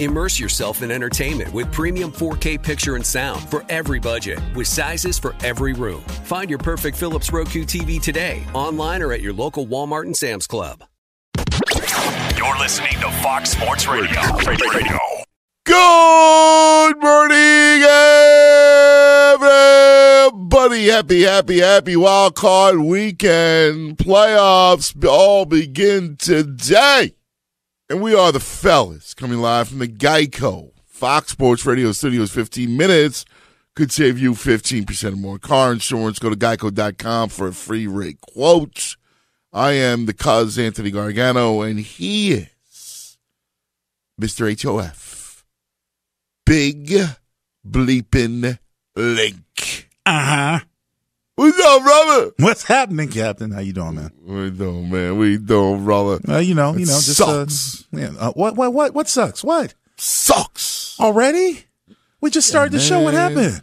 Immerse yourself in entertainment with premium 4K picture and sound for every budget, with sizes for every room. Find your perfect Philips Roku TV today, online or at your local Walmart and Sam's Club. You're listening to Fox Sports Radio. Radio. Good morning, everybody. Happy, happy, happy wild card weekend. Playoffs all begin today. And we are the fellas coming live from the Geico Fox Sports Radio Studios. 15 minutes could save you 15% or more. Car insurance, go to geico.com for a free rate quote. I am the cuz Anthony Gargano, and he is Mr. HOF. Big bleeping link. Uh huh. What's up, brother? What's happening, Captain? How you doing, man? We doing, man. We doing, brother. Uh, you know, you know, just sucks. Uh, yeah. Uh, what, what, what, what sucks? What Sucks. already? We just started the show. What happened?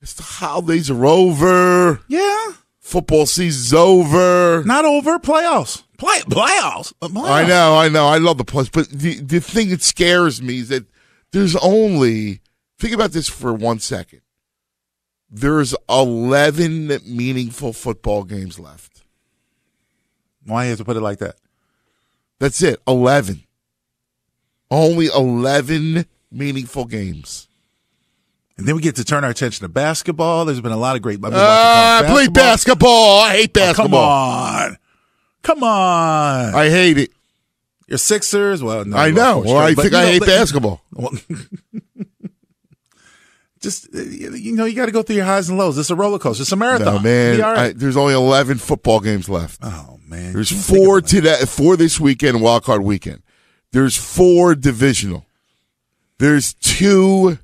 It's the holidays are over. Yeah, Football season's over. not over. Playoffs. Play playoffs. Uh, playoffs. I know, I know. I love the plus, but the the thing that scares me is that there's only think about this for one second. There's eleven meaningful football games left. Why you have to put it like that? That's it. Eleven. Only eleven meaningful games. And then we get to turn our attention to basketball. There's been a lot of great. I've Ah, college play basketball. I hate Oh, come basketball. on, come on. I hate it. Your Sixers. Well, no, I know. Well, sure. I think I know, hate but- basketball. Well, just uh, you know, you got to go through your highs and lows. It's a roller coaster. It's a marathon. No, man. All I, there's only 11 football games left. oh man, There's four today, four this weekend, wild card weekend. There's four divisional. There's two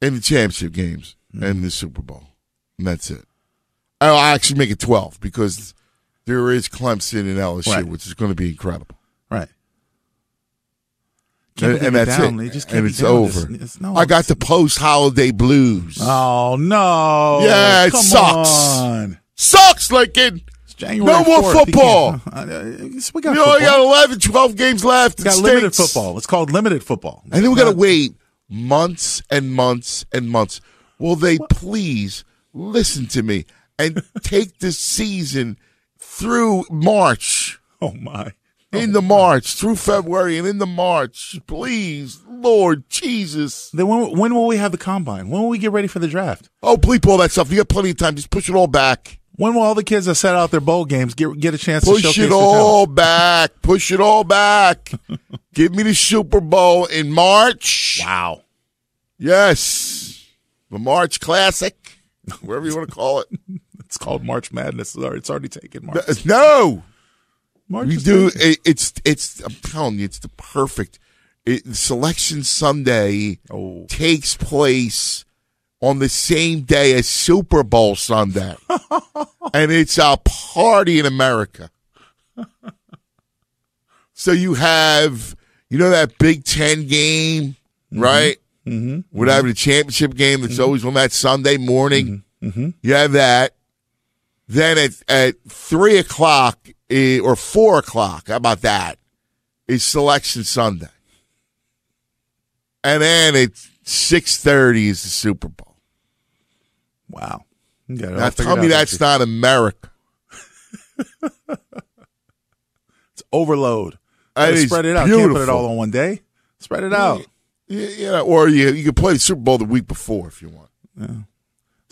in the championship games Hmm. and the Super Bowl. And that's it. I'll actually make it 12 because there is Clemson and LSU, Right. which is going to be incredible. And, and that's down. it. And it's over. It's- it's- no, I got the post holiday blues. Oh no! Yeah, it Come sucks. On. Sucks, Lincoln. January No more 4th. You football. we You got only got football. 11, 12 games left. We got It limited football. It's called limited football. And then we got to wait months and months and months. Will they please listen to me? and take the season through March. Oh my. In the March through February and in the March, please, Lord Jesus. Then when, when will we have the combine? When will we get ready for the draft? Oh, bleep all that stuff. You got plenty of time. Just push it all back. When will all the kids that set out their bowl games get get a chance to Push showcase it all back. Push it all back. Give me the Super Bowl in March. Wow. Yes. The March Classic, whatever you want to call it. It's called March Madness. It's already taken March. No. March We do. It, it's, it's, I'm telling you, it's the perfect. It, Selection Sunday Oh. takes place on the same day as Super Bowl Sunday. and it's a party in America. so you have, you know, that Big Ten game, right? Mm-hmm. Whatever the championship game that's always on that Sunday morning. Mm-hmm. You have that. Then at, at three o'clock eh, or four o'clock, how about that? Is Selection Sunday. And then it's six thirty is the Super Bowl. Wow. You got it all Now tell me that's don't America. It's overload. Spread it out. Can't put it all on one day. Spread it out. Yeah, yeah, or you you could play the Super Bowl the week before if you want.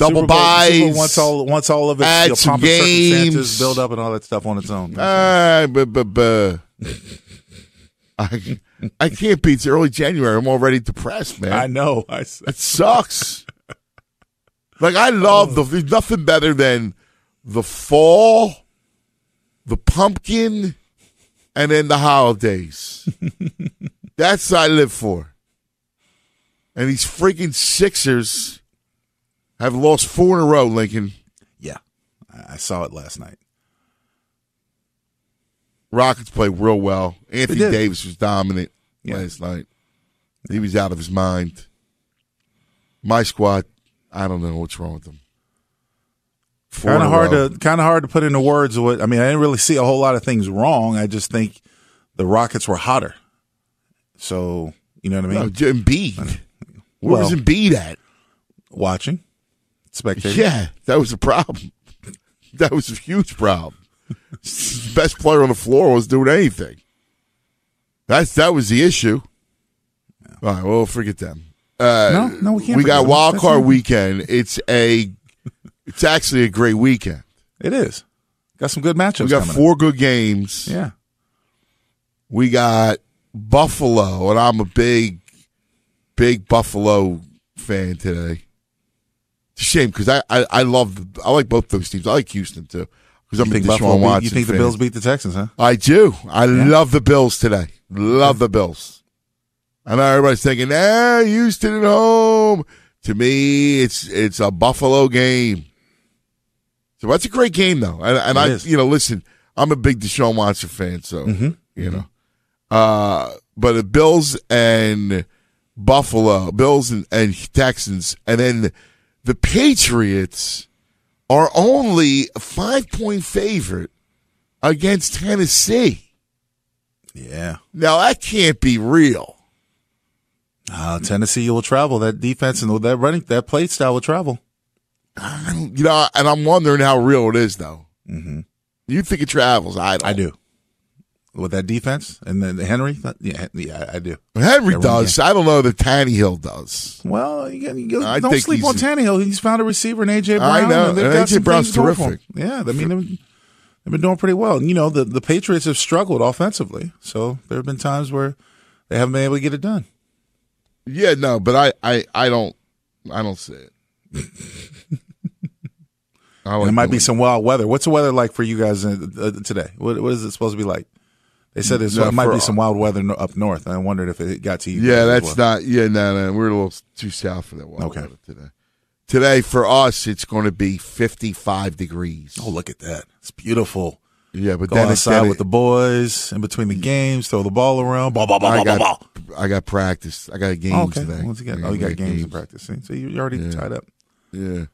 Double Super Bowl- buys. Super Bowl once all once all of it, add you know, some games. build up and all that stuff on its own. Ah, but but but I I can't beat early January. I'm already depressed, man. I know. I It sucks. like I love the. There's nothing better than the fall, the pumpkin, and then the holidays. That's what I live for. And these freaking Sixers have lost four in a row, Lincoln. yeah, I saw it last night. Rockets played real well. Anthony. Davis was dominant Yeah. last night. He was out of his mind. My squad, I don't know what's wrong with them. Kind of hard row. to kind of hard to put into words what I mean. I didn't really see a whole lot of things wrong. I just think the Rockets were hotter. So you know what I mean? No, Embiid. Where was Well- Embiid at? Watching, spectating. Yeah, that was a problem. That was a huge problem. best player on the floor was doing anything. That's that was the issue. All right, well, forget them. Uh, No, no, we can't We got them. wild card weekend. It's a, it's actually a great weekend. It is. Got some good matchups. We got four good games. Yeah. We got Buffalo, and I'm a big, big Buffalo fan today. Shame because I, I, I love I like both those teams. I like Houston too because I'm You a Deshaun Buffalo beat- Watson you think the. Bills beat the Texans, huh? I do. I love the Bills today. Love the Bills. I know everybody's thinking, ah, Houston at home. To me, it's it's a Buffalo game. So that's a great game, though. And, and I, is. you know, listen, I'm a big Deshaun Watson fan, so Mm-hmm. you know. Uh, but the Bills and Buffalo, Bills and, and Texans, and then the Patriots are only a five point favorite against Tennessee. Yeah. Now that can't be real. Uh, Tennessee will travel. That defense and that running that play style will travel. You know, and I'm wondering how real it is, though. Mm-hmm. You think it travels? I don't. I do. With that defense and then Henry, yeah, yeah, I do. Henry run does. I don't know that Tannehill does. Well, you, you, I don't sleep on Tannehill. He's found a receiver in AJ Brown. I know, and and A.J. Brown's things going for 'em. terrific. Yeah, I mean they've, they've been doing pretty well. And, you know, the the Patriots have struggled offensively, so there have been times where they haven't been able to get it done. Yeah, no, but I, I, I don't, I don't see it. Like it might be some wild weather. What's the weather like for you guys uh, uh, today? What, what is it supposed to be like? They said there's, No, it might for- be some wild weather up north. I wondered if it got to you. Yeah, guys as that's well. not. Yeah, no, no, we're a little too south for that. wild Okay. weather today. Today for us, it's going to be 55 degrees. Oh, look at that! It's beautiful. yeah, but Go then outside it's with the boys in between the games, throw the ball around. Ball, ball, ball, I ball, ball, got, ball. I got practice. I got games Oh, okay. today. Once again, oh, you got games and practice. So you- you're already Yeah. tied up. Yeah.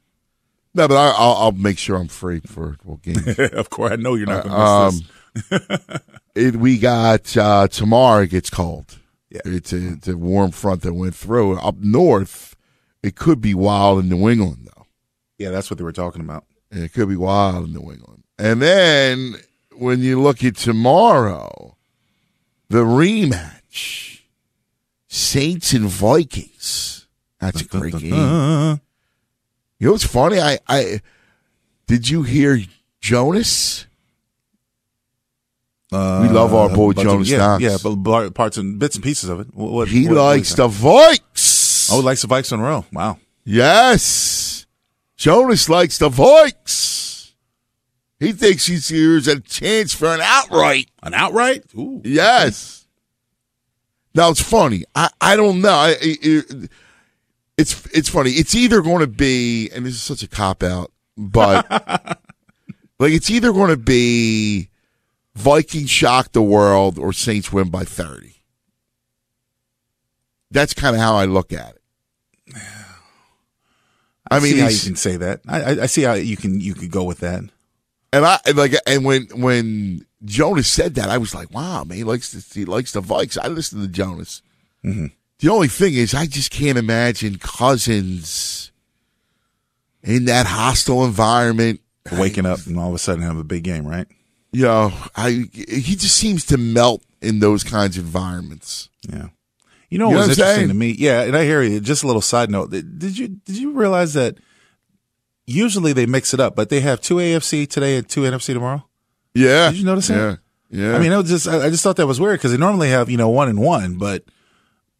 No, but I, I'll, I'll make sure I'm free for well, games. of course, I know you're not going to um, this. it, we got uh, tomorrow. It gets cold. Yeah. It's a, it's a warm front that went through. Up north, it could be wild in New England though. Yeah, that's what they were talking about. It could be wild in New England. And then when you look at tomorrow, the rematch, Saints and Vikings. That's a great game. You know what's funny? I, I did you hear Jonas? Uh, We love our boy Jonas Yeah, Knox. yeah, but parts and bits and pieces of it. What, what- He what- likes the? Vikes. Oh, he likes the Vikes in a row. Wow. Yes. Jonas likes the Vikes. He thinks he's here's a chance for an outright. An outright? Ooh. Yes. Now it's funny. I, I don't know. I, it, it's it's funny. It's either going to be, and this is such a cop out, but like it's either going to be Vikings shock the world or Saints win by thirty. That's kind of how I look at it. I mean, see how you can say that. I, I, I see how you can you could go with that. And I like and when when Jonas said that, I was like, wow, man, he likes the, he likes the Vikes. I listen to Jonas. Mm-hmm. The only thing is, I just can't imagine Cousins in that hostile environment. Waking up and all of a sudden have a big game, right? You know, I he just seems to melt in those kinds of environments. Yeah. You know You know was what interesting saying? to me? Yeah, and I hear you. Just a little side note. Did you did you realize that usually they mix it up, but they have two AFC today and two NFC tomorrow? Yeah, Did you notice that? Yeah, yeah. I mean, it was just I I just thought that was weird because they normally have you know one and one, but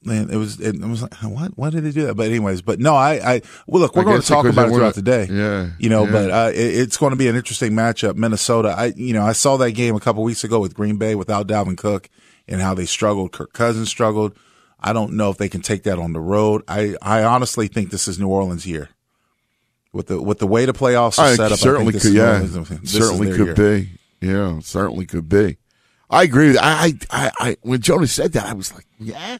man, it was it, I was like, what? Why did they do that? But anyways, but no, I I well look, we're I going to talk about it throughout the day. Yeah, you know, yeah. but uh, it, it's going to be an interesting matchup. Minnesota, I you know I saw that game a couple weeks ago with Green Bay without Dalvin Cook and how they struggled. Kirk Cousins struggled. I don't know if they can take that on the road. I I honestly think this is New Orleans' year. With the with the way the playoffs are I set up, certainly could. Yeah, certainly could year. be. Yeah, certainly could be. I agree. With I, I, I, I, when Jonas said that, I was like, yeah.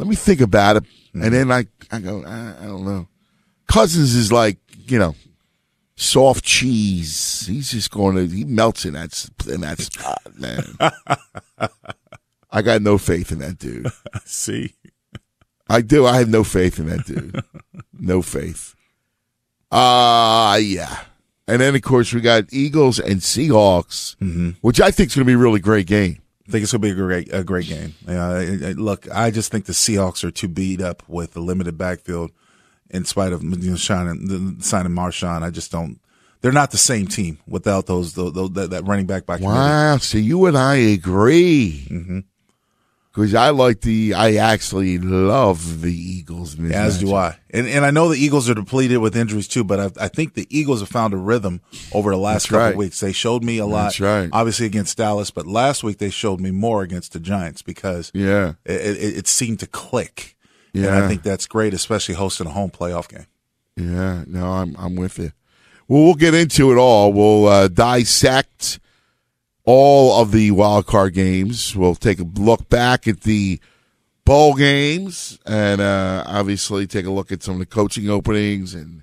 Let me think about it, Mm-hmm. and then I, I go, I, I don't know. Cousins is like, you know, soft cheese. He's just going to, he melts in that in that spot, man. I got no faith in that dude. See, I do. I have no faith in that dude. no faith. Uh yeah. And then of course we got Eagles and Seahawks, which I think is going to be a really great game. I think it's gonna be a great a great game. Uh, look, I just think the Seahawks are too beat up with the limited backfield. In spite of you know, signing the signing Marshawn, I just don't. They're not the same team without those, those, those that, that running back by committee. Wow. So you and I agree. Because I like the, I actually love the Eagles. In As do. I, and and I know the Eagles are depleted with injuries too, but I, I think the Eagles have found a rhythm over the last That's couple right. weeks. They showed me a lot, That's right. obviously against Dallas, but last week they showed me more against the Giants because Yeah. it, it, it seemed to click. and Yeah. I think that's great, especially hosting a home playoff game. Yeah, no, I'm I'm with you. Well, we'll get into it all. We'll uh, dissect all of the wild card games. We'll take a look back at the bowl games, and uh, obviously take a look at some of the coaching openings. And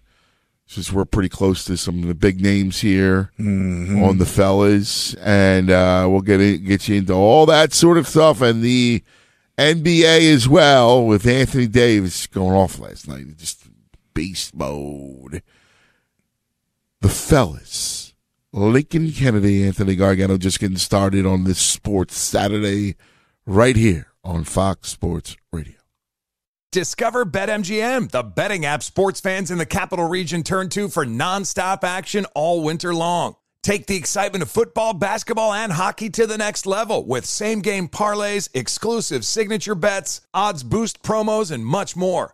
since we're pretty close to some of the big names here on the fellas, and uh, we'll get in, get you into all that sort of stuff and the NBA as well with Anthony Davis going off last night. Just beast mode. The fellas, Lincoln Kennedy, Anthony Gargano, just getting started on this Sports Saturday right here on Fox Sports Radio. Discover BetMGM, the betting app sports fans in the capital region turn to for nonstop action all winter long. Take the excitement of football, basketball, and hockey to the next level with same game parlays, exclusive signature bets, odds boost promos, and much more.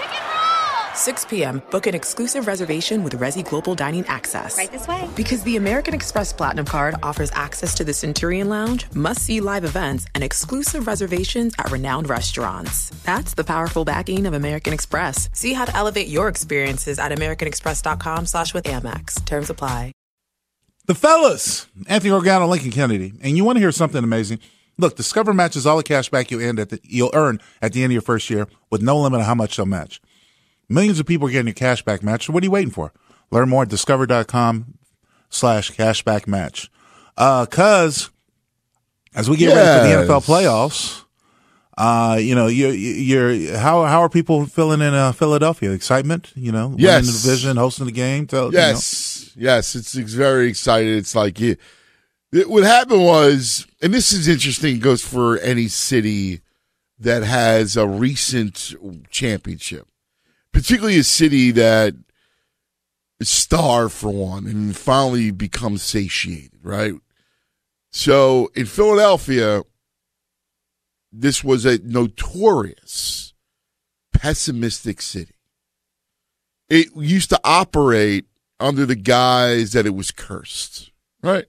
6 p.m., book an exclusive reservation with Resy Global Dining Access. Right this way. Because the American Express Platinum Card offers access to the Centurion Lounge, must see live events, and exclusive reservations at renowned restaurants. That's the powerful backing of American Express. See how to elevate your experiences at AmericanExpress.com slash with Amex. Terms apply. The fellas, Anthony Gargano, Lincoln Kennedy, and you want to hear something amazing? Look, Discover matches all the cash back you end at the, you'll earn at the end of your first year with no limit on how much they'll match. Millions of people are getting a cashback match. So what are you waiting for? Learn more at discover.com slash cashback match. Uh, cause as we get ready for the NFL playoffs, uh, you know, you're, you're, how, how are people feeling in uh, Philadelphia? Excitement, you know, Yes. winning the division, hosting the game. Tell, you know. Yes, yes, it's, it's very excited. It's like it, what happened was, and this is interesting. It goes for any city that has a recent championship, particularly a city that is starved for one and finally becomes satiated. Right. So in Philadelphia, this was a notorious pessimistic city. It used to operate under the guise that it was cursed, right?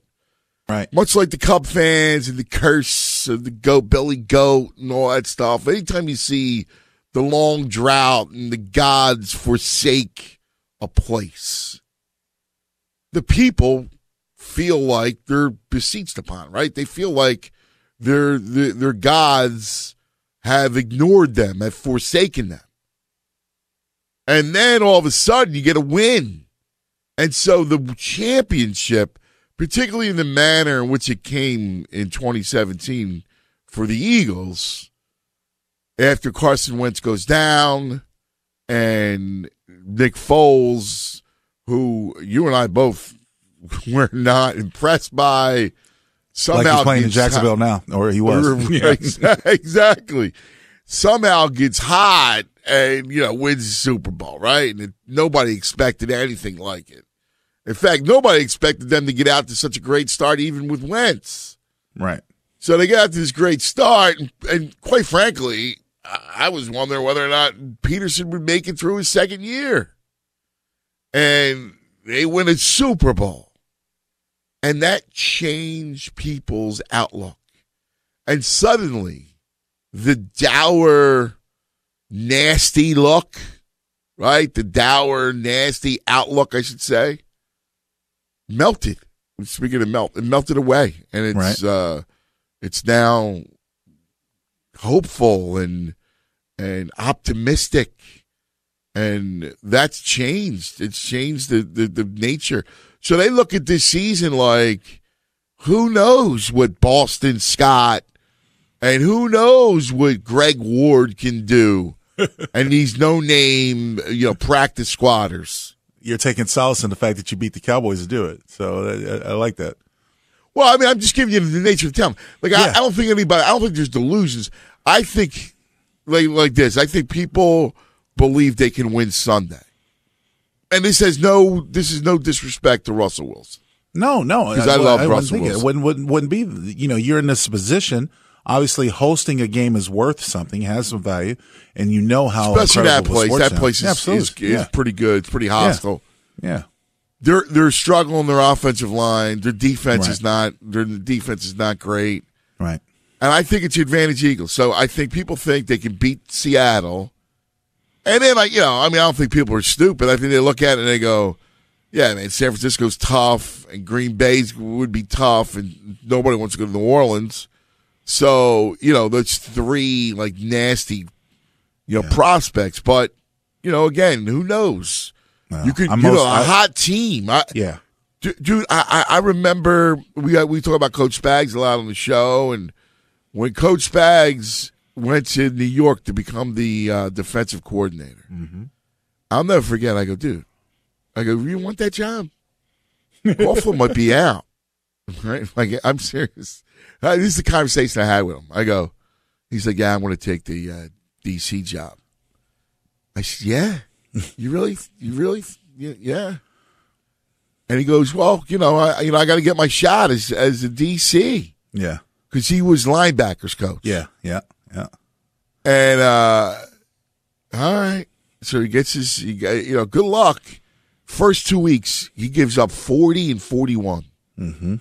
Right. Much like the Cub fans and the curse of the goat, Billy Goat, and all that stuff. Anytime you see the long drought and the gods forsake a place, the people feel like they're besieged upon, right? They feel like their their, their gods have ignored them, have forsaken them. And then all of a sudden you get a win. And so the championship, particularly in the manner in which it came in 2017 for the Eagles, after Carson Wentz goes down and Nick Foles, who you and I both were not impressed by, somehow like he's playing in Jacksonville now, or he was. Yeah. exactly. Somehow gets hot and you know wins the Super Bowl, right? And it, nobody expected anything like it. In fact, nobody expected them to get out to such a great start, even with Wentz. Right. So they got to this great start, and, and quite frankly, I was wondering whether or not Pederson would make it through his second year. And they win a Super Bowl. And that changed people's outlook. And suddenly, the dour, nasty look, right? The dour, nasty outlook, I should say, melted. Speaking of melt, it melted away. And it's, Right. uh, it's now hopeful and and optimistic and that's changed it's changed the, the the nature so they look at this season like who knows what boston scott and who knows what greg ward can do and these no name you know practice squatters You're taking solace in the fact that you beat the Cowboys to do it. So I, I like that. Well, I mean, I'm just giving you the nature of the town. Like, I, I don't think anybody, I don't think there's delusions. I think, like, like this, I think people believe they can win Sunday. And this has no, this is no disrespect to Russell Wilson. No, no, 'Cause I love wouldn't Russell it. Wilson. Wouldn't, wouldn't wouldn't be. You know, you're in this position. Obviously, hosting a game is worth something, has some value, and you know how Especially that place. That sound. place is, Yeah, is, is yeah. pretty good. It's pretty hostile. yeah. they're they're struggling their offensive line. Their defense is not their defense is not great. Right. And I think it's the advantage Eagles. So I think people think they can beat Seattle. And then like, you know, I mean I don't think people are stupid. I think they look at it and they go, Yeah, man, San Francisco's tough and Green Bay's would be tough and nobody wants to go to New Orleans. So, you know, there's three like nasty, you know, prospects. But, you know, again, who knows? No, you could I'm you know, a I- hot team. I, Yeah. Dude, I, I remember we we talk about Coach Spags a lot on the show, and when Coach Spags went to New York to become the uh, defensive coordinator, I'll never forget. I go, dude, I go, you want that job? Coughlin might be out, right? Like I'm serious. Uh, this is the conversation I had with him. I go, he's like, yeah, I'm going to take the uh, DC job. I said, yeah, you really, you really, yeah. And he goes, "Well, you know, I you know I got to get my shot as as a DC Yeah. Because he was linebackers coach." Yeah. Yeah. Yeah. And uh, all right, so he gets his, he got, you know, good luck. First two weeks, he gives up forty and forty-one. Mm-hmm.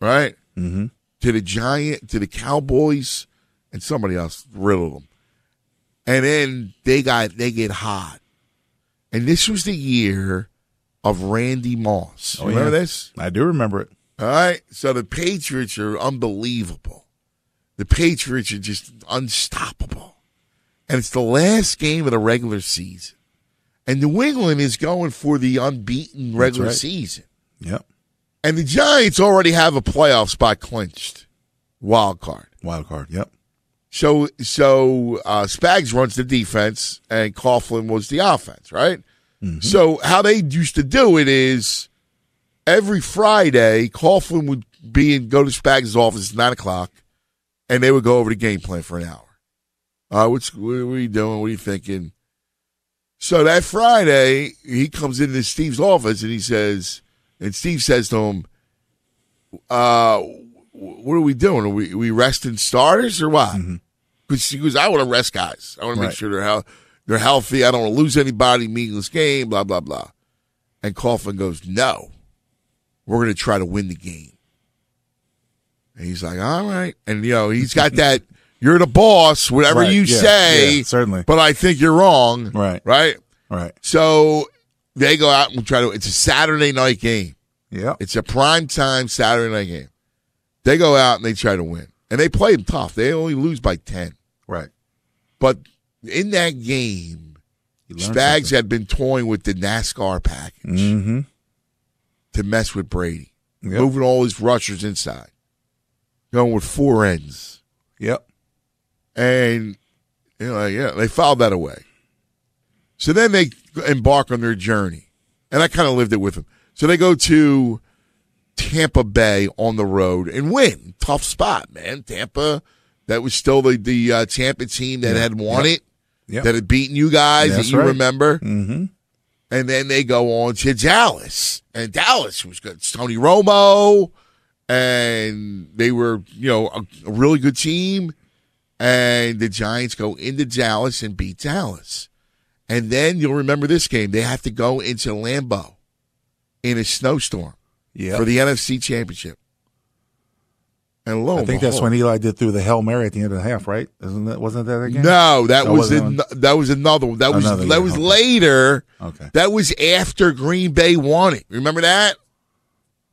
Right Mm-hmm. to the Giant, to the Cowboys, and somebody else riddled them. And then they got they get hot, and this was the year of Randy Moss. Oh, Remember yeah. this? I do remember it. All right. So the Patriots are unbelievable. The Patriots are just unstoppable. And it's the last game of the regular season. And New England is going for the unbeaten regular right. season. Yep. And the Giants already have a playoff spot clinched. Wild card. Wild card. Yep. So so uh, Spags runs the defense and Coughlin was the offense, right? So how they used to do it is every Friday, Coughlin would be in go to Spags' office at nine o'clock, and they would go over the game plan for an hour. Uh, what's what are you doing? What are you thinking? So that Friday, he comes into Steve's office and he says, and Steve says to him, uh, what are we doing? Are we, we resting starters or what? Because he goes, I want to rest guys. I want to make Right. sure they're hel- they're healthy. I don't want to lose anybody, meaningless game, blah, blah, blah. And Coughlin goes, No, we're going to try to win the game. And he's like, All right. And, you know, he's got that, you're the boss, whatever Right, you yeah, say. yeah, certainly. But I think you're wrong. Right. Right. Right. So they go out and try to, it's a Saturday night game. Yeah. It's a prime time Saturday night game. They go out and they try to win. And they play them tough. They only lose by 10. Right. But in that game, Spags something. had been toying with the NASCAR package Mm-hmm. To mess with Brady, Yep. moving all his rushers inside, going with four ends. Yep. And, you know, yeah, they filed that away. So then they embark on their journey. And I kind of lived it with them. So they go to Tampa Bay on the road and win. Tough spot, man. Tampa, that was still the, the uh, Tampa team that Yeah. had won Yep. it, Yep. that had beaten you guys That's that you right. remember. Mm-hmm. And then they go on to Dallas. And Dallas was good. It's Tony Romo. And they were, you know, a, a really good team. And the Giants go into Dallas and beat Dallas. And then you'll remember this game. They have to go into Lambeau in a snowstorm Yeah. for the NFC Championship. And lo I think that's when Eli did through the Hail Mary at the end of the half, right? Isn't that wasn't that game? No, that That was an, that was another one. That was Another that year, was okay. later. Okay. That was after Green Bay won it. Remember that?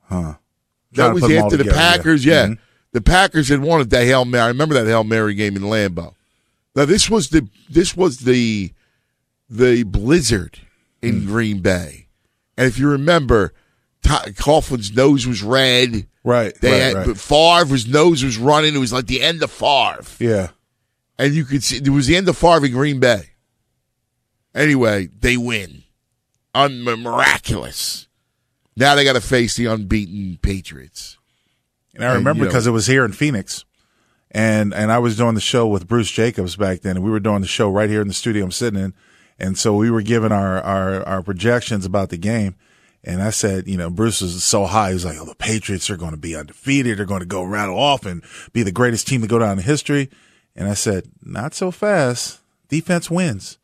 Huh. That was put 'em all after the together, yeah. Packers. Yeah, Mhm. the Packers had won it. That Hail Mary. I remember that Hail Mary game in Lambeau. Now this was the this was the the blizzard in Hmm. Green Bay, and if you remember, Coughlin's nose was red. Right. They right, had right. but Favre's nose was running. It was like the end of Favre, Yeah. and you could see it was the end of Favre in Green Bay. Anyway, they win, Un- miraculous. Now they got to face the unbeaten Patriots. And I And, remember know- because it was here in Phoenix, and and I was doing the show with Bruce Jacobs back then, and we were doing the show right here in the studio I'm sitting in, and so we were giving our our, our projections about the game, and I said, you know, Bruce was so high, he was like, oh, the Patriots are going to be undefeated, they're going to go rattle off and be the greatest team to go down in history, and I said, not so fast, defense wins.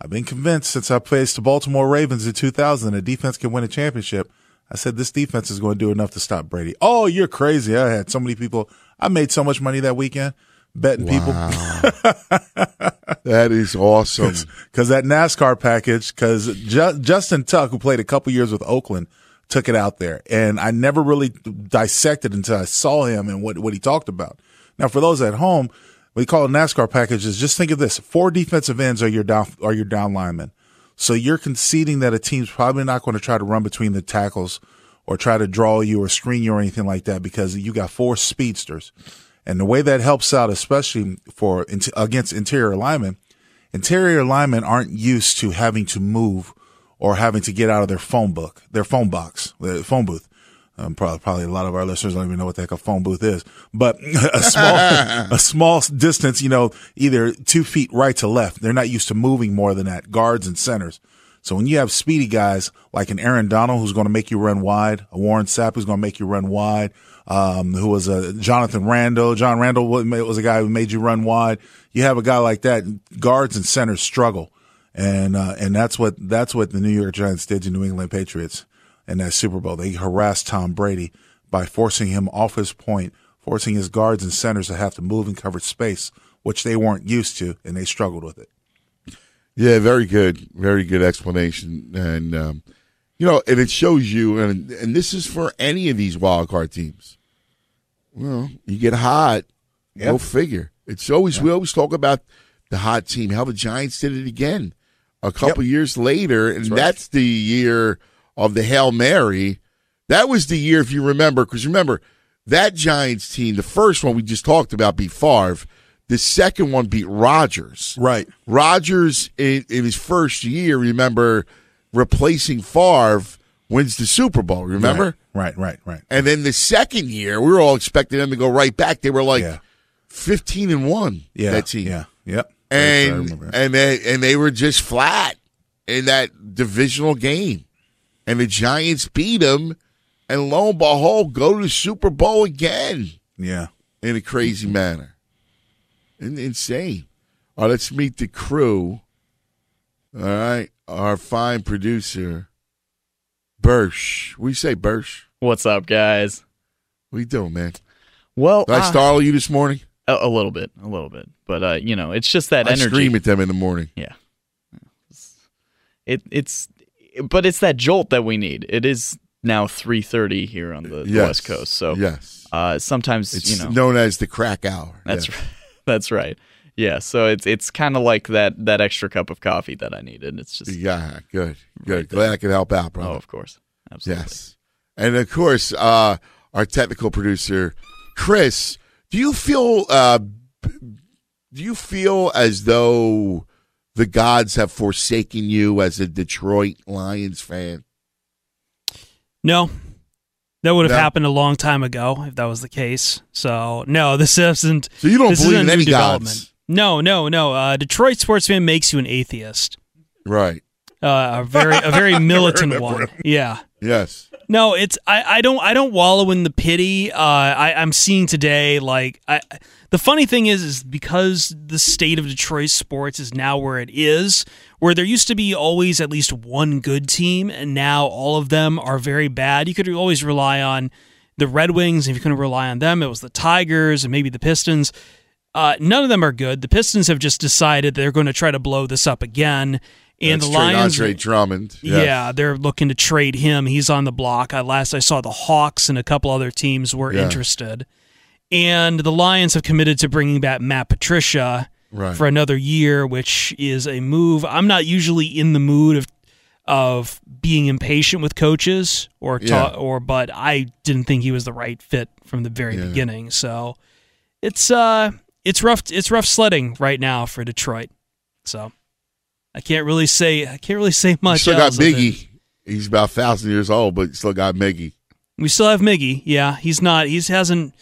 I've been convinced since I faced the Baltimore Ravens in 2000 that defense can win a championship. I said, this defense is going to do enough to stop Brady. Oh, you're crazy. I had so many people. I made so much money that weekend betting people. that is awesome. Because that NASCAR package, because Ju- Justin Tuck, who played a couple years with Oakland, took it out there. And I never really dissected until I saw him and what, what he talked about. Now, for those at home, we call it NASCAR packages. Just think of this: four defensive ends are your down are your down linemen. So you're conceding that a team's probably not going to try to run between the tackles or try to draw you or screen you or anything like that because you got four speedsters. And the way that helps out, especially for against interior linemen, interior linemen aren't used to having to move or having to get out of their phone book, their phone box, their phone booth. Um, probably, probably a lot of our listeners don't even know what the heck a phone booth is, but a small, a small distance, you know, either two feet right to left. They're not used to moving more than that, guards and centers. So when you have speedy guys like an Aaron Donald who's going to make you run wide, a Warren Sapp who's going to make you run wide, um, who was a Jonathan Randle. John Randle was a guy who made you run wide. You have a guy like that. Guards and centers struggle, and uh, and that's what that's what the New York Giants did to New England Patriots in that Super Bowl. They harassed Tom Brady by forcing him off his point, forcing his guards and centers to have to move in covered space, which they weren't used to, and they struggled with it. Yeah, very good, very good explanation, and um, you know, and it shows you, and and this is for any of these wild card teams. Well, you get hot, yep. go figure. It's always we always talk about the hot team, how the Giants did it again a couple yep. years later, and that's, right. that's the year of the Hail Mary. That was the year, if you remember, because remember that Giants team, the first one we just talked about beat Favre. The second one beat Rodgers. Right. Rodgers in, in his first year, remember replacing Favre wins the Super Bowl. Remember? Right, right, right. right. And then the second year, we were all expecting them to go right back. They were like yeah. fifteen and one. Yeah, that team. Yeah, yep. And and they and they were just flat in that divisional game, and the Giants beat them, and lo and behold, go to the Super Bowl again. Yeah, in a crazy manner, insane. All right, let's meet the crew. All right, our fine producer, Bursch. We say Bursch. What's up, guys? We doing, man? Well, Did I uh, startle you this morning? A, a, little bit, a little bit, but uh, you know, it's just that I energy. Scream at them in the morning. Yeah, it it's, but it's that jolt that we need. It is now three thirty here on the, yes. West Coast, so yes, uh, sometimes it's you know known as the crack hour. That's right. That's right. Yeah, so it's it's kind of like that that extra cup of coffee that I needed. It's just yeah, good, good. Right Glad I could help out, bro. Oh, of course, absolutely. Yes, and of course, uh, our technical producer, Chris. Do you feel? Uh, do you feel as though the gods have forsaken you as a Detroit Lions fan? No, that would have no. happened a long time ago if that was the case. So no, this isn't. So you don't believe in any gods? No, no, no. Uh, Detroit sports fan makes you an atheist. Right. Uh, a very a very militant one. Yeah. Yes. No, it's I, I don't I don't wallow in the pity. Uh, I I'm seeing today like I the funny thing is is because the state of Detroit sports is now where it is, where there used to be always at least one good team, and now all of them are very bad. You could always rely on the Red Wings. If you couldn't rely on them, it was the Tigers and maybe the Pistons. Uh, none of them are good. The Pistons have just decided they're going to try to blow this up again. And That's the Lions, Andre Drummond. Yes. Yeah, they're looking to trade him. He's on the block. I, last I saw, the Hawks and a couple other teams were yeah. interested. And the Lions have committed to bringing back Matt Patricia right. for another year, which is a move. I'm not usually in the mood of of being impatient with coaches or ta- yeah. or but I didn't think he was the right fit from the very yeah. beginning. So it's uh it's rough. It's rough sledding right now for Detroit. So I can't really say. I can't really say much. still got Miggy. He's about thousand years old, but still got Miggy. We still have Miggy. Yeah, he's not. He's hasn't.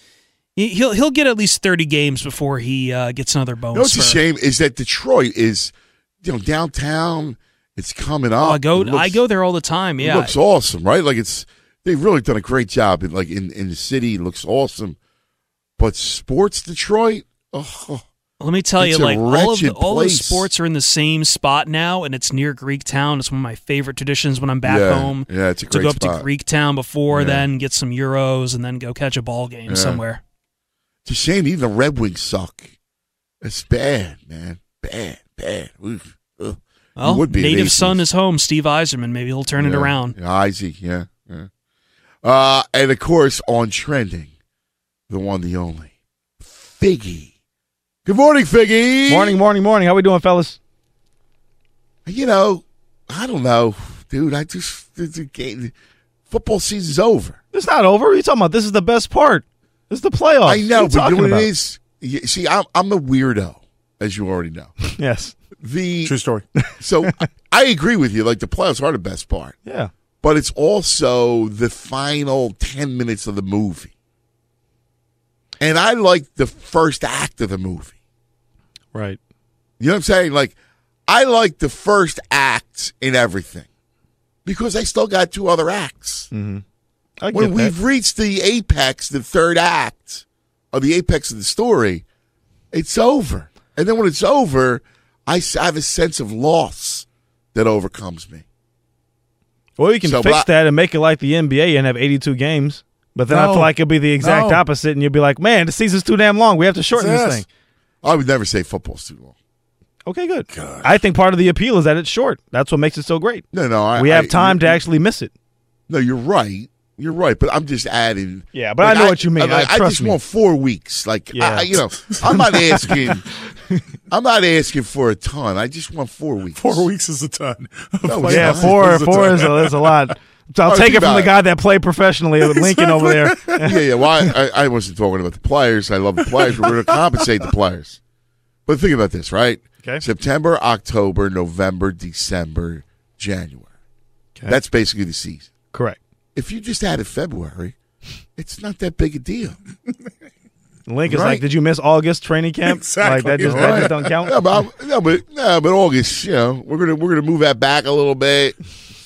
He'll he'll get at least thirty games before he uh, gets another bonus. You know what's a shame is that Detroit is, you know, downtown. It's coming up. Oh, I go. Looks, I go there all the time. Yeah, it looks awesome, right? Like it's they've really done a great job. In, like in in the city, it looks awesome. But sports Detroit, oh, Let me tell you, like all of the, all the sports are in the same spot now, and it's near Greek Town. It's one of my favorite traditions when I'm back Yeah, home. yeah, it's a to great go up spot. to Greek Town before Yeah. then, get some euros, and then go catch a ball game Yeah. somewhere. It's a shame even the Red Wings suck. It's bad, man. Bad, bad. Oof. Ugh. Well, would be native son is home. Steve Yzerman. Maybe he'll turn it around. Yeah, Isaac, yeah. yeah. Uh, and of course, on trending, the one, the only, Figgy. Good morning, Figgy. Morning, morning, morning. How we doing, fellas? You know, I don't know, dude. I just the, the game, football season's over. It's not over. What are you talking about? This is the best part. This is the playoffs. I know, What are but you you know what about? it is? You- See, I'm I'm the weirdo, as you already know. Yes. The True story. so I agree with you. Like the playoffs are the best part. Yeah. but it's also the final 10 minutes of the movie. And I like the first act of the movie. Right. You know what I'm saying? Like, I like the first act in everything because I still got two other acts. Mm-hmm. When we've that. reached the apex, the third act, or the apex of the story, it's over. And then when it's over, I have a sense of loss that overcomes me. Well, you can So, fix that and make it like the NBA and have 82 games. But then I feel like it'll be the exact No. opposite, and you'll be like, "Man, the season's too damn long. We have to shorten this thing." I would never say football's too long. Okay, good. I think part of the appeal is that it's short. That's what makes it so great. No, no. I, we have I- time to actually miss it. No, you're right. You're right, but I'm just adding. Yeah, but I know what you mean. I, I- trust just me. want four weeks. Like, Yeah. I, you know, I'm not asking. I'm not asking for a ton. I just want four weeks. Four weeks is a ton. No, it's yeah, not. four, a four ton. is a, is a lot. So I'll Oh, take it from the guy that played professionally with Lincoln over there. yeah, yeah. Well, I, I, I wasn't talking about the players. I love the players. We're going to compensate the players. But think about this, right? Okay. September, October, November, December, January. Okay. That's basically the season. Correct. If you just added February, it's not that big a deal. Lincoln's Right. like, "Did you miss August training camp? Exactly. Like that just that just don't count." No, but no, but no, but August. You know, we're gonna we're gonna move that back a little bit.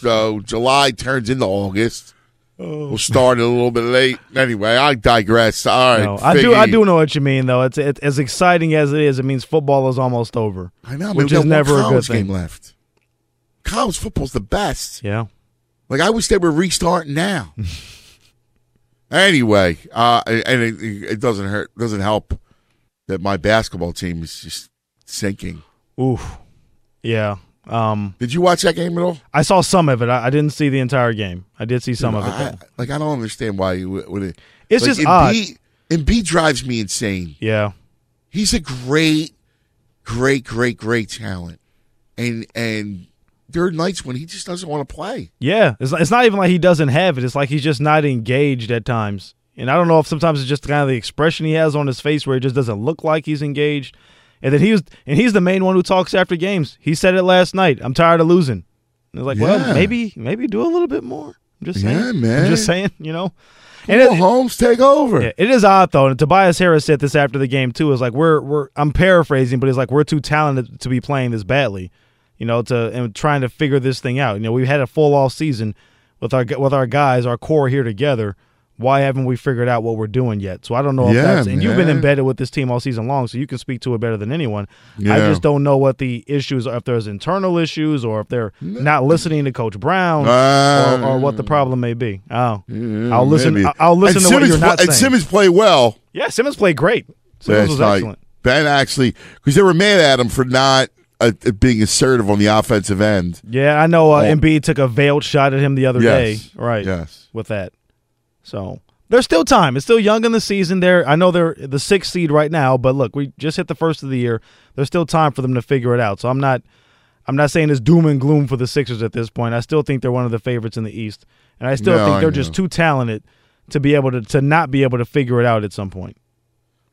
So July turns into August. We'll start it a little bit late. Anyway, I digress. All right, No, I do. I do know what you mean, though. It's, it's as exciting as it is. It means football is almost over. I know, which is never a good thing. game left. College football's the best. Yeah. Like I wish they were restarting now. anyway, uh, and it, it doesn't hurt. Doesn't help that my basketball team is just sinking. Oof. Yeah. Um, Did you watch that game at all? I saw some of it. I, I didn't see the entire game. I did see some of it. I, like I don't understand why you would. It's like, just odd. Embiid, Embiid drives me insane. Yeah. He's a great, great, great, great talent, and and there are nights when he just doesn't want to play. Yeah. It's, it's not even like he doesn't have it. It's like he's just not engaged at times. And I don't know if sometimes it's just kind of the expression he has on his face where it just doesn't look like he's engaged. And then he was, and he's the main one who talks after games. He said it last night. I'm tired of losing. And it's like, Yeah. well, maybe, maybe do a little bit more. I'm just saying. Yeah, man. I'm just saying, you know. And it- Holmes take over. Yeah, it is odd though. And Tobias Harris said this after the game too. Is like we're we're I'm paraphrasing, but it's like we're too talented to be playing this badly, you know, to and trying to figure this thing out. You know, we've had a full off season with our with our guys, our core here together. Why haven't we figured out what we're doing yet? So I don't know if Yeah, that's and you've been embedded with this team all season long, so you can speak to it better than anyone. I just don't know what the issues are, if there's internal issues or if they're not listening to Coach Brown Uh, or, or what the problem may be. Oh, Yeah, I'll listen. maybe. I'll- listen And to what you're not And saying. Simmons played well Yeah, Simmons played great. Simmons last was night. excellent. Ben actually, because they were mad at him for not uh, being assertive on the offensive end. Yeah, I know. Uh, Oh. Embiid took a veiled shot at him the other Yes. day. Right. Yes. With that, so there's still time. It's still young in the season. There, I know they're the sixth seed right now, but look, we just hit the first of the year. There's still time for them to figure it out. So I'm not, I'm not saying it's doom and gloom for the Sixers at this point. I still think they're one of the favorites in the East, and I still No, think they're just too talented to be able to to not be able to figure it out at some point.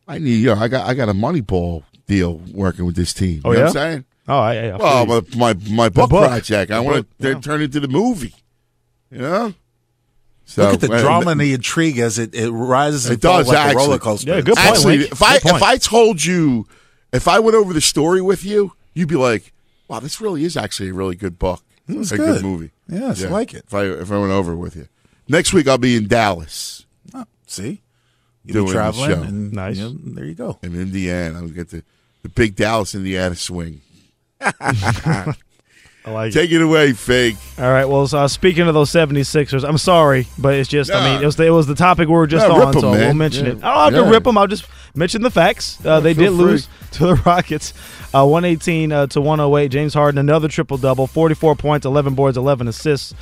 I need, know, I got, I got a money ball deal working with this team. Oh you know yeah. what I'm saying? Oh, I, I, Well, my, my my book, book. project. I want to yeah. turn it into the movie. You know. So Look at the uh, drama and the intrigue as it, it rises and It does falls like actually. a roller coaster. Yeah, good point, Actually, Link. if I point. if I told you, if I went over the story with you, you'd be like, "Wow, this really is actually a really good book, It's a good. good movie." Yes, I like it. If I if I went over with you, next week I'll be in Dallas Oh, see, you Doing be the traveling, show. and Nice. you know, there you go. in Indiana. I'll get the the big Dallas, Indiana swing. I like Take it away, fake. All right. Well, so, uh, speaking of those 76ers, I'm sorry, but it's just, I mean, it was, the, it was the topic we were just Nah, on, rip 'em, so man. we'll mention Yeah. it. I don't have Yeah. to rip them. I'll just mention the facts. Uh, they did free. lose to the Rockets, uh, 118 uh, to 108. James Harden, another triple double, 44 points, 11 boards, 11 assists.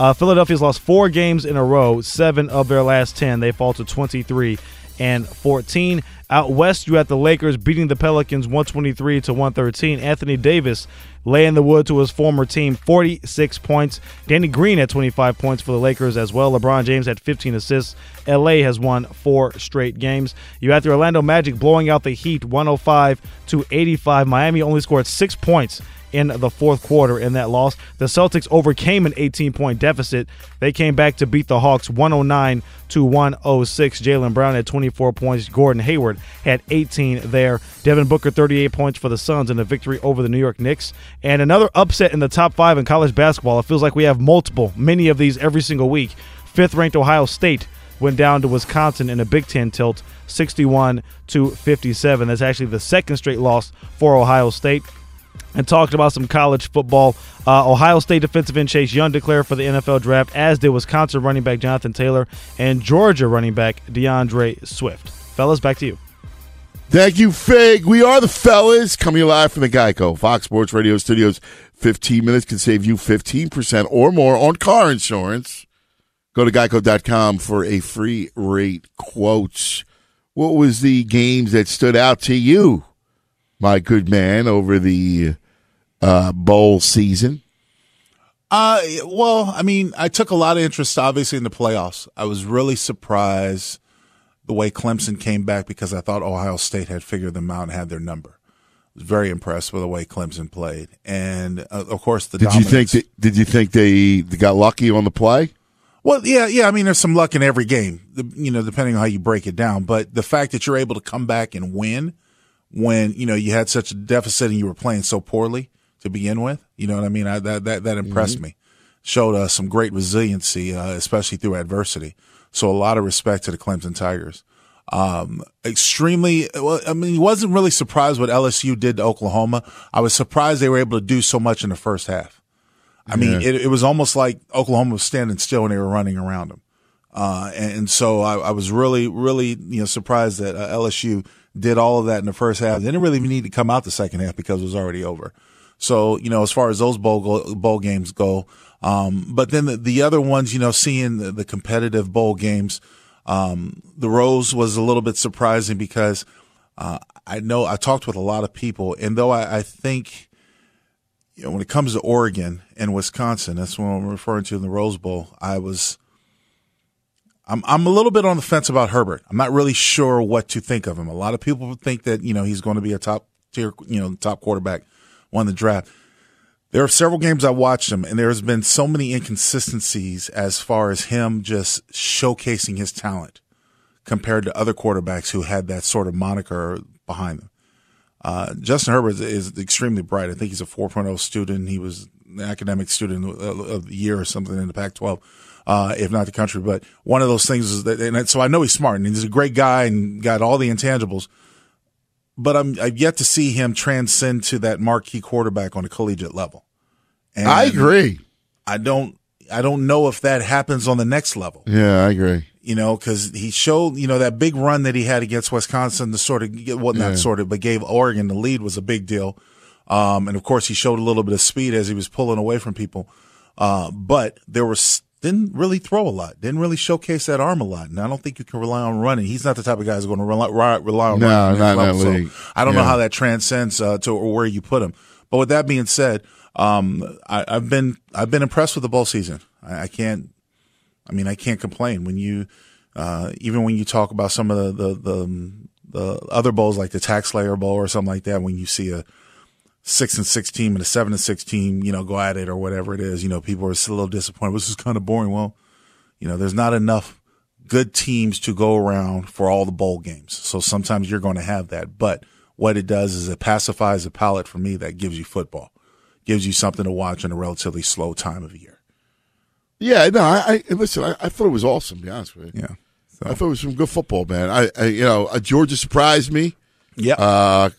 Uh, Philadelphia's lost four games in a row, seven of their last 10. They fall to 23 and 14. Out west, you had the Lakers beating the Pelicans 123 to 113. Anthony Davis laying the wood to his former team, 46 points. Danny Green had 25 points for the Lakers as well. LeBron James had 15 assists. LA has won four straight games. You had the Orlando Magic blowing out the Heat 105 to 85. Miami only scored six points in the fourth quarter in that loss. The Celtics overcame an 18 point deficit. They came back to beat the Hawks 109 to 106. Jaylen Brown had 24 points. Gordon Hayward had 18 there. Devin Booker 38 points for the Suns in a victory over the New York Knicks. And another upset in the top five in college basketball. It feels like we have multiple, many of these every single week. Fifth ranked Ohio State went down to Wisconsin in a Big Ten tilt, 61 to 57. That's actually the second straight loss for Ohio State and talked about some college football. Uh, Ohio State defensive end Chase Young declared for the NFL draft, as did Wisconsin running back Jonathan Taylor and Georgia running back D'Andre Swift. Fellas, back to you. Thank you, Fig. We are the fellas coming live from the Geico Fox Sports Radio studios. 15 minutes can save you 15% or more on car insurance. Go to geico.com for a free rate quote. What was the games that stood out to you, my good man, over the uh, bowl season? Uh, well, I mean, I took a lot of interest, obviously, in the playoffs. I was really surprised the way Clemson came back because I thought Ohio State had figured them out and had their number. I was very impressed with the way Clemson played, and uh, of course, the Did you think that, Did you think they, they got lucky on the play? Well, yeah, yeah. I mean, there's some luck in every game, you know, depending on how you break it down. But the fact that you're able to come back and win when you know you had such a deficit and you were playing so poorly to begin with, you know what I mean? I, that that that impressed Mhm. me. Showed us some great resiliency, uh, especially through adversity. So a lot of respect to the Clemson Tigers. Um, extremely. Well, I mean, he wasn't really surprised what LSU did to Oklahoma. I was surprised they were able to do so much in the first half. I mean, Yeah. it, it was almost like Oklahoma was standing still and they were running around them. Uh, and, and so I, I was really, really, you know, surprised that uh, LSU did all of that in the first half. They didn't really need to come out the second half because it was already over. So, you know, as far as those bowl bowl games go, um, but then the, the other ones, you know, seeing the, the competitive bowl games, um, the Rose was a little bit surprising because, uh, I know I talked with a lot of people and though I, I think, you know, when it comes to Oregon and Wisconsin, that's what I'm referring to in the Rose Bowl. I was, I'm, I'm a little bit on the fence about Herbert. I'm not really sure what to think of him. A lot of people think that, you know, he's going to be a top tier, you know, top quarterback, won the draft. There are several games I watched him, and there's been so many inconsistencies as far as him just showcasing his talent compared to other quarterbacks who had that sort of moniker behind them. Uh, Justin Herbert is, extremely bright. I think he's a 4.0 student. He was an academic student of, of the year or something in the Pac-12, uh, if not the country. But one of those things is that, and so I know he's smart and he's a great guy and got all the intangibles. But I'm I've yet to see him transcend to that marquee quarterback on a collegiate level. And I agree. I don't I don't know if that happens on the next level Yeah, I agree. you know, because he showed, you know, that big run that he had against Wisconsin, the sort of, get, well, not Yeah. sort of, but gave Oregon the lead was a big deal. Um, and of course, he showed a little bit of speed as he was pulling away from people. Uh, but there was, didn't really throw a lot, didn't really showcase that arm a lot. And I don't think you can rely on running. He's not the type of guy who's going to rely, rely on No, running. not in that level. So. I don't know how that transcends, uh, to where you put him. But with that being said, um, I, I've been, I've been impressed with the bowl season. I, I can't, I mean, I can't complain when you, uh, even when you talk about some of the, the, the, the other bowls like the Tax Slayer Bowl or something like that, when you see a six and six team and a seven and six team, you know, go at it or whatever it is, you know, people are still a little disappointed. This is kind of boring. Well, you know, there's not enough good teams to go around for all the bowl games. So sometimes you're going to have that. But what it does is it pacifies the palate for me that gives you football, gives you something to watch in a relatively slow time of year. Yeah, no, I, I listen. I, I thought it was awesome. To be honest with you, yeah, I thought it was some good football, man. I, I you know, uh, Georgia surprised me. Yeah, uh,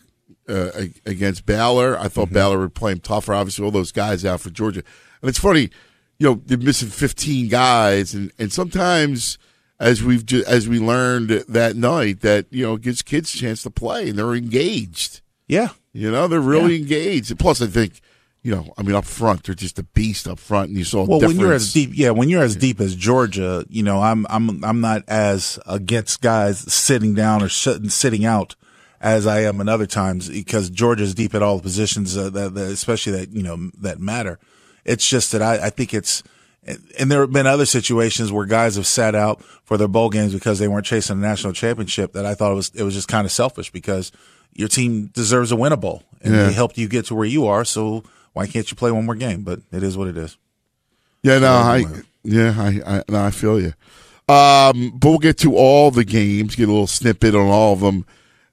uh, against Baylor. I thought mm-hmm. Baylor would play him tougher. Obviously, all those guys out for Georgia, and it's funny, you know, they're missing 15 guys, and and sometimes as we've ju- as we learned that night that you know it gives kids a chance to play and they're engaged. Yeah, you know they're really yeah. engaged. Plus, I think you know, I mean, up front, they're just a beast up front, and you saw. Well, difference. when you're as deep, yeah, when you're as deep as Georgia, you know, I'm I'm I'm not as against guys sitting down or sitting out as I am in other times because Georgia's deep at all the positions uh, that, that, especially that you know that matter. It's just that I, I think it's and there have been other situations where guys have sat out for their bowl games because they weren't chasing a national championship that I thought it was it was just kind of selfish because your team deserves a winnable and yeah. they helped you get to where you are so why can't you play one more game? But it is what it is. Yeah no I yeah I I, no, I feel you um, but we'll get to all the games get a little snippet on all of them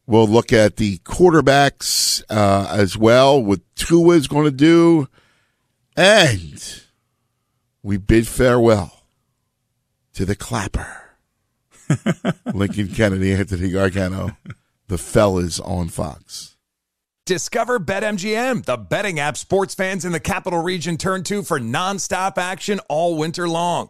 we'll look at the quarterbacks uh, as well what Tua is going to do and we bid farewell to the clapper. Lincoln Kennedy, Anthony Gargano, the fellas on Fox. Discover BetMGM, the betting app sports fans in the capital region turn to for nonstop action all winter long.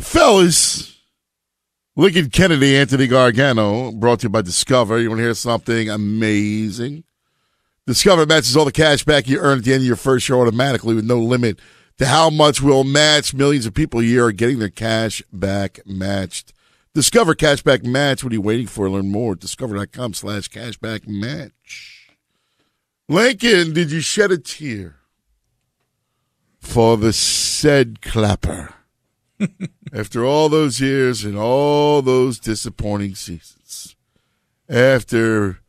Fellas, Lincoln Kennedy, Anthony Gargano, brought to you by Discover. You want to hear something amazing? Discover matches all the cash back you earn at the end of your first year automatically with no limit to how much will match. Millions of people a year are getting their cash back matched. Discover Cashback Match. What are you waiting for? Learn more at discover.com slash cashback match. Lincoln, did you shed a tear for the said clapper? After all those years and all those disappointing seasons, after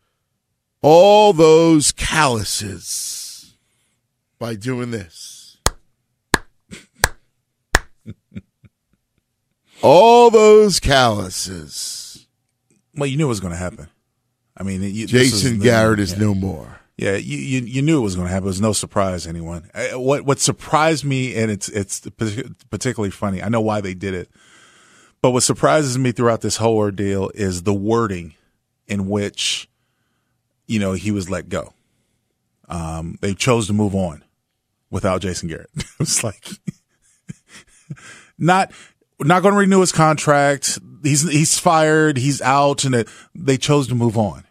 all those calluses, by doing this. all those calluses. Well, you knew it was going to happen. I mean, you, Jason Garrett is yeah. no more. Yeah, you, you, you knew it was going to happen. It was no surprise to anyone. What what surprised me, and it's it's particularly funny. I know why they did it, but what surprises me throughout this whole ordeal is the wording in which, you know, he was let go. Um, they chose to move on without Jason Garrett. it was like not not going to renew his contract. He's he's fired. He's out, and it, they chose to move on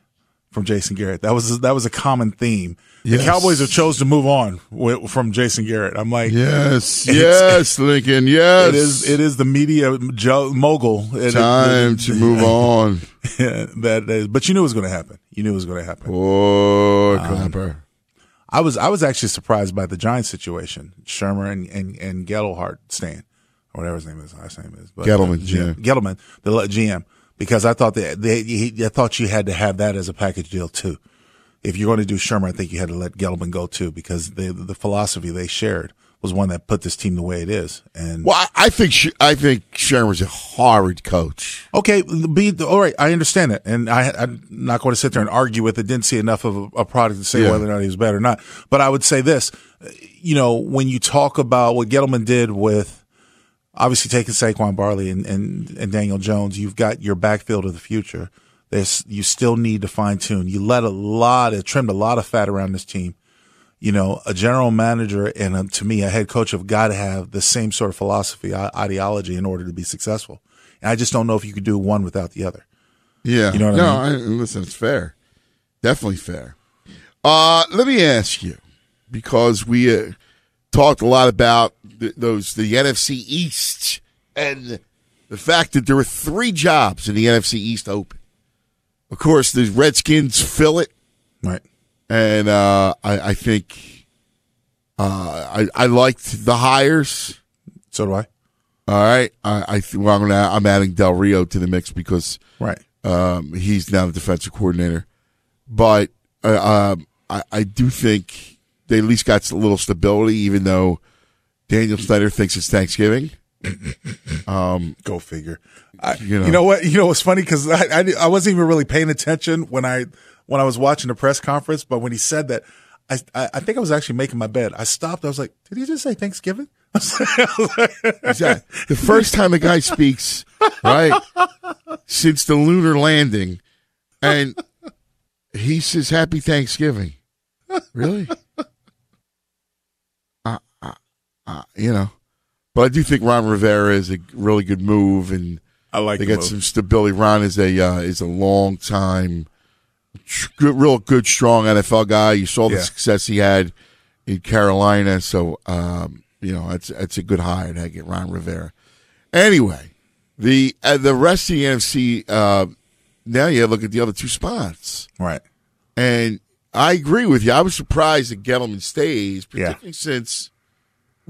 from Jason Garrett. That was that was a common theme. Yes. The Cowboys have chose to move on from Jason Garrett. I'm like, Yes, yes, Lincoln. Yes, it is. It is the media jo- mogul. It- time it- to move on. that is, but you knew it was going to happen. You knew it was going to happen. Poor Um, Clapper. I was I was actually surprised by the Giants situation. Shurmur and and and Gettelhart Stan, or whatever his name is, last name is. But Gettleman, GM, Gettleman, the GM, because I thought that they, he, I thought you had to have that as a package deal too. If you're going to do Shurmur, I think you had to let Gettleman go too, because the the philosophy they shared was one that put this team the way it is. And Well, I, I think I think Shurmur's a horrid coach. Okay, be all right. I understand it, and I, I'm not going to sit there and argue with it. Didn't see enough of a, a product to say Yeah. whether or not he was better or not. But I would say this: you know, when you talk about what Gettleman did with obviously taking Saquon Barkley and, and, and Daniel Jones, you've got your backfield of the future. There's you still need to fine tune. You let a lot of trimmed a lot of fat around this team. You know, a general manager and a, to me a head coach have got to have the same sort of philosophy, ideology in order to be successful. And I just don't know if you could do one without the other. Yeah, You know what no, I mean? listen, it's fair, definitely fair. Uh, let me ask you, because we uh, talked a lot about th- those the NFC East and the fact that there are three jobs in the NFC East open. Of course, the Redskins fill it, right? And uh, I, I think uh, I, I liked the hires. So do I. All right, I, I th- well, I'm gonna I'm adding Del Rio to the mix because right um, he's now the defensive coordinator, but uh, um, I, I do think they at least got a little stability, even though Daniel Snyder thinks it's Thanksgiving. Um, Go figure. I, you know, You know what? You know what's funny because I, I I wasn't even really paying attention when I when I was watching the press conference, but when he said that, I I, I think I was actually making my bed. I stopped. I was like, did he just say Thanksgiving? Exactly. The first time a guy speaks, right, since the lunar landing, and he says Happy Thanksgiving. Really? Uh, you know, but I do think Ron Rivera is a really good move, and I like they the got move. some stability. Ron is a uh, is a long time, tr- good, real good, strong NFL guy. You saw the Yeah. success he had in Carolina, so um, you know that's that's a good hire to get Ron Rivera. Anyway, the uh, the rest of the NFC. Uh, now you look at the other two spots, right? And I agree with you. I was surprised that Gettleman stays, Yeah. particularly since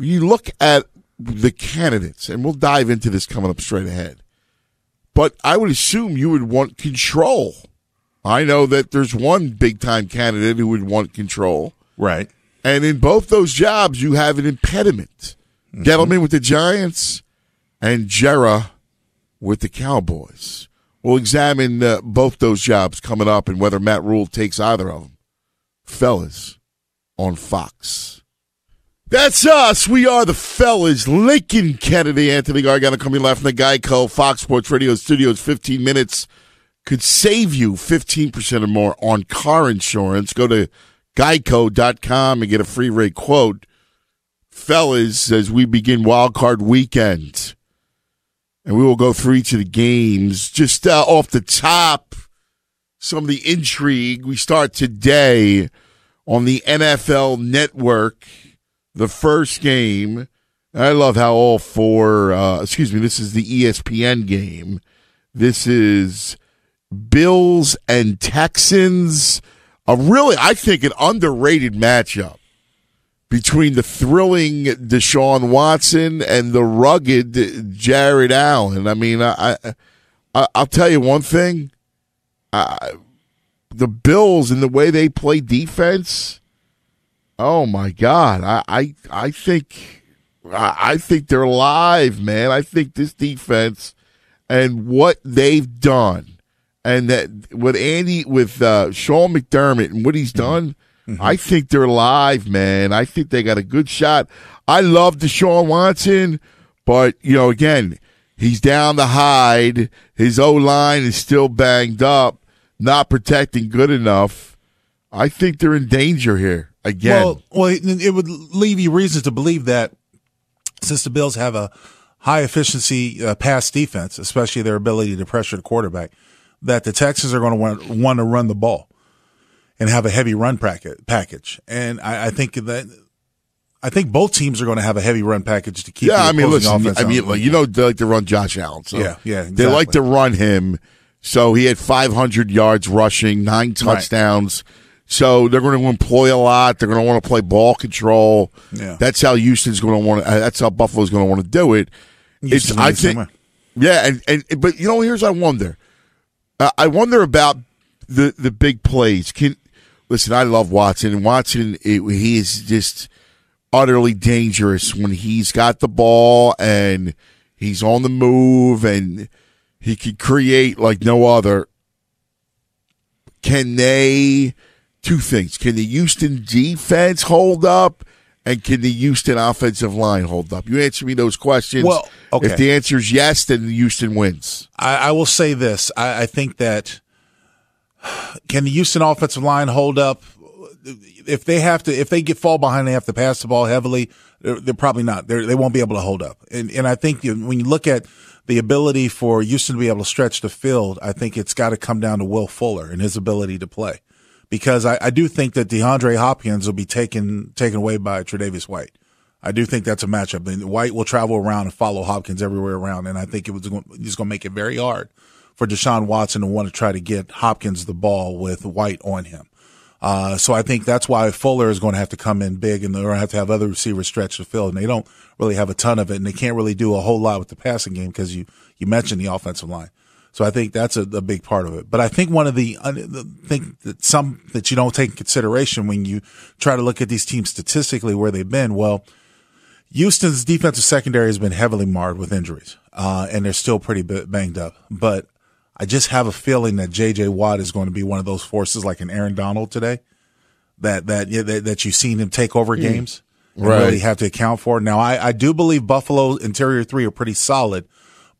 you look at the candidates, and we'll dive into this coming up straight ahead. But I would assume you would want control. I know that there's one big time candidate who would want control. Right. And in both those jobs, you have an impediment. Gettleman with the Giants and Jerry with the Cowboys. We'll examine uh, both those jobs coming up and whether Matt Rhule takes either of them. Fellas on Fox. That's us. We are the fellas. Lincoln Kennedy, Anthony Gargano coming live from the Geico Fox Sports Radio studios. 15 minutes could save you 15% or more on car insurance. Go to geico.com and get a free rate quote. Fellas, as we begin wild card weekend, and we will go through each of the games just uh, off the top, some of the intrigue. We start today on the NFL Network, the first game. I love how all four, uh, excuse me, this is the ESPN game. This is Bills and Texans. A really, I think, an underrated matchup between the thrilling Deshaun Watson and the rugged Jared Allen. I mean, I, I I'll tell you one thing. I, the Bills and the way they play defense. Oh my God! I I, I think I, I think they're live, man. I think this defense and what they've done, and that what Andy with uh, Sean McDermott and what he's done. I think they're live, man. I think they got a good shot. I love Deshaun Watson, but you know, again, he's down the hide. His O line is still banged up, not protecting good enough. I think they're in danger here again. Well, well, it, would leave you reasons to believe that since the Bills have a high efficiency uh, pass defense, especially their ability to pressure the quarterback, that the Texans are going to want, want to run the ball and have a heavy run packet, package. And I, I think that I think both teams are going to have a heavy run package to keep. Yeah, I mean, listen, I mean, like, you know, they like to run Josh Allen. So Yeah, yeah, They like to run him. So he had 500 yards rushing, nine touchdowns. So they're going to employ a lot. They're going to want to play ball control. Yeah. That's how Houston's going to want. to That's how Buffalo's going to want to do it. It's I be the same think. Yeah, and, and but you know, here's I wonder. Uh, I wonder about the the big plays. Can listen? I love Watson. Watson, it, he is just utterly dangerous when he's got the ball and he's on the move and he can create like no other. Can they? Two things. Can the Houston defense hold up? And can the Houston offensive line hold up? You answer me those questions. Well, okay. If the answer is yes, then Houston wins. I, I will say this: I, I think that can the Houston offensive line hold up? If they have to, if they get fall behind, they have to pass the ball heavily. They're, they're probably not. They're, they won't be able to hold up. And and I think when you look at the ability for Houston to be able to stretch the field, I think it's got to come down to Will Fuller and his ability to play, because I, I do think that DeAndre Hopkins will be taken taken away by Tre'Davious White. I do think that's a matchup. And White will travel around and follow Hopkins everywhere around, and I think it was it's going to make it very hard for Deshaun Watson to want to try to get Hopkins the ball with White on him. Uh, so I think that's why Fuller is going to have to come in big, and they're going to have to have other receivers stretch the field, and they don't really have a ton of it, and they can't really do a whole lot with the passing game because you you mentioned the offensive line. So I think that's a, a big part of it. But I think one of the, uh, the thing that some that you don't take in consideration when you try to look at these teams statistically where they've been, well, Houston's defensive secondary has been heavily marred with injuries, uh, and they're still pretty banged up. But I just have a feeling that J.J. Watt is going to be one of those forces like an Aaron Donald today, that that yeah, that, that you've seen him take over games Right. really have to account for. Now, I, I do believe Buffalo interior three are pretty solid,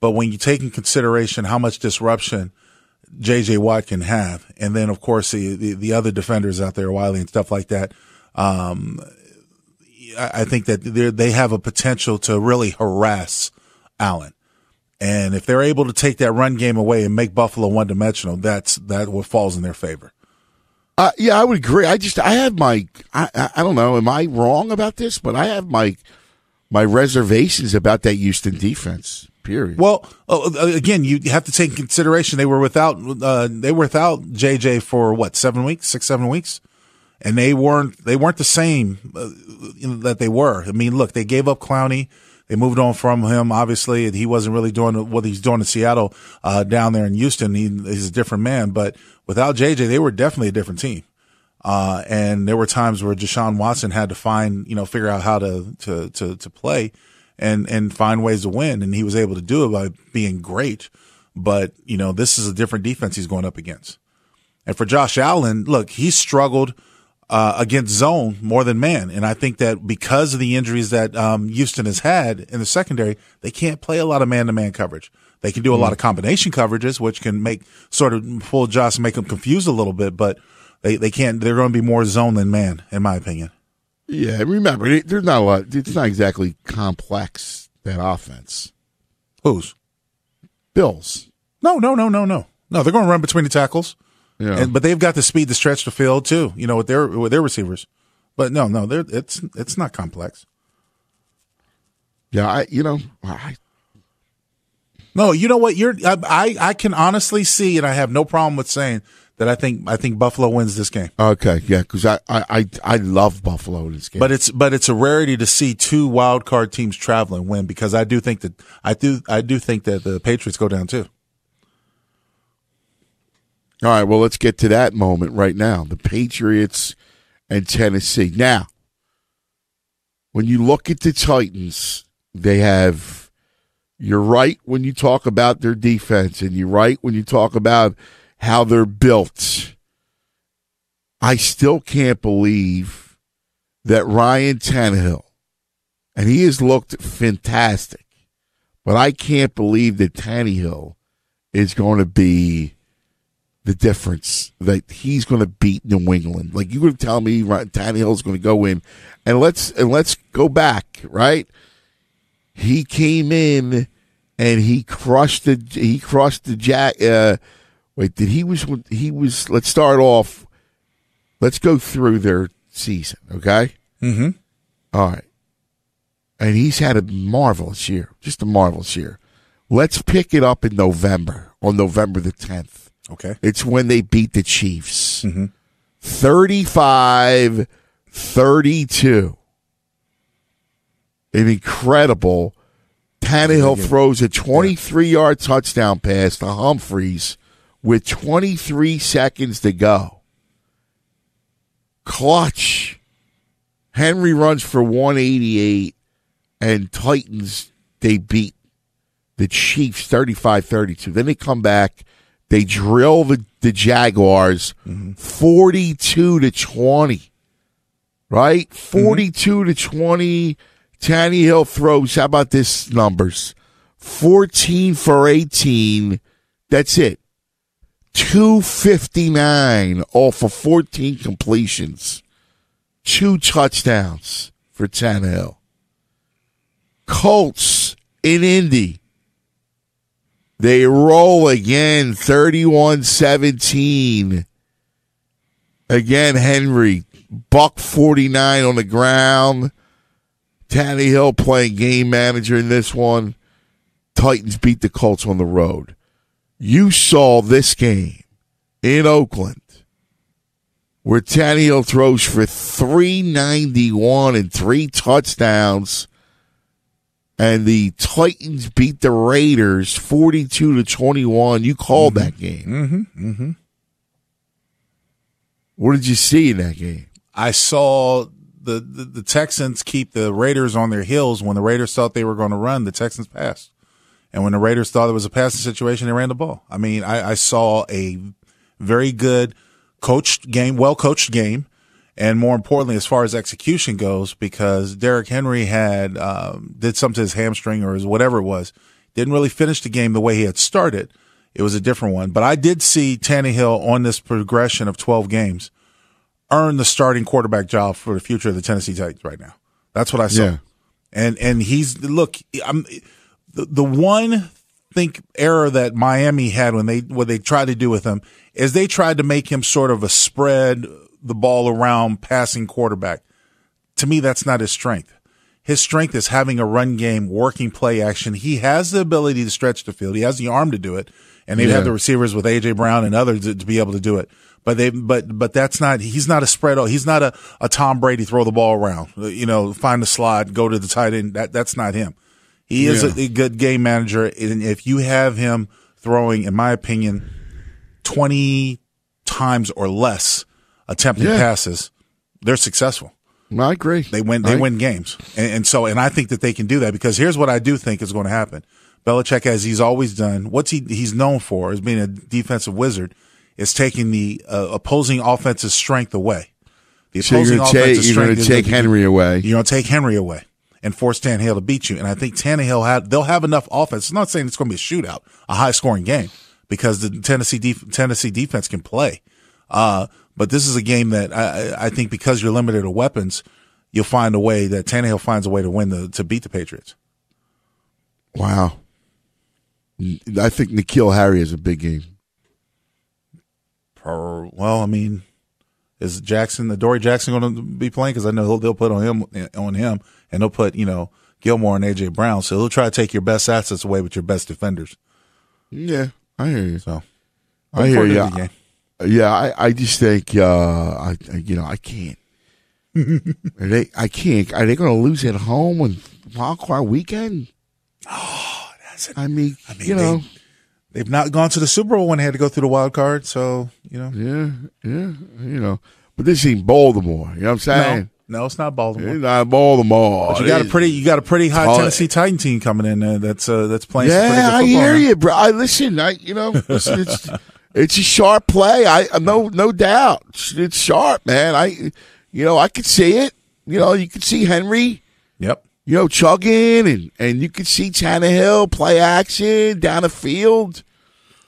but when you take in consideration how much disruption J.J. Watt can have, and then of course the the, the other defenders out there, Wiley and stuff like that. Um, I I think that they have a potential to really harass Allen. And if they're able to take that run game away and make Buffalo one dimensional, that's that what falls in their favor. Uh, yeah, I would agree. I just I have my I I don't know. Am I wrong about this? But I have my my reservations about that Houston defense. Period. Well, uh, again, you have to take consideration they were without uh, they were without JJ for what seven weeks, six seven weeks, and they weren't they weren't the same uh, that they were. I mean, look, they gave up Clowney. They moved on from him. Obviously, and he wasn't really doing what he's doing in Seattle. Uh, down there in Houston, he, he's a different man. But without JJ, they were definitely a different team. Uh, and there were times where Deshaun Watson had to find, you know, figure out how to, to, to, to play and, and find ways to win. And he was able to do it by being great. But, you know, this is a different defense he's going up against. And for Josh Allen, look, he struggled, uh, against zone more than man. And I think that because of the injuries that, um, Houston has had in the secondary, they can't play a lot of man to man coverage. They can do a lot of combination coverages, which can make sort of pull Josh and make him confused a little bit, but they, they can't, they're going to be more zone than man, in my opinion. Yeah, remember, there's not a lot. It's not exactly complex that offense. Whose? Bills. No, no, no, no, no. No, they're going to run between the tackles. Yeah. And, but they've got the speed to stretch the field too, you know, with their, with their receivers. But no, no, they're, it's, it's not complex. Yeah, I you know I No, you know what? You're, I, I can honestly see, and I have no problem with saying that I think, I think Buffalo wins this game. okay yeah because I, I I I love Buffalo in this game. But it's but it's a rarity to see two wild card teams traveling win because I do think that I do I do think that the Patriots go down too. All right, well, let's get to that moment right now. The Patriots and Tennessee. Now, when you look at the Titans, they have, you're right when you talk about their defense, and you're right when you talk about how they're built. I still can't believe that Ryan Tannehill, and he has looked fantastic, but I can't believe that Tannehill is going to be the difference that he's going to beat New England. Like you would tell me, Ryan Tannehill's going to go in, and let's and let's go back. Right, he came in and he crushed the he crushed the jack. Uh, wait, did he was he was? Let's start off. Let's go through their season, okay? Mm-hmm. All right. And he's had a marvelous year, just a marvelous year. Let's pick it up in November, on November the 10th. Okay. It's when they beat the Chiefs. Mm-hmm. 35 32. An incredible. Tannehill throws a 23 yard touchdown pass to Humphries with 23 seconds to go. Clutch. Henry runs for 188, and Titans, they beat the Chiefs 35 32. Then they come back, they drill the, the Jaguars mm-hmm. 42 to 20. Right? Mm-hmm. 42 to 20. Tannehill throws, how about this numbers? 14 for 18. That's it. 259 off of 14 completions. Two touchdowns for Tannehill. Colts in Indy. They roll again 31 17. Again, Henry, buck 49 on the ground. Tannehill playing game manager in this one. Titans beat the Colts on the road. You saw this game in Oakland where Tannehill throws for 391 and three touchdowns. And the Titans beat the Raiders 42 to 21. You called that game. Mm-hmm. Mm-hmm. What did you see in that game? I saw the, the, the Texans keep the Raiders on their heels. When the Raiders thought they were going to run, the Texans passed. And when the Raiders thought it was a passing situation, they ran the ball. I mean, I, I saw a very good coached game, well coached game. And more importantly, as far as execution goes, because Derrick Henry had, um, did something to his hamstring or his whatever it was, didn't really finish the game the way he had started. It was a different one. But I did see Tannehill on this progression of 12 games earn the starting quarterback job for the future of the Tennessee Titans right now. That's what I saw. Yeah. And, and he's, look, I'm, the, the one think error that Miami had when they, what they tried to do with him is they tried to make him sort of a spread the ball around passing quarterback. To me, that's not his strength. His strength is having a run game, working play action. He has the ability to stretch the field. He has the arm to do it. And they've Yeah. had the receivers with AJ Brown and others to, to be able to do it. But they, but, but that's not, he's not a spread. He's not a, a Tom Brady throw the ball around, you know, find the slot, go to the tight end. That, that's not him. He is Yeah. a, a good game manager. And if you have him throwing, in my opinion, 20 times or less attempted Yeah. passes, they're successful. I agree. They win. They I- win games, and, and so and I think that they can do that because here's what I do think is going to happen. Belichick, as he's always done, what's he he's known for as being a defensive wizard, is taking the uh, opposing offense's strength away. The So you're opposing gonna take- you're gonna take Henry away. You're going to take Henry away and force Tannehill to beat you. And I think Tannehill had they'll have enough offense. I'm not saying it's going to be a shootout, a high scoring game, because the Tennessee def- Tennessee defense can play. Uh, but this is a game that I, I- I think because you're limited to weapons, you'll find a way that Tannehill finds a way to win the to beat the Patriots. Wow. I think N'Keal Harry is a big game. Per, well, I mean, is Jackson the Dory Jackson going to be playing? Because I know they'll, they'll put on him on him, and they'll put you know Gilmore and AJ Brown. So they'll try to take your best assets away with your best defenders. Yeah, I hear you. So I hear you. game. Yeah, I, I just think uh, I I- you know I can't. are they I can't. Are they going to lose at home on Wild Card Weekend? Oh, that's. I mean, I mean, you know, they, they've not gone to the Super Bowl when they had to go through the wild card. So you know, yeah, yeah, you know. But this ain't Baltimore. You know what I'm saying? no, no, it's not Baltimore. It's not Baltimore. But you got a pretty, you got a pretty hot Tennessee Titan team coming in there that's uh, that's playing. Yeah, I hear now. you, bro. I listen. I you know, listen, it's it's a sharp play. I uh, no no doubt. It's, it's sharp, man. I you know I could see it. You know, you could see Henry. Yep. You know, chugging and and you could see Tannehill play action down the field.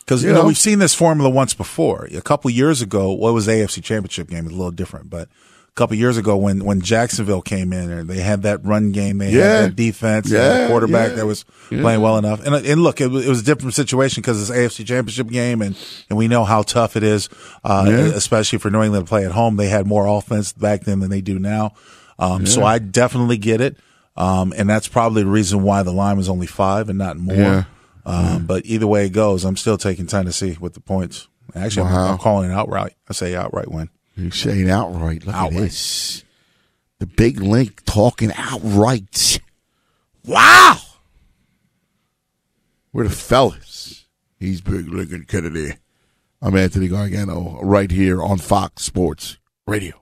Because you, You know, know? we've seen this formula once before. A couple years ago, what was the AFC Championship game? It's a little different, but a couple years ago when when Jacksonville came in and they had that run game, they Yeah. had that defense, Yeah, a quarterback yeah. that was playing well enough. And and look, it was, it was a different situation because it's AFC Championship game, and and we know how tough it is, uh, especially for New England to play at home. They had more offense back then than they do now, um, so I definitely get it. Um, and that's probably the reason why the line was only five and not more. Yeah. Um, But either way it goes, I'm still taking Tennessee with the points. Actually, I'm- I'm, calling it outright. I say outright win. You're saying outright. Look at this. The big link talking outright. Wow. We're the fellas. He's Big Lincoln Kennedy. I'm Anthony Gargano right here on Fox Sports Radio.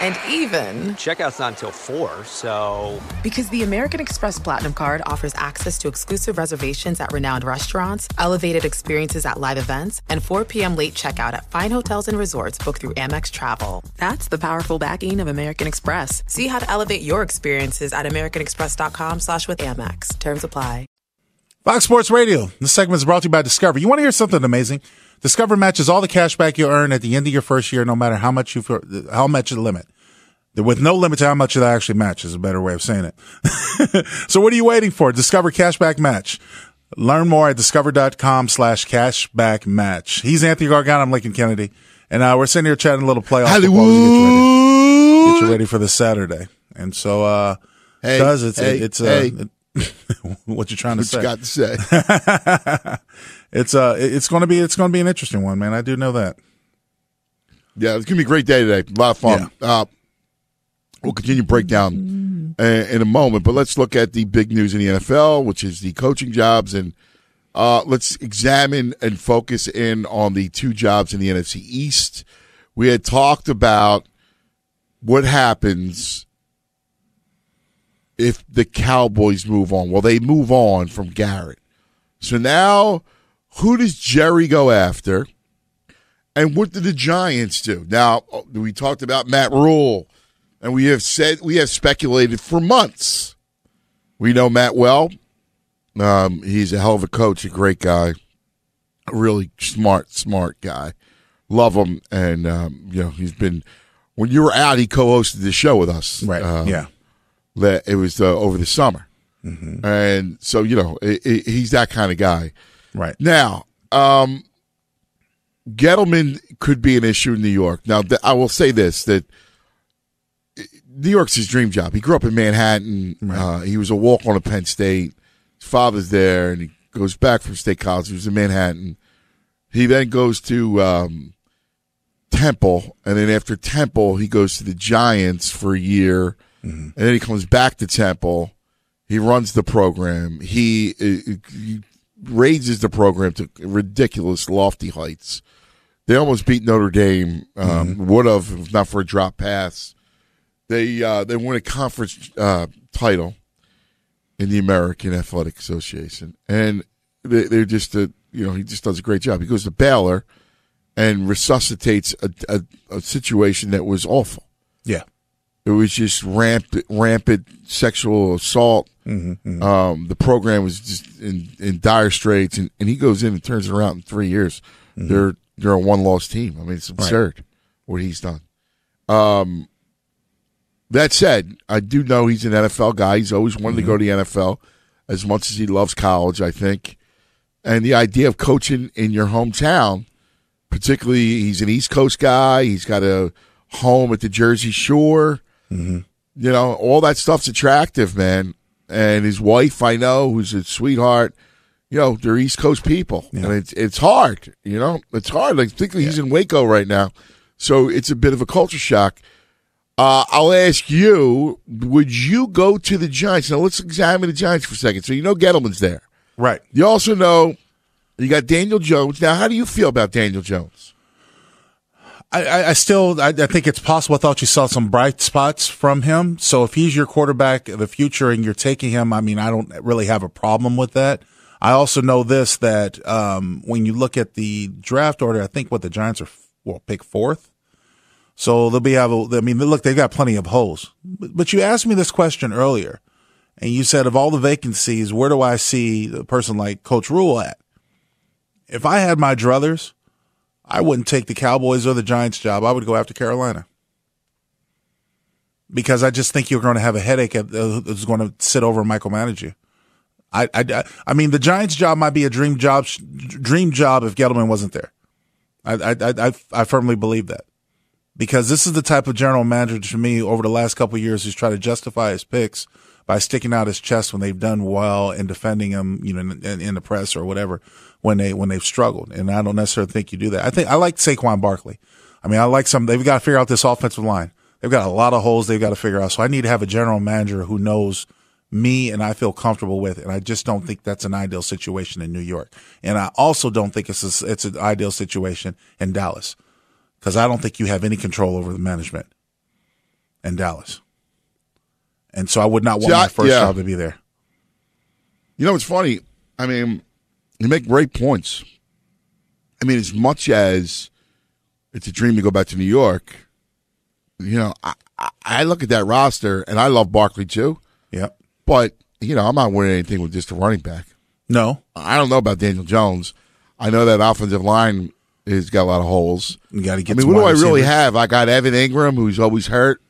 And even, Checkout's not until 4, so. because the American Express Platinum card offers access to exclusive reservations at renowned restaurants, elevated experiences at live events, and 4 p.m. late checkout at fine hotels and resorts booked through Amex Travel. That's the powerful backing of American Express. See how to elevate your experiences at americanexpress.com slash with Amex. Terms apply. Fox Sports Radio. This segment is brought to you by Discover. You want to hear something amazing? Discover matches all the cash back you'll earn at the end of your first year, no matter how much you how much the limit. With no limit to how much it actually matches, is a better way of saying it. so what are you waiting for? Discover Cashback Match. Learn more at discover.com slash cashback match. He's Anthony Gargano. I'm Lincoln Kennedy. And uh, we're sitting here chatting a little playoff we get you ready. Get you ready for this Saturday. And so, uh, Hey, does it's, hey, it's, uh, hey. what you trying to What say? you got to say? it's uh it's going to be it's going to be an interesting one, man. I do know that. Yeah, it's gonna be a great day today. A lot of fun. Uh, we'll continue to break down uh, in a moment, but let's look at the big news in the NFL, which is the coaching jobs, and uh, let's examine and focus in on the two jobs in the NFC East. We had talked about what happens if the Cowboys move on. Well, they move on from Garrett. So now, who does Jerry go after? And what did the Giants do? Now, we talked about Matt Rhule, and we have said we have speculated for months. We know Matt well. Um, he's a hell of a coach, a great guy, a really smart, smart guy. Love him, and um, you know he's been. When you were out, he co-hosted the show with us. Right. Um, yeah. that it was uh, over the summer, and so you know i i he's that kind of guy. Right now, um, Gettleman could be an issue in New York. Now, th- I will say this: that New York's his dream job. He grew up in Manhattan. Uh, he was a walk on at Penn State. His father's there, and he goes back from state college. He was in Manhattan. He then goes to um, Temple, and then after Temple, he goes to the Giants for a year, and then he comes back to Temple. He runs the program. He, he raises the program to ridiculous, lofty heights. They almost beat Notre Dame. Um, Would have if not for a drop pass. They uh, they won a conference uh, title in the American Athletic Association, and they, they're just a you know he just does a great job. He goes to Baylor and resuscitates a, a, a situation that was awful. It was just rampant, rampant sexual assault. Mm-hmm, Um, the program was just in, in dire straits, and, and he goes in and turns it around in three years. They're they're a one loss team. I mean, it's absurd what he's done. Um, that said, I do know he's an NFL guy. He's always wanted to go to the NFL as much as he loves college. I think, and the idea of coaching in your hometown, particularly he's an East Coast guy. He's got a home at the Jersey Shore. You know, all that stuff's attractive, man. And his wife, I know, who's a sweetheart. You know, they're East Coast people, and it's it's hard. You know, it's hard. Like, particularly he's in Waco right now, so it's a bit of a culture shock. Uh, I'll ask you: Would you go to the Giants? Now, let's examine the Giants for a second. So you know Gettleman's there, right? You also know you got Daniel Jones. Now, how do you feel about Daniel Jones? I, I, still, I, I think it's possible. I thought you saw some bright spots from him. So if he's your quarterback of the future and you're taking him, I mean, I don't really have a problem with that. I also know this that um, when you look at the draft order, I think what the Giants are will pick fourth. So they'll be able. I mean, look, they've got plenty of holes. But, but you asked me this question earlier, and you said of all the vacancies, where do I see a person like Coach Rhule at? If I had my druthers, I wouldn't take the Cowboys or the Giants job. I would go after Carolina because I just think you're going to have a headache uh, that's going to sit over micromanage you. I, I, I mean, the Giants job might be a dream job, dream job if Gettleman wasn't there. I, I, I, I firmly believe that because this is the type of general manager to me over the last couple years who's tried to justify his picks by sticking out his chest when they've done well and defending him, you know, in, in the press or whatever when they when they've struggled. And I don't necessarily think you do that. I think I like Saquon Barkley. I mean, I like some. They've got to figure out this offensive line. They've got a lot of holes they've got to figure out. So I need to have a general manager who knows me and I feel comfortable with. And I just don't think that's an ideal situation in New York. And I also don't think it's a, it's an ideal situation in Dallas because I don't think you have any control over the management in Dallas. And so I would not want See, I- my first yeah. job to be there. You know, it's funny. I mean, you make great points. I mean, as much as it's a dream to go back to New York, you know, I, I, look at that roster and I love Barkley too. Yep. But, you know, I'm not winning anything with just a running back. No. I don't know about Daniel Jones. I know that offensive line has got a lot of holes. You got to get. I mean, what do I really have? I got Evan Engram, who's always hurt.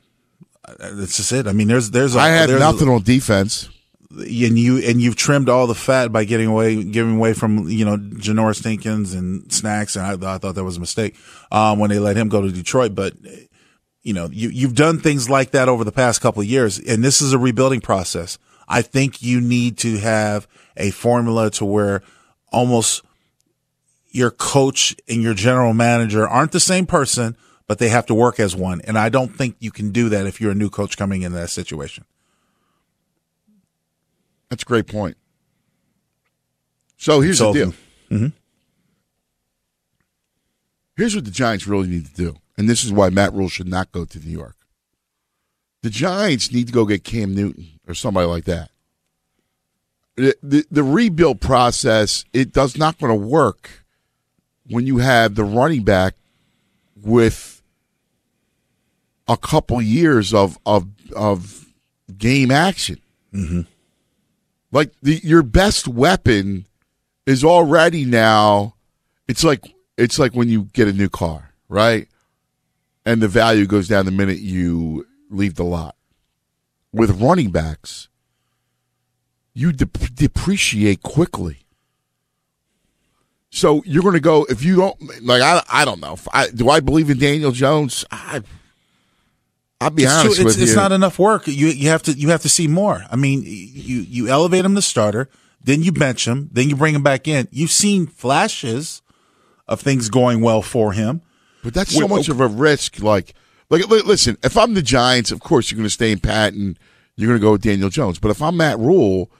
Uh, that's just it. I mean, there's there's. A, I have there's nothing on defense. And you and you've trimmed all the fat by getting away, giving away from you know Janoris Jenkins and Snacks, and I, I thought that was a mistake um, when they let him go to Detroit. But you know, you you've done things like that over the past couple of years, and this is a rebuilding process. I think you need to have a formula to where almost your coach and your general manager aren't the same person, but they have to work as one. And I don't think you can do that if you're a new coach coming into that situation. That's a great point. So here's So- the deal. Mhm. Here's what the Giants really need to do, and this is why Matt Rhule should not go to New York. The Giants need to go get Cam Newton or somebody like that. The, the, the rebuild process it does not going to work when you have the running back with a couple years of of of game action. Mm-hmm. Like the your best weapon is already now. It's like it's like when you get a new car, right? And the value goes down the minute you leave the lot. With running backs, you dep- depreciate quickly. So you're going to go if you don't like. I I don't know. I, do I believe in Daniel Jones? I I'll be it's honest too- it's, with it's you. not enough work. You you have to you have to see more. I mean, you you elevate him to starter, then you bench him, then you bring him back in. You've seen flashes of things going well for him. But that's so much of a risk. Like, like, listen, if I'm the Giants, of course you're going to stay in Pat and you're going to go with Daniel Jones. But if I'm Matt Rhule,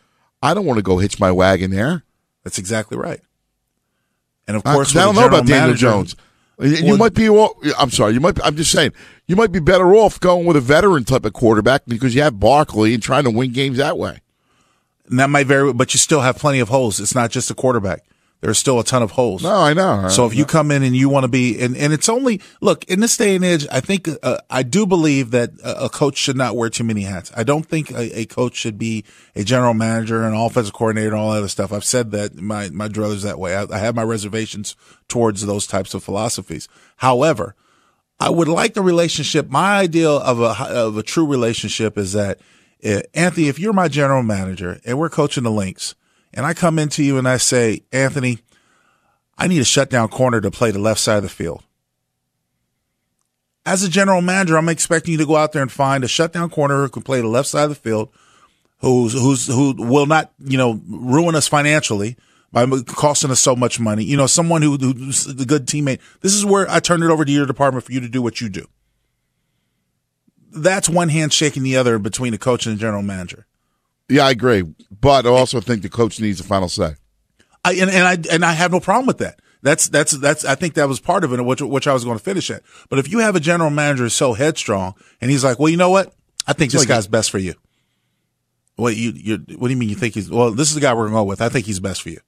I don't want to go hitch my wagon there. That's exactly right. And of Uh, I don't know about general Daniel Jones. You might be. I'm sorry. You might. I'm just saying. You might be better off going with a veteran type of quarterback because you have Barkley and trying to win games that way. And that might vary, but you still have plenty of holes. It's not just a quarterback. There's still a ton of holes. No, I know. So if you come in and you want to be, and, and it's only, look, in this day and age, I think, uh, I do believe that a, a coach should not wear too many hats. I don't think a, a coach should be a general manager, and offensive coordinator, and all that other stuff. I've said that my, my druthers that way. I, I have my reservations towards those types of philosophies. However, I would like the relationship. My ideal of a, of a true relationship is that, uh, Anthony, if you're my general manager and we're coaching the Lynx, and I come into you and I say, Anthony, I need a shutdown corner to play the left side of the field. As a general manager, I'm expecting you to go out there and find a shutdown corner who can play the left side of the field, who's who's who will not, you know, ruin us financially by costing us so much money. You know, someone who, who's a good teammate. This is where I turn it over to your department for you to do what you do. That's one hand shaking the other between the coach and the general manager. Yeah, I agree. But I also think the coach needs the final say. I, and, and I and I have no problem with that. That's that's that's I think that was part of it, which which I was going to finish at. But if you have a general manager who's so headstrong, and he's like, well, you know what? I think this like- guy's best for you. What you you what do you mean you think he's well? This is the guy we're going to go with. I think he's best for you.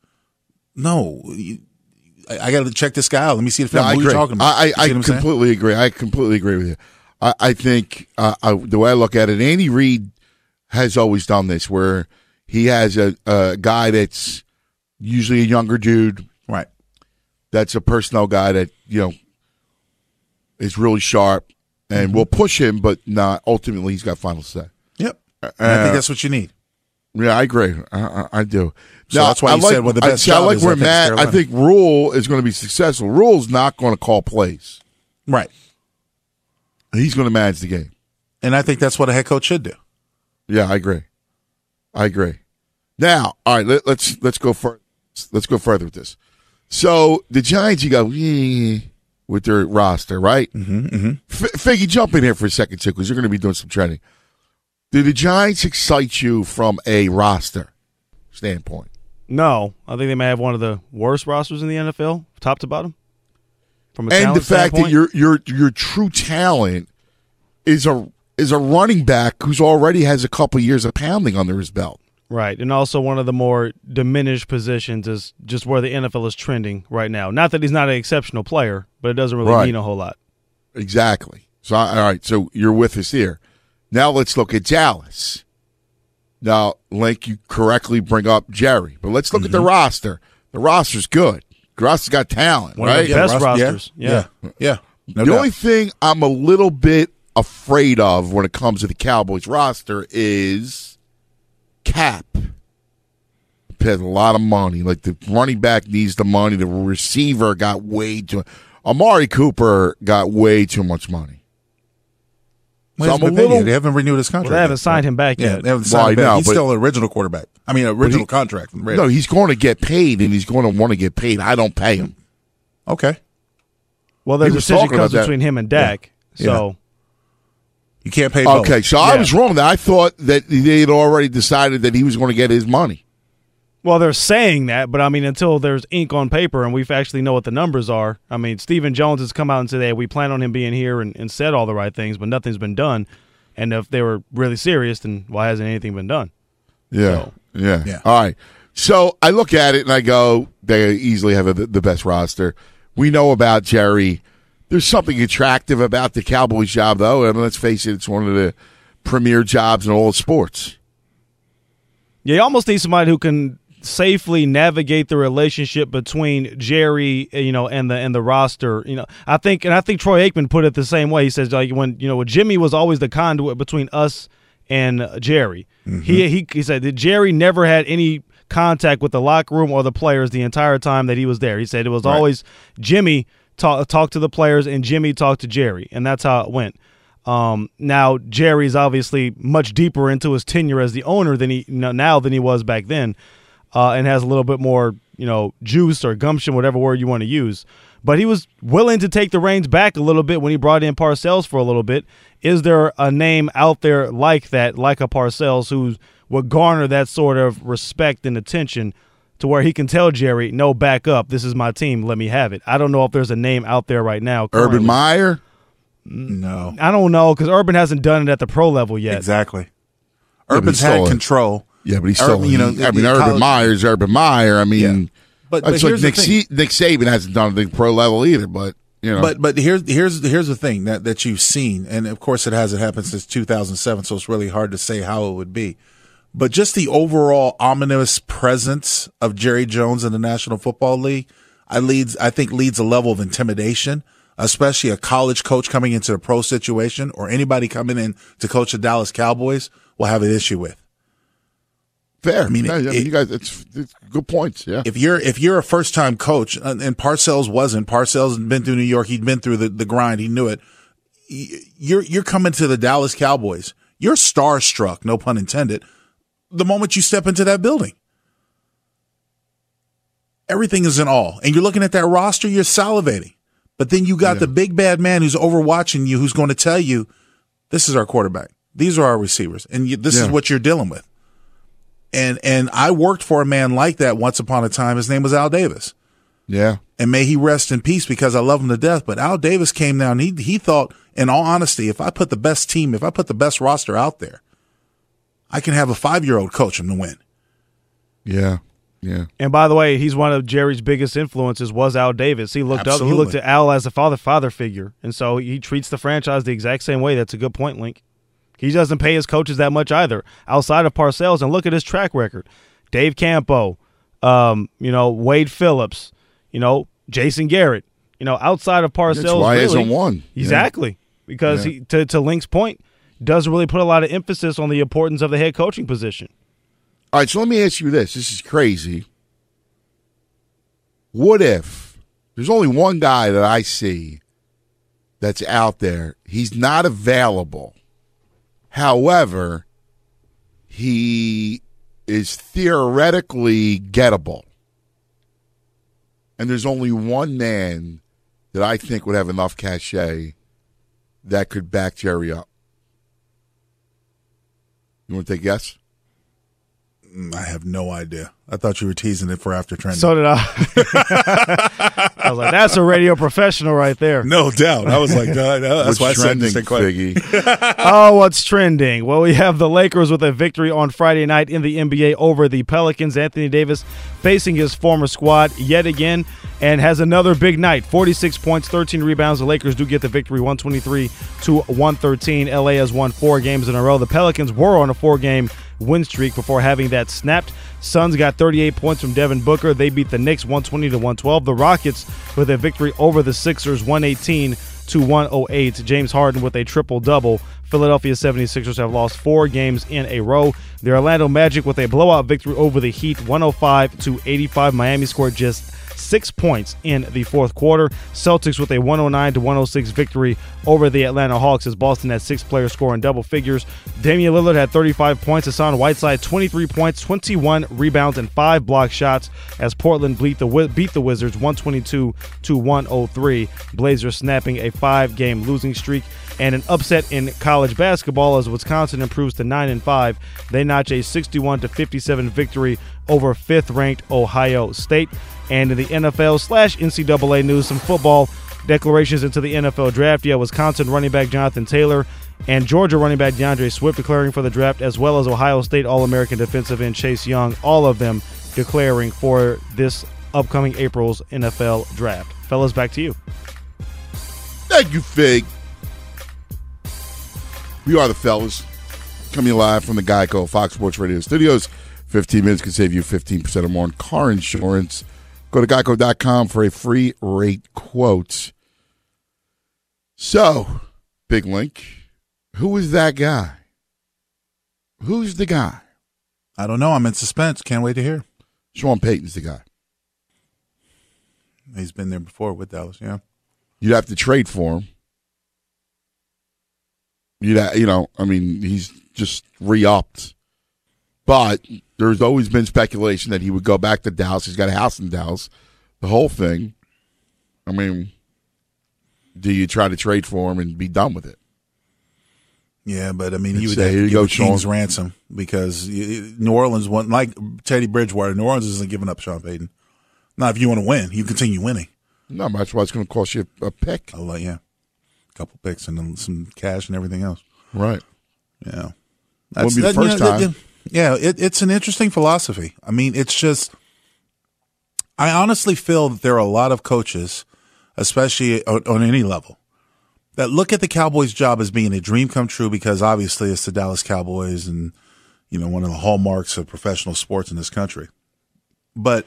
No, you, I, I got to check this guy out. Let me see the No. I agree. talking about? I, I, I I'm saying? completely agree. I completely agree with you. I, I think uh, I, the way I look at it, Andy Reid has always done this, where he has a, a guy that's usually a younger dude, right? That's a personnel guy that you know is really sharp and Mm-hmm. will push him, but not ultimately. He's got final say. Yep. And I think that's what you need. Yeah, I agree. I, I, I do. So that's why I you like, said what the I- best see, I like I where Matt. I think Rhule is going to be successful. Rhule's not going to call plays. Right. He's going to manage the game. And I think that's what a head coach should do. Yeah, I agree. I agree. Now, all right, let, let's let's go fur- let's go further with this. So the Giants, you go with their roster, right? Mm-hmm, mm-hmm. F- Figgy, jump in here for a second too, because you're going to be doing some training. Do the Giants excite you from a roster standpoint? No, I think they may have one of the worst rosters in the NFL, top to bottom. From a and the fact that your your your true talent is a is a running back who's already has a couple years of pounding under his belt. Right, and also one of the more diminished positions is just where the NFL is trending right now. Not that he's not an exceptional player, but it doesn't really Right. mean a whole lot. Exactly. So all right, so you're with us here. Now let's look at Dallas. Now, Link, you correctly bring up Jerry, but let's look at the mm-hmm. roster. The roster's good. The roster's got talent, One of right? the best rosters. Yeah. Yeah. No the doubt. only thing I'm a little bit afraid of when it comes to the Cowboys roster is cap. Pays a lot of money. Like the running back needs the money. The receiver got way too. Amari Cooper got way too much money. So I'm a little- They haven't renewed his contract. Well, they haven't yet. signed him back Yeah, yet. they haven't signed I him back. know, He's but- still an original quarterback. I mean, original contract. from the No, he's going to get paid, and he's going to want to get paid. I don't pay him. Okay. Well, the decision talking about comes that. between him and Dak. Yeah. So You can't pay both. Okay, so I was wrong. That I thought that they had already decided that he was going to get his money. Well, they're saying that, but I mean, until there's ink on paper and we actually know what the numbers are. I mean, Stephen Jones has come out and said, hey, we plan on him being here and, and said all the right things, but nothing's been done. And if they were really serious, then why hasn't anything been done? Yeah. So- yeah. Yeah. All right. So I look at it and I go, they easily have a, the best roster. We know about Jerry. There's something attractive about the Cowboys job, though. And let's face it, it's one of the premier jobs in all of sports. Yeah, you almost need somebody who can safely navigate the relationship between Jerry, you know, and the and the roster. You know, I think, and I think Troy Aikman put it the same way. He says like when you know Jimmy was always the conduit between us and Jerry. Mm-hmm. He, he he said that Jerry never had any contact with the locker room or the players the entire time that he was there. He said it was always Jimmy talk talk to the players and Jimmy talked to Jerry, and that's how it went. Um, now Jerry's obviously much deeper into his tenure as the owner than he now than he was back then. uh, and has a little bit more, you know, juice or gumption, whatever word you want to use. But he was willing to take the reins back a little bit when he brought in Parcells for a little bit. Is there a name out there like that, like a Parcells, who would garner that sort of respect and attention to where he can tell Jerry, no, back up. This is my team. Let me have it. I don't know if there's a name out there right now. currently. Urban Meyer. Mm, no, I don't know because Urban hasn't done it at the pro level yet. exactly. but Urban's he had control. Yeah, but he's still, Urban, you know, he- I mean, Urban college- Meyer's Urban Meyer. I mean, But- but it's like Nick, thing. C- Nick Saban hasn't done it the pro level either. But you know, But but here's here's here's the thing that that you've seen, and of course it hasn't happened since 2007, so it's really hard to say how it would be. But just the overall ominous presence of Jerry Jones in the National Football League, I leads I think leads a level of intimidation, especially a college coach coming into a pro situation or anybody coming in to coach the Dallas Cowboys will have an issue with. fair. I mean, Yeah, it- I mean, it- you guys, it's, it's good points. Yeah, if you're if you're a first time coach and and Parcells wasn't Parcells had been through New York he'd been through the, the grind he knew it you're you're coming to the Dallas Cowboys you're starstruck no pun intended the moment you step into that building everything is in all. and you're looking at that roster you're salivating but then you got the big bad man who's overwatching you who's going to tell you this is our quarterback these are our receivers and you, this is what you're dealing with and and I worked for a man like that once upon a time. His name was Al Davis. yeah. And may he rest in peace because I love him to death. But Al Davis came down. He he thought, in all honesty, if I put the best team, if I put the best roster out there, I can have a five year old coach him to win. Yeah. Yeah. And by the way, he's one of Jerry's biggest influences was Al Davis. He looked up he looked Absolutely. at Al as a father father figure. And so he treats the franchise the exact same way. That's a good point, Link. He doesn't pay his coaches that much either, outside of Parcells. And look at his track record. Dave Campo, um, you know, Wade Phillips, you know, Jason Garrett. You know, outside of Parcells, That's why he really, hasn't won. Yeah. Exactly. Because Yeah. he to, to Link's point, doesn't really put a lot of emphasis on the importance of the head coaching position. All right, so let me ask you this. This is crazy. What if there's only one guy that I see that's out there? He's not available. However, he is theoretically gettable. And there's only one man that I think would have enough cachet that could back Jerry up. You want to take? Mm, Mm, I have no idea. I thought you were teasing it for after trending. So did I. I was like, that's a radio professional right there. no doubt. I was like, no, no, that's What's why I said trending, this. Figgy? oh, what's trending? Well, we have the Lakers with a victory on Friday night in the NBA over the Pelicans. Anthony Davis facing his former squad yet again and has another big night 46 points, 13 rebounds. The Lakers do get the victory 123 to 113. LA has won four games in a row. The Pelicans were on a four game win streak before having that snapped. Suns got 38 points from Devin Booker. They beat the Knicks 120 to 112. The Rockets with a victory over the Sixers 118 to 108. James Harden with a triple double. Philadelphia 76ers have lost four games in a row. The Orlando Magic with a blowout victory over the Heat 105 to 85. Miami scored just six points in the fourth quarter. Celtics with a 109 to 106 victory over the Atlanta Hawks as Boston had six players scoring double figures. Damian Lillard had 35 points. Hassan Whiteside 23 points, 21 rebounds, and five block shots as Portland beat the beat the Wizards 122 to 103. Blazers snapping a five-game losing streak. And an upset in college basketball as Wisconsin improves to 9 and 5. They notch a 61 to 57 victory over fifth ranked Ohio State. And in the NFL slash NCAA news, some football declarations into the NFL draft. Yeah, Wisconsin running back Jonathan Taylor and Georgia running back D'Andre Swift declaring for the draft, as well as Ohio State All American defensive end Chase Young, all of them declaring for this upcoming April's NFL draft. Fellas, back to you. Thank you, Fig. We are the fellas coming live from the Geico Fox Sports Radio studios. 15 minutes can save you 15% or more on car insurance. Go to geico.com for a free rate quote. So, Big Link, who is that guy? Who's the guy? I don't know. I'm in suspense. Can't wait to hear. Sean Payton's the guy. He's been there before with Dallas. Yeah. You'd have to trade for him. You'd, you know, I mean, he's just re-upped. But there's always been speculation that he would go back to Dallas. He's got a house in Dallas. The whole thing. I mean, do you try to trade for him and be done with it? Yeah, but I mean, he would have here to you go, king's Sean. ransom because New Orleans won like Teddy Bridgewater. New Orleans isn't giving up Sean Payton. Not if you want to win, you continue winning. No, that's why it's going to cost you a pick. Let yeah, a couple picks and then some cash and everything else. Right. Yeah, Wouldn't be the that- you first know, that- time. yeah, it, it's an interesting philosophy. I mean, it's just. I honestly feel that there are a lot of coaches, especially on, on any level, that look at the Cowboys' job as being a dream come true because obviously it's the Dallas Cowboys and you know one of the hallmarks of professional sports in this country. But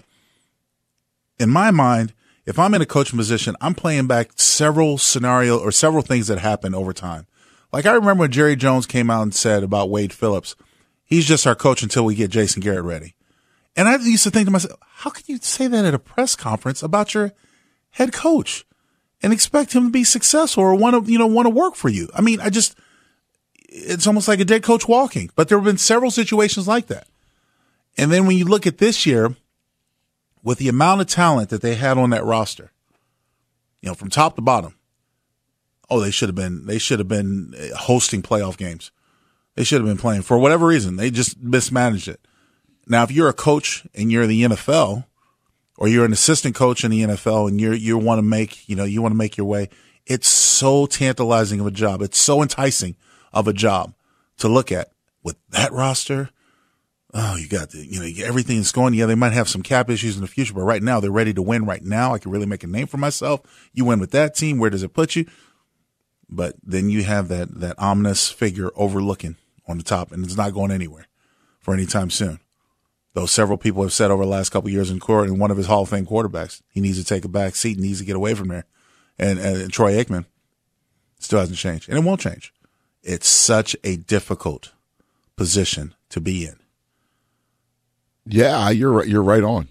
in my mind, if I'm in a coaching position, I'm playing back several scenario or several things that happened over time. Like I remember when Jerry Jones came out and said about Wade Phillips, he's just our coach until we get Jason Garrett ready. And I used to think to myself, how can you say that at a press conference about your head coach and expect him to be successful or want to, you know, want to work for you? I mean, I just, it's almost like a dead coach walking, but there have been several situations like that. And then when you look at this year, with the amount of talent that they had on that roster, you know, from top to bottom, oh, they should have been, they should have been uh, hosting playoff games. They should have been playing for whatever reason. They just mismanaged it. Now, if you're a coach and you're in the NFL or you're an assistant coach in the NFL and you're, you want to make, you know, you want to make your way, it's so tantalizing of a job. It's so enticing of a job to look at with that roster. Oh, you got the, you know, everything's going. Yeah, they might have some cap issues in the future, but right now they're ready to win right now. I can really make a name for myself. You win with that team. Where does it put you? But then you have that, that ominous figure overlooking on the top and it's not going anywhere for any time soon. Though several people have said over the last couple years in court and one of his Hall of Fame quarterbacks, he needs to take a back seat and needs to get away from there. And, and Troy Aikman still hasn't changed and it won't change. It's such a difficult position to be in. Yeah, you're right. You're right on.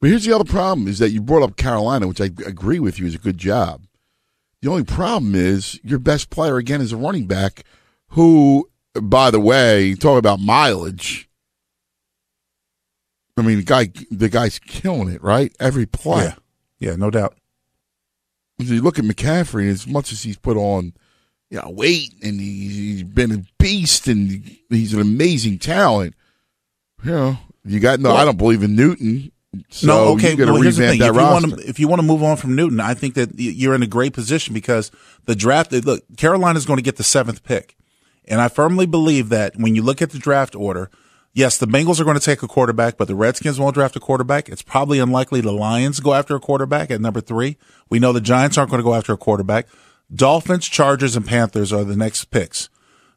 But here's the other problem: is that you brought up Carolina, which I agree with you is a good job. The only problem is your best player again is a running back, who, by the way, talk about mileage. I mean, the guy, the guy's killing it, right? Every play. Yeah, yeah, no doubt. If you look at McCaffrey, as much as he's put on, you know, weight and he's, he's been a beast and he's an amazing talent. You know, you got no. Well- I don't believe in Newton. So no, okay. You well, here's the thing: if you want to, if you want to move on from Newton, I think that you're in a great position because the draft. Eh, look, Carolina's going to get the seventh pick, and I firmly believe that when you look at the draft order, yes, the Bengals are going to take a quarterback, but the Redskins won't draft a quarterback. It's probably unlikely the Lions go after a quarterback at number three. We know the Giants aren't going to go after a quarterback. Dolphins, Chargers, and Panthers are the next picks.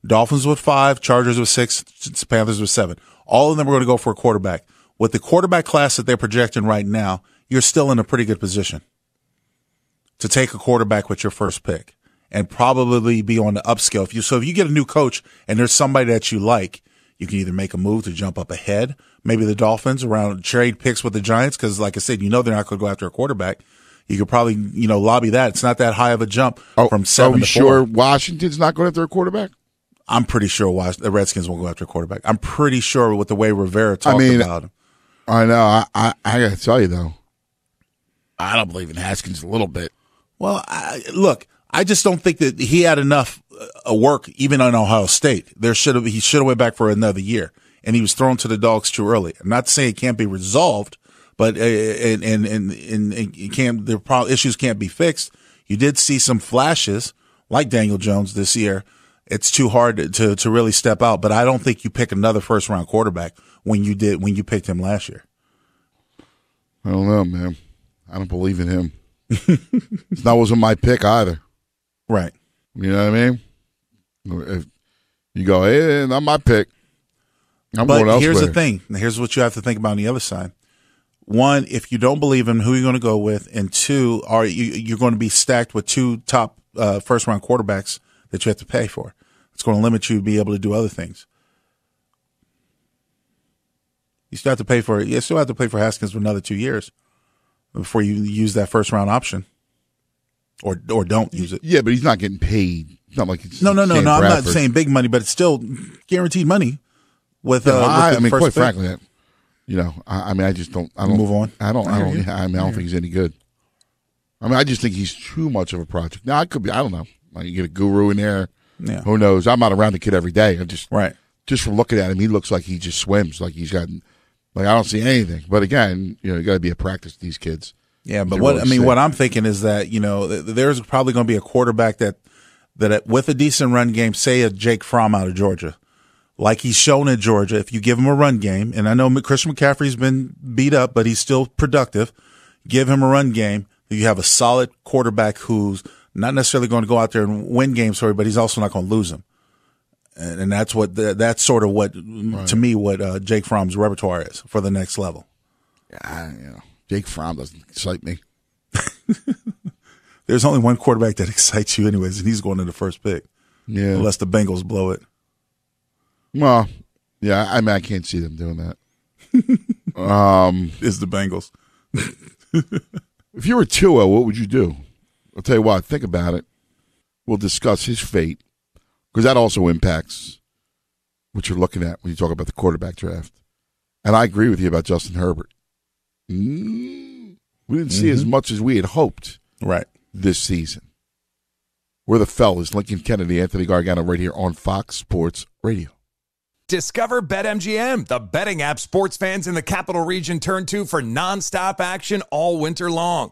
Dolphins with five, Chargers with six, Panthers with seven. All of them are going to go for a quarterback. With the quarterback class that they're projecting right now, you're still in a pretty good position to take a quarterback with your first pick and probably be on the upscale. If you, so if you get a new coach and there's somebody that you like, you can either make a move to jump up ahead. Maybe the Dolphins around trade picks with the Giants. Cause like I said, you know, they're not going to go after a quarterback. You could probably, you know, lobby that. It's not that high of a jump oh, from seven Are we to sure. Washington's not going after a quarterback? I'm pretty sure Was- the Redskins won't go after a quarterback. I'm pretty sure with the way Rivera talked I mean, about him. I know. I, I, I got to tell you though, I don't believe in Haskins a little bit. Well, I, look, I just don't think that he had enough uh, work even on Ohio State. There should have he should have went back for another year, and he was thrown to the dogs too early. I'm not saying it can't be resolved, but uh, and and and, and can't the pro- issues can't be fixed. You did see some flashes like Daniel Jones this year. It's too hard to, to to really step out, but I don't think you pick another first round quarterback when you did when you picked him last year. I don't know, man. I don't believe in him. that wasn't my pick either. Right. You know what I mean? If you go, hey, not my pick. I'm but going elsewhere. here's the thing. Here's what you have to think about on the other side. One, if you don't believe him, who are you going to go with? And two, are you you're going to be stacked with two top uh, first round quarterbacks that you have to pay for? It's going to limit you to be able to do other things. You still have to pay for it. you still have to pay for Haskins for another two years before you use that first round option, or or don't use it. Yeah, but he's not getting paid. It's not like it's No, no, no, Sam no. I'm not Bradford. saying big money, but it's still guaranteed money. with. Yeah, Uh, with I, I mean, quite pick? frankly, I- you know, I, I mean, I just don't. I don't Move on. I don't. I I don't. you. I mean, I don't think he's any good. I mean, I just think he's too much of a project. Now, I could be. I don't know. Like you get a guru in there. Yeah. Who knows? I'm not around the kid every day. I just right. Just from looking at him, he looks like he just swims. Like he's got. Like I don't see anything. But again, you know, you got to be a practice with these kids. Yeah, but They're what really I mean, sick. what I'm thinking is that you know th- there's probably going to be a quarterback that that with a decent run game, say a Jake Fromm out of Georgia, like he's shown at Georgia. If you give him a run game, and I know Christian McCaffrey's been beat up, but he's still productive. Give him a run game. You have a solid quarterback who's not necessarily going to go out there and win games for you, but he's also not going to lose them. And, and that's what the, that's sort of what to me what uh, Jake Fromm's repertoire is for the next level. Yeah, you know, Jake Fromm doesn't excite me. There's only one quarterback that excites you, anyways, and he's going to the first pick. Yeah. Unless the Bengals blow it. Well, yeah, I mean, I can't see them doing that. um, is the Bengals. if you were Tua, what would you do? I'll tell you what. Think about it. We'll discuss his fate because that also impacts what you're looking at when you talk about the quarterback draft. And I agree with you about Justin Herbert. We didn't see as Mhm. much as we had hoped. Right. This season. We're the fellas, Lincoln Kennedy, Anthony Gargano, right here on Fox Sports Radio. Discover BetMGM, the betting app sports fans in the capital region turn to for nonstop action all winter long.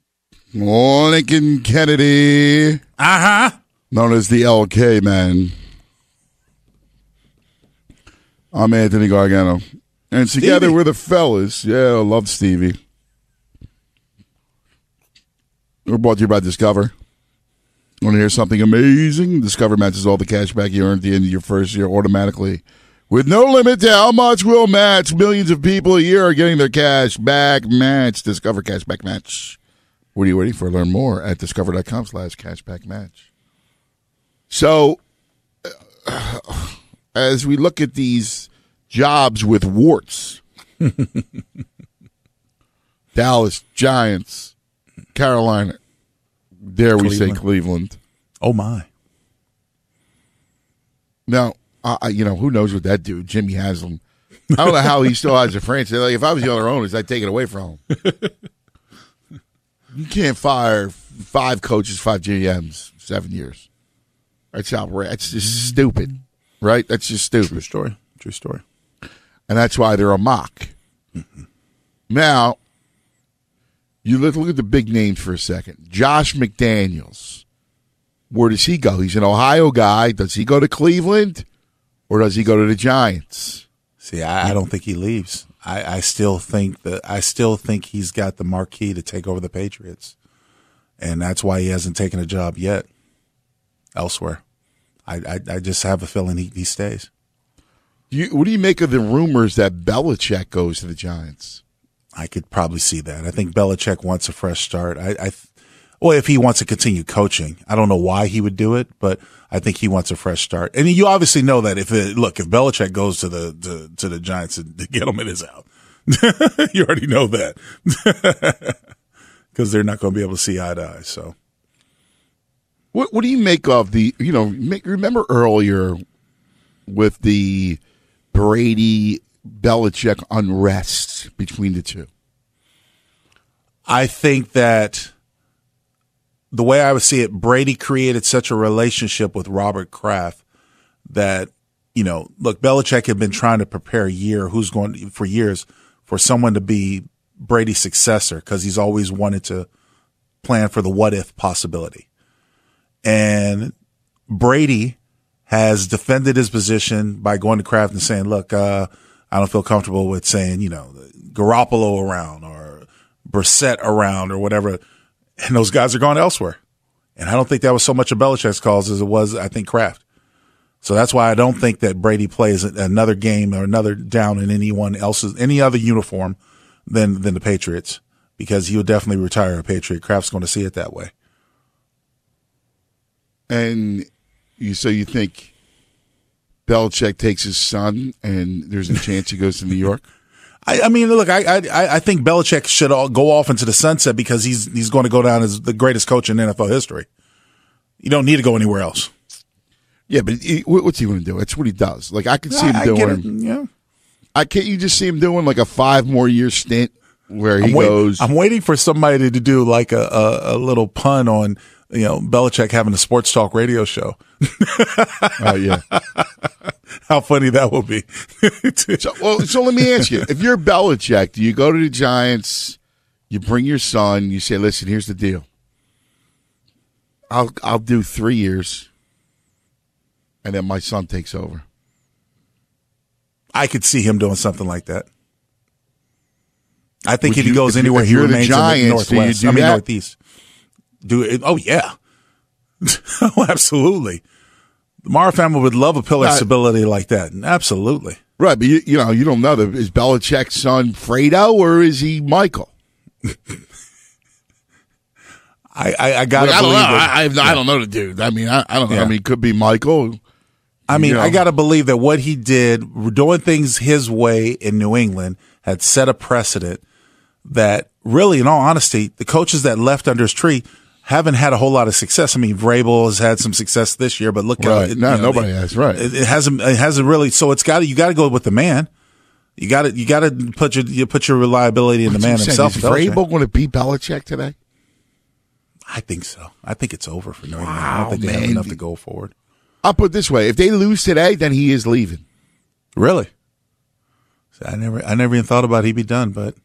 Lincoln Kennedy. Uh huh. Known as the LK man. I'm Anthony Gargano. And together Stevie. we're the fellas. Yeah, I love Stevie. We're brought to you by Discover. Want to hear something amazing? Discover matches all the cash back you earned at the end of your first year automatically. With no limit to how much we'll match, millions of people a year are getting their cash back match. Discover Cashback Match. What are you waiting for? Learn more at discover.com slash cashback match. So, uh, as we look at these jobs with warts, Dallas, Giants, Carolina, dare we say Cleveland. Cleveland. Oh my! Now, I I- you know who knows what that dude, Jimmy Haslam. I don't know how he still has a franchise. Like if I was the other owners, I'd take it away from him. you can't fire five coaches, five GMs, seven years. That's outrageous. That's just mm-hmm. stupid, right? That's just stupid. True story. True story. And that's why they're a mock. Mm-hmm. Now, you look, look at the big names for a second. Josh McDaniels. Where does he go? He's an Ohio guy. Does he go to Cleveland or does he go to the Giants? See, I, I don't think he leaves. I, I still think that I still think he's got the marquee to take over the Patriots, and that's why he hasn't taken a job yet elsewhere. I I, I just have a feeling he, he stays. You, what do you make of the rumors that Belichick goes to the Giants? I could probably see that. I think Belichick wants a fresh start. I, I well, if he wants to continue coaching, I don't know why he would do it, but I think he wants a fresh start. And you obviously know that if it, look, if Belichick goes to the, to, to the Giants, the Gettleman is out. you already know that because they're not going to be able to see eye to eye. So, what what do you make of the? You know, make, remember earlier with the Brady Belichick unrest between the two. I think that the way I would see it, Brady created such a relationship with Robert Kraft that, you know, look, Belichick had been trying to prepare a year who's going for years for someone to be Brady's successor because he's always wanted to plan for the what if possibility. And Brady has defended his position by going to Kraft and saying, look, uh, I don't feel comfortable with saying, you know, Garoppolo around or Brissett around or whatever and those guys are gone elsewhere. And I don't think that was so much a Belichick's calls as it was, I think, Kraft. So that's why I don't think that Brady plays another game or another down in anyone else's, any other uniform than, than the Patriots because he would definitely retire a Patriot. Kraft's going to see it that way. And you, so you think Belichick takes his son and there's a chance he goes to New York? I, I mean, look, I, I I think Belichick should all go off into the sunset because he's he's going to go down as the greatest coach in NFL history. You don't need to go anywhere else. Yeah, but he, what's he going to do? It's what he does. Like I can see him I, doing. yeah, I can't. You just see him doing like a five more year stint where he I'm wait, goes. I'm waiting for somebody to do like a, a, a little pun on you know Belichick having a sports talk radio show. oh yeah. How funny that will be. so, well, so let me ask you: If you're Belichick, do you go to the Giants? You bring your son. You say, "Listen, here's the deal. I'll I'll do three years, and then my son takes over." I could see him doing something like that. I think Would if you- he goes if anywhere, if he you're the remains Giants, in do the you northwest. do I mean that? northeast. Do it? Oh yeah. oh, absolutely. The Mara family would love a pillar of stability like that. Absolutely. Right, but you, you know you don't know that is Belichick's son Fredo or is he Michael? I I, I gotta Like, I don't know. believe that- I, I, no- I don't know the dude. I mean, I, I don't know. Yeah. I mean, it could be Michael. I mean, You know. I got to believe that what he did, doing things his way in New England, had set a precedent that really, in all honesty, the coaches that left under his tree haven't had a whole lot of success. I mean, Vrabel has had some success this year, but look, Right. at No, nobody has. Right. It, it hasn't. It hasn't really. So it's got to. You got to go with the man. You got to. You got to put your you put your reliability in the man himself. Is Belichick. Vrabel going to beat Belichick today? I think so. I think it's over for New England. I Wow, don't think they have man. enough to go forward. I'll put it this way: if they lose today, then he is leaving. Really? See, I never. I never even thought about he'd be done, but.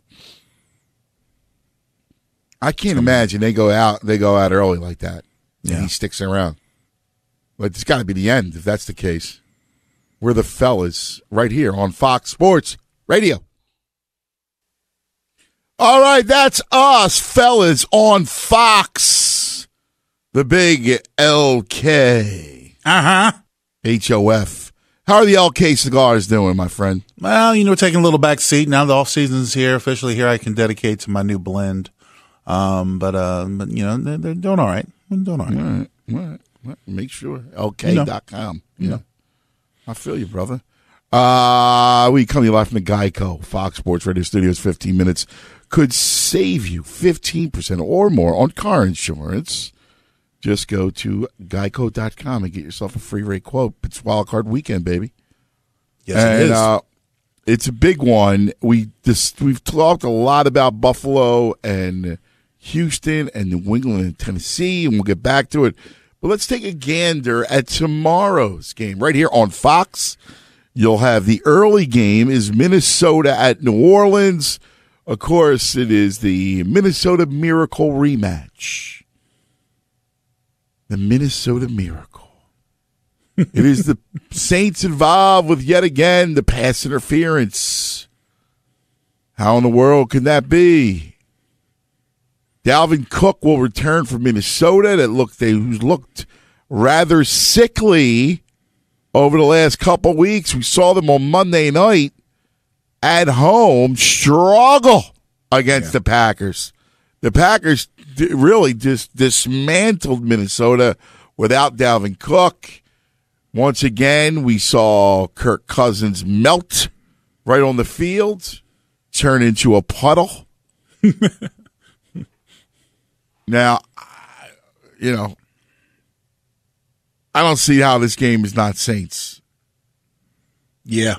I can't imagine they go out. They go out early like that, and Yeah. he sticks around. But it's got to be the end if that's the case. We're the fellas right here on Fox Sports Radio. All right, that's us, fellas, on Fox. The big LK. Uh huh. HOF. How are the LK cigars doing, my friend? Well, you know, taking a little back seat now. The off season's here, officially here. I can dedicate to my new blend. Um, but uh, but you know, they're, they're doing all right. They're doing all right. All right, all right. Make sure. LK.com. You know. I feel you, brother. Uh, we come to you live from the Geico Fox Sports Radio Studios. 15 minutes could save you 15% or more on car insurance. Just go to geico.com and get yourself a free rate quote. It's wild card weekend, baby. Yes, and, it is. Uh, it's a big one. We just we've talked a lot about Buffalo and Houston and New England and Tennessee, and we'll get back to it. But let's take a gander at tomorrow's game right here on Fox. You'll have the early game is Minnesota at New Orleans. Of course, it is the Minnesota Miracle rematch. The Minnesota Miracle. it is the Saints involved with yet again the pass interference. How in the world can that be? Dalvin Cook will return from Minnesota that looked they looked rather sickly over the last couple weeks. We saw them on Monday night at home struggle against yeah. the Packers. The Packers really just dismantled Minnesota without Dalvin Cook. Once again, we saw Kirk Cousins melt right on the field, turn into a puddle. now, you know, I don't see how this game is not Saints. Yeah.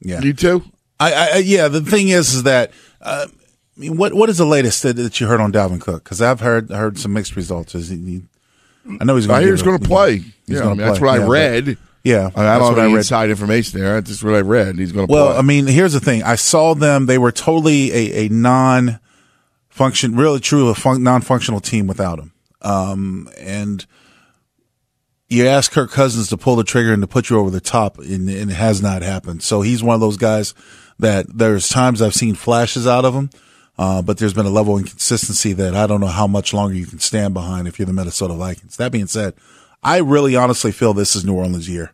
Yeah. You too? I, I yeah. The thing is, is that uh, I mean, what what is the latest that, that you heard on Dalvin Cook? Because I've heard heard some mixed results. Is he, I know he's. Gonna I hear he's going to play. He's yeah, I mean, play. that's what yeah, I read. But, yeah, I, I don't have any inside information there. That's just what I read. He's going to. Play. Well, play. I mean, here's the thing. I saw them. They were totally a, a non function, really, true, a fun, non functional team without him. Um, and you ask Kirk Cousins to pull the trigger and to put you over the top, and, and, it has not happened. So he's one of those guys that there's times I've seen flashes out of him, uh, but there's been a level of inconsistency that I don't know how much longer you can stand behind if you're the Minnesota Vikings. That being said, I really honestly feel this is New Orleans' year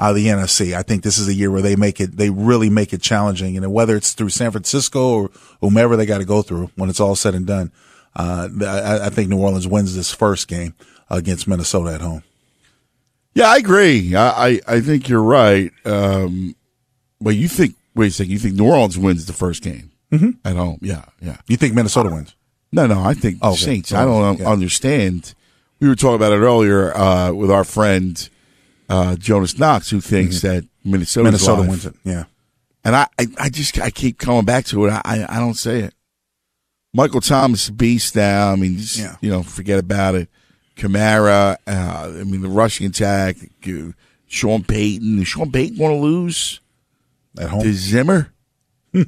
out of the NFC. I think this is a year where they make it, they really make it challenging. And whether it's through San Francisco or whomever they got to go through when it's all said and done, uh, I, I think New Orleans wins this first game against Minnesota at home. Yeah, I agree. I, I, I think you're right. Um, but you think, wait a second, you think New Orleans wins the first game mm-hmm. at home? Yeah, yeah. You think Minnesota wins? No, no, I think oh, okay. Saints. I don't understand. We were talking about it earlier uh, with our friend uh, Jonas Knox, who thinks mm-hmm. that Minnesota Minnesota wins it. Yeah, and I, I, I, just I keep coming back to it. I, I don't say it. Michael Thomas beast now. I mean, just, yeah. you know, forget about it. Kamara. Uh, I mean, the rushing attack. Sean Payton. Is Sean Payton want to lose at home to Zimmer? I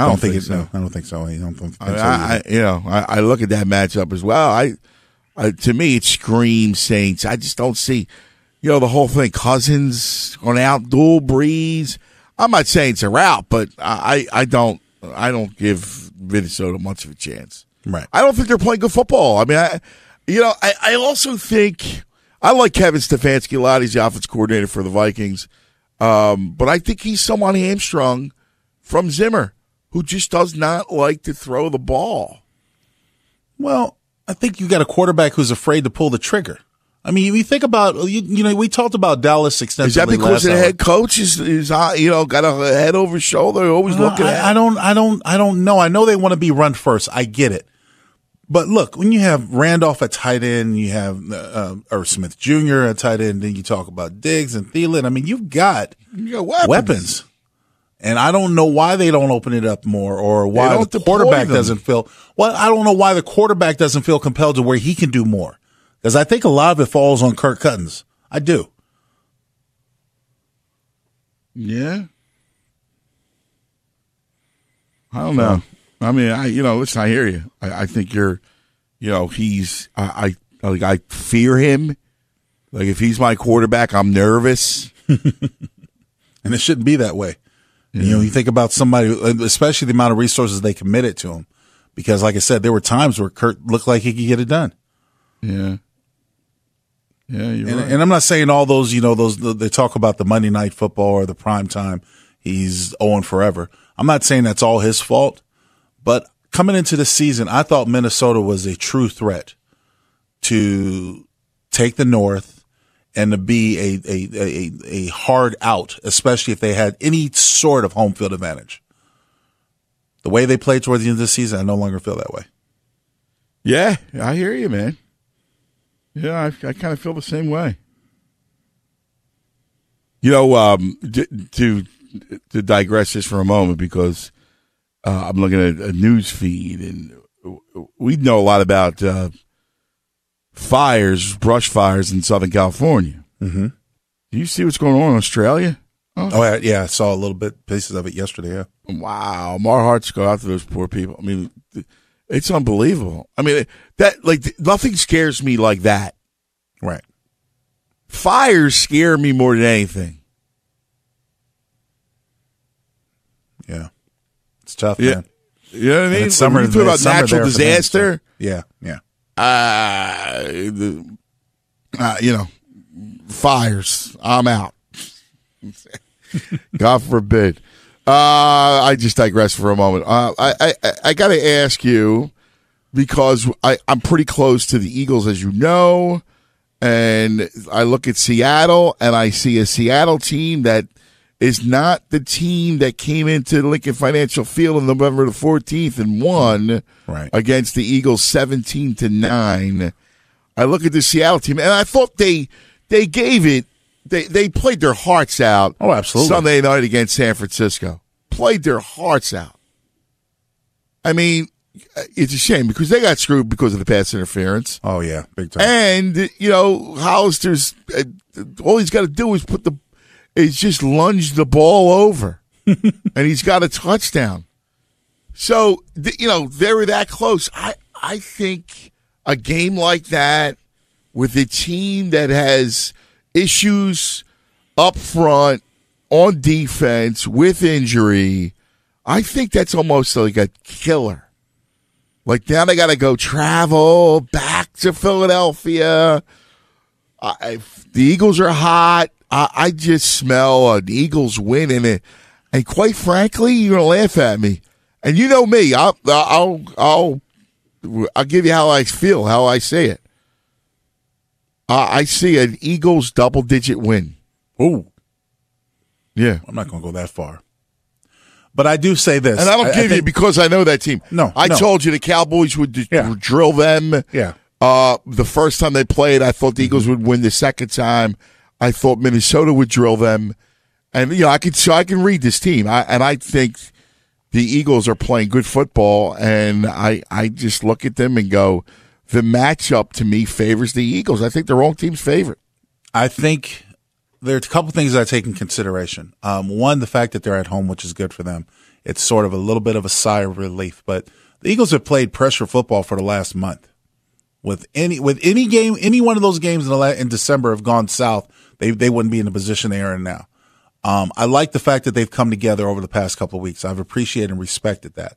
don't, don't think, think so. No, I don't think so. I don't think, I, so I, you know, I, I, look at that matchup as well. I, I, to me, it screams Saints. I just don't see, you know, the whole thing. Cousins on out dual Brees. I'm not saying it's a route, but I, I don't, I don't give Minnesota much of a chance. Right. I don't think they're playing good football. I mean, I, you know, I, I also think I like Kevin Stefanski a lot. He's the offense coordinator for the Vikings. Um, but I think he's somewhat hamstrung from Zimmer, who just does not like to throw the ball. Well, I think you got a quarterback who's afraid to pull the trigger. I mean, you think about you, you know we talked about Dallas extensively. Is that because the head coach is, is uh, you know got a head over shoulder, always uh, looking I, at? I don't, I don't, I don't know. I know they want to be run first. I get it. But look, when you have Rudolph at tight end, you have uh, Irv Smith Jr. at tight end, then you talk about Diggs and Thielen. I mean, you've got, you got weapons. weapons. And I don't know why they don't open it up more or why the quarterback doesn't feel, well, I don't know why the quarterback doesn't feel compelled to where he can do more. Because I think a lot of it falls on Kirk Cousins. I do. Yeah. I don't know. I mean, I you know, listen, I hear you. I, I think you're, you know, he's I, I like I fear him. Like if he's my quarterback, I'm nervous. and it shouldn't be that way. Yeah. You know, you think about somebody, especially the amount of resources they committed to him, because like I said, there were times where Kirk looked like he could get it done. Yeah. Yeah, and, right. and, I'm not saying all those, you know, those they talk about the Monday night football or the prime time. He's owing forever. I'm not saying that's all his fault, but coming into the season, I thought Minnesota was a true threat to take the North and to be a, a, a, a hard out, especially if they had any sort of home field advantage. The way they played towards the end of the season, I no longer feel that way. Yeah, I hear you, man. Yeah, I, I kind of feel the same way. You know, um, to to digress just for a moment because uh, I'm looking at a news feed, and we know a lot about uh, fires, brush fires in Southern California. Mm-hmm. Do you see what's going on in Australia? Oh, yeah, yeah, I saw a little bit pieces of it yesterday. Yeah. Wow, my hearts go out to those poor people. I mean, it's unbelievable. I mean, that like nothing scares me like that. Right. Fires scare me more than anything. Yeah. It's tough, Yeah. man. You know what I mean? it's summer- When you talk about natural disaster. so- Yeah, yeah. Uh, the, uh, you know, fires. I'm out. God forbid. Uh, I just digress for a moment. Uh, I, I, I- got to ask you because I, I'm pretty close to the Eagles, as you know, and I look at Seattle and I see a Seattle team that is not the team that came into Lincoln Financial Field on November the 14th and won Right. against the Eagles 17 to 9. I look at the Seattle team and I thought they they gave it they they played their hearts out. Oh, absolutely. Sunday night against San Francisco. Played their hearts out. I mean, it's a shame because they got screwed because of the pass interference. Oh yeah, big time. And you know, Hollister's uh, all he's got to do is put the is just lunged the ball over, and he's got a touchdown. So th- you know they were that close. I I think a game like that with a team that has issues up front on defense with injury, I think that's almost like a killer. Like now they got to go travel back to Philadelphia. I, the Eagles are hot. I, I just smell an Eagles win in it. And quite frankly, you're gonna laugh at me. And you know me. I'll I'll I'll I'll give you how I feel, how I say it. Uh, I see an Eagles double digit win. Ooh. Yeah. I'm not going to go that far. But I do say this. And I don't give you think- because I know that team. No, I no. told you the Cowboys would d- drill them. Yeah. Uh, the first time they played, I thought the Eagles would win. The second time, I thought Minnesota would drill them. And you know, I could so I can read this team. I, and I think the Eagles are playing good football. And I I just look at them and go, the matchup to me favors the Eagles. I think the wrong team's favorite. I think there are a couple things I take in consideration. Um, one, the fact that they're at home, which is good for them. It's sort of a little bit of a sigh of relief. But the Eagles have played pressure football for the last month. With any with any game, any one of those games in, the in December have gone south, they they wouldn't be in the position they are in now. Um, I like the fact that they've come together over the past couple of weeks. I've appreciated and respected that.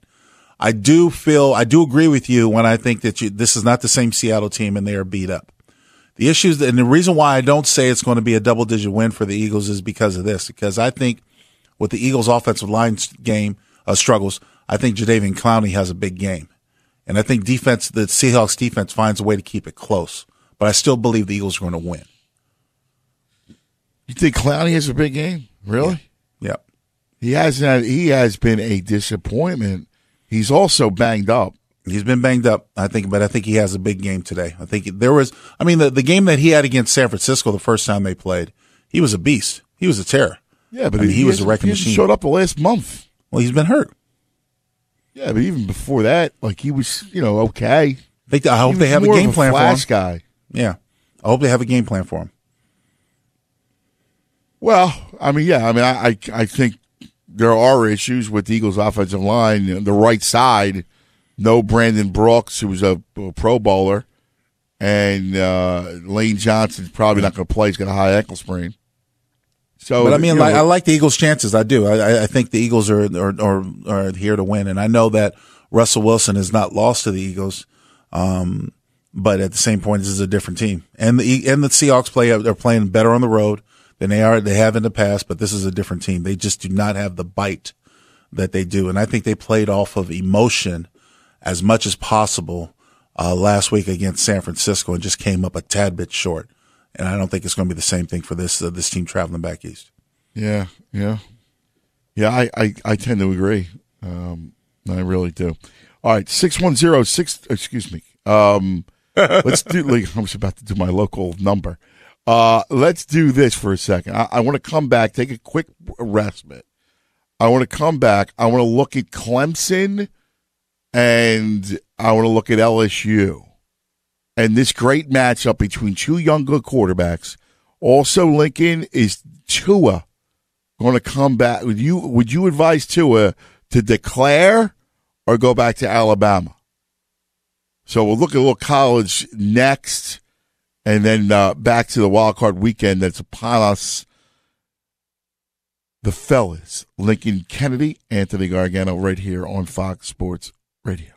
I do feel, I do agree with you when I think that you, this is not the same Seattle team and they are beat up. The issues, and the reason why I don't say it's going to be a double digit win for the Eagles is because of this. Because I think with the Eagles' offensive line game uh, struggles, I think Jadeveon Clowney has a big game, and I think defense, the Seahawks defense finds a way to keep it close. But I still believe the Eagles are going to win. You think Clowney has a big game? Really? Yep. He hasn't. He has been a disappointment. He's also banged up. He's been banged up, I think, but I think he has a big game today. I think there was, I mean, the, the game that he had against San Francisco the first time they played, he was a beast. He was a terror. Yeah, but I mean, he, was a wrecking he machine. Showed up the last month. Well, he's been hurt. Yeah, but even before that, like he was, you know, okay. I, I hope they have a game plan for him. flash guy. Yeah. I hope they have a game plan for him. Well, I mean, yeah, I mean, I, I, I think there are issues with the Eagles' offensive line. The right side, no Brandon Brooks, who was a, a Pro Bowler, and uh, Lane Johnson's probably not going to play. He's got a high ankle sprain. So, but I mean, you know, I like the Eagles' chances. I do. I, I- I think the Eagles are, are are are here to win, and I know that Russell Wilson has not lost to the Eagles. Um, but at the same point, this is a different team, and the and the Seahawks play. They're playing better on the road than they are they have in the past. But this is a different team. They just do not have the bite that they do, and I think they played off of emotion as much as possible uh, last week against San Francisco, and just came up a tad bit short. And I don't think it's going to be the same thing for this uh, this team traveling back east. Yeah, yeah, yeah. I, I, I tend to agree. Um, I really do. All right, six one zero six. Excuse me. Um, let's do. Like, I was about to do my local number. Uh, let's do this for a second. I, I want to come back, take a quick respite. I want to come back. I want to look at Clemson and I want to look at LSU. And this great matchup between two young good quarterbacks. Also, Lincoln is Tua going to come back. Would you would you advise Tua to declare or go back to Alabama? So we'll look at a little college next, and then uh, back to the wild card weekend that's upon us. The fellas, Lincoln Kennedy, Anthony Gargano, right here on Fox Sports Radio.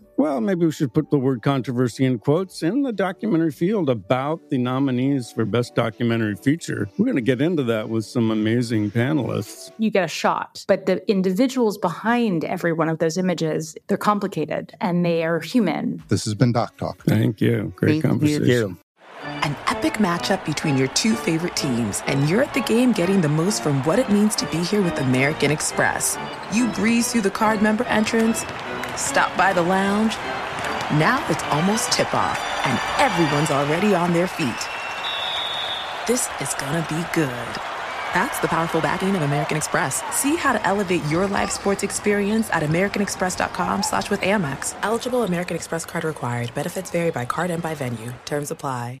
Well, maybe we should put the word controversy in quotes in the documentary field about the nominees for Best Documentary Feature. We're going to get into that with some amazing panelists. You get a shot, but the individuals behind every one of those images, they're complicated and they are human. This has been Doc Talk. Thank you. Great Thank conversation. you. An epic matchup between your two favorite teams, and you're at the game getting the most from what it means to be here with American Express. You breeze through the card member entrance, stop by the lounge. Now it's almost tip off, and everyone's already on their feet. This is gonna be good. That's the powerful backing of American Express. See how to elevate your live sports experience at americanexpress.com slash with Amex. Eligible American Express card required. Benefits vary by card and by venue. Terms apply.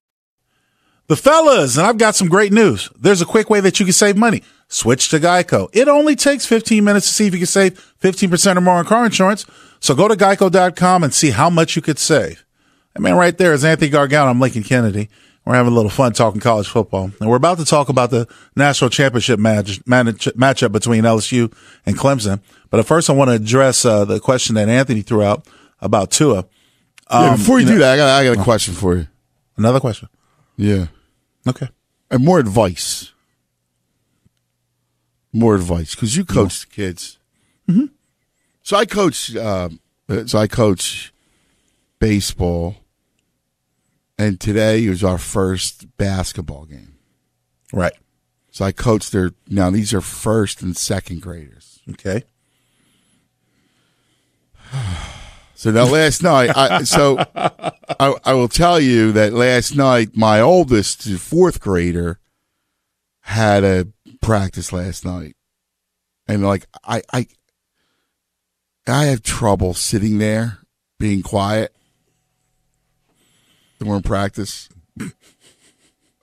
The fellas, and I've got some great news. There's a quick way that you can save money. Switch to Geico. It only takes 15 minutes to see if you can save 15% or more on car insurance. So go to geico.com and see how much you could save. I mean, right there is Anthony Gargano. I'm Lincoln Kennedy. We're having a little fun talking college football. And we're about to talk about the national championship match, match, matchup between LSU and Clemson. But at first, I want to address uh, the question that Anthony threw out about Tua. yeah, before you, Um, you do know- that, I got, I got a question for you. Another question. Yeah. Okay. And more advice. More advice because you coach the kids. Mm-hmm. So I coach. Uh, so I coach baseball, and today was our first basketball game. Right. So I coached their. Now these are first and second graders. Okay. So now last night, I, so I, I will tell you that last night my oldest fourth grader had a practice last night, and like I I I have trouble sitting there being quiet during practice.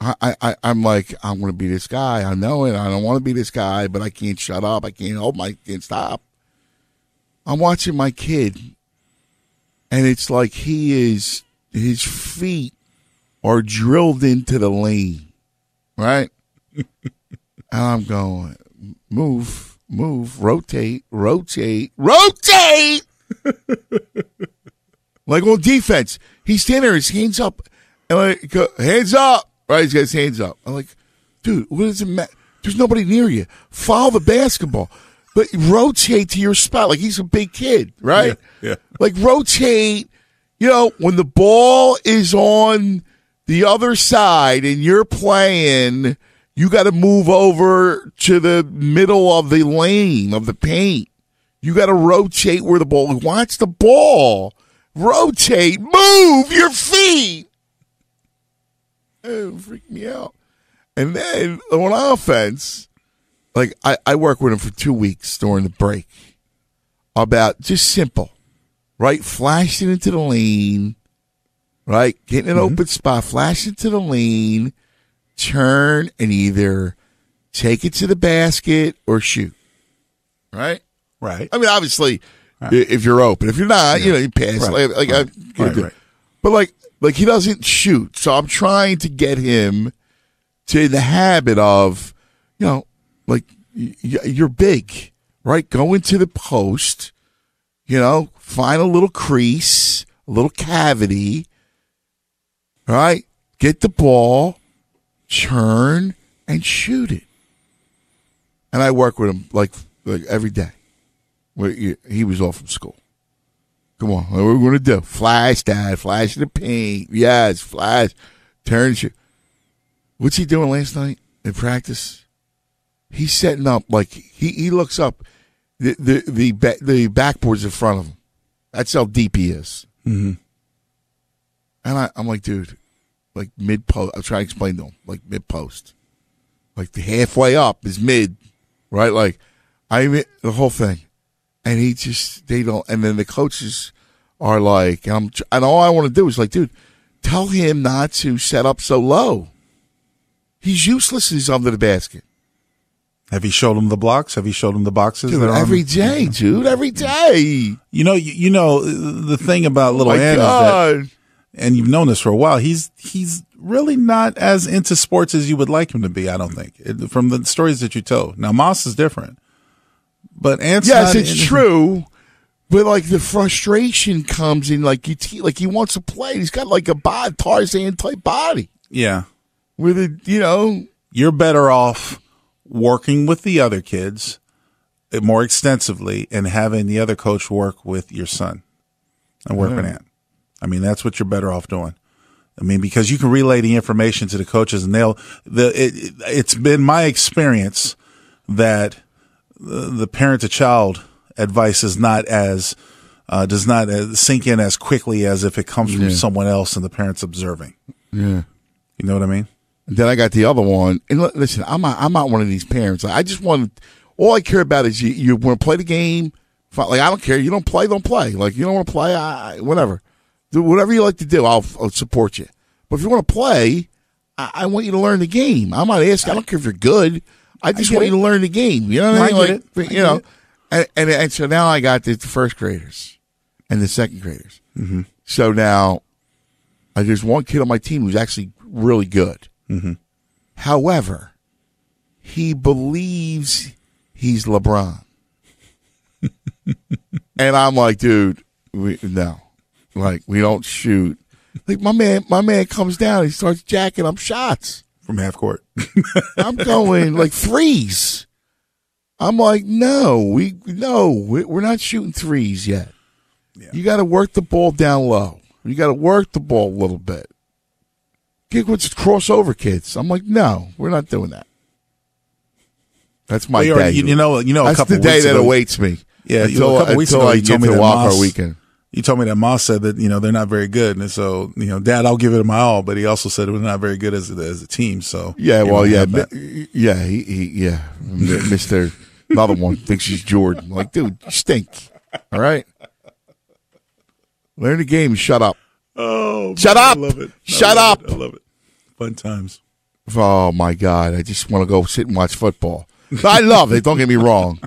I, I, I'm like, I'm going to be this guy. I know it. I don't want to be this guy, but I can't shut up. I can't hold my, can't stop. I'm watching my kid, and it's like he is, his feet are drilled into the lane, right? and I'm going, move, move, rotate, rotate, rotate. like on defense, he's standing there, his hands up, and like, hands up, right? He's got his hands up. I'm like, dude, what does it matter? There's nobody near you. Follow the basketball. but rotate to your spot. Like he's a big kid, right? Yeah, yeah. Like rotate. You know, when the ball is on the other side and you're playing, you got to move over to the middle of the lane of the paint. You got to rotate where the ball. Watch the ball. Rotate. Move your feet. Oh, freak me out. And then on offense, like I, I work with him for two weeks during the break about just simple, right? Flashing into the lane, right? Getting an Mm-hmm. open spot, flashing to the lane, turn and either take it to the basket or shoot, right? Right. I mean, obviously, i- if you're open, if you're not, you know, you pass. Right. Like, like Right. I, Right, right. but like, like he doesn't shoot, so I'm trying to get him to the habit of, you know, like you're big, right? Go into the post, you know, find a little crease, a little cavity, right? Get the ball, turn, and shoot it. And I work with him like like every day. Where he- he was off from school. Come on, what are we going to do? Flash, Dad. Flash in the paint. Yes, flash. Turn. Shoot. What's he doing last night in practice? He's setting up like he, he looks up the the the, ba- the backboard's in front of him. That's how deep he is. Mm-hmm. And I, I'm like, dude, like mid post. I'm trying to explain to him, like mid post, like the halfway up is mid, right? Like I mean the whole thing, and he just they don't. And then the coaches are like, and I'm, and all I want to do is like, dude, tell him not to set up so low. He's useless. He's under the basket. Have you showed him the blocks? Have you showed him the boxes? Dude, are on- every day, dude, every day. You know, you, you know the thing about little Oh my Ant is God. that, and you've known this for a while. He's he's really not as into sports as you would like him to be. I don't think It- from the stories that you told. Now Moss is different, but Ant's yes, it's in- true. But like the frustration comes in, like he like he wants to play. He's got like a bod, Tarzan type body Yeah, with a you know. you're better off working with the other kids uh, more extensively and having the other coach work with your son and work with Ant. I mean, that's what you're better off doing. I mean, because you can relay the information to the coaches and they'll, the, it, it, it's been my experience that the, the parent to child advice is not as, uh, does not uh, sink in as quickly as if it comes from Yeah. someone else and the parent's observing. Yeah. You know what I mean? Then I got the other one. And li- listen, I'm not, I'm not one of these parents. I just want all I care about is you, you want to play the game. Like I don't care. You don't play, don't play. Like you don't want to play, I- whatever. Do whatever you like to do. I'll, I'll support you. But if you want to play, I, I want you to learn the game. I'm not asking. I don't care if you're good. I just get want it. you to learn the game. You know what I I mean? get like, it. I you know. And, and and so now I got the first graders and the second graders. Mm-hmm. So now, uh, there's one kid on my team who's actually really good. Mm-hmm. However, he believes he's LeBron. and I'm like, dude, we, no, like we don't shoot. Like my man, my man comes down, he starts jacking up shots From half court. I'm going like threes. I'm like, no, we no, we- we're not shooting threes yet. You got to work the ball down low. You got to work the ball a little bit. Get what's crossover kids. I'm like, no, we're not doing that. That's my Well, you day. you- you know- you know, a that's couple the day that ago- awaits me. Yeah, you until, a couple weeks ago I you get told me to Moss, weekend. You told me that Moss said that you know they're not very good, and so you know, Dad, I'll give it my all, but he also said we're not very good as a, as a team. So Yeah, well, yeah, mi- yeah, he, he yeah, Mister. Another one thinks he's Jordan. Like, dude, you stink. All right, learn the game. Shut up. Oh, Shut man, up. I love it. I Shut love up. it. I love it. Fun times. Oh my god, I just want to go sit and watch football. I love it. Don't get me wrong,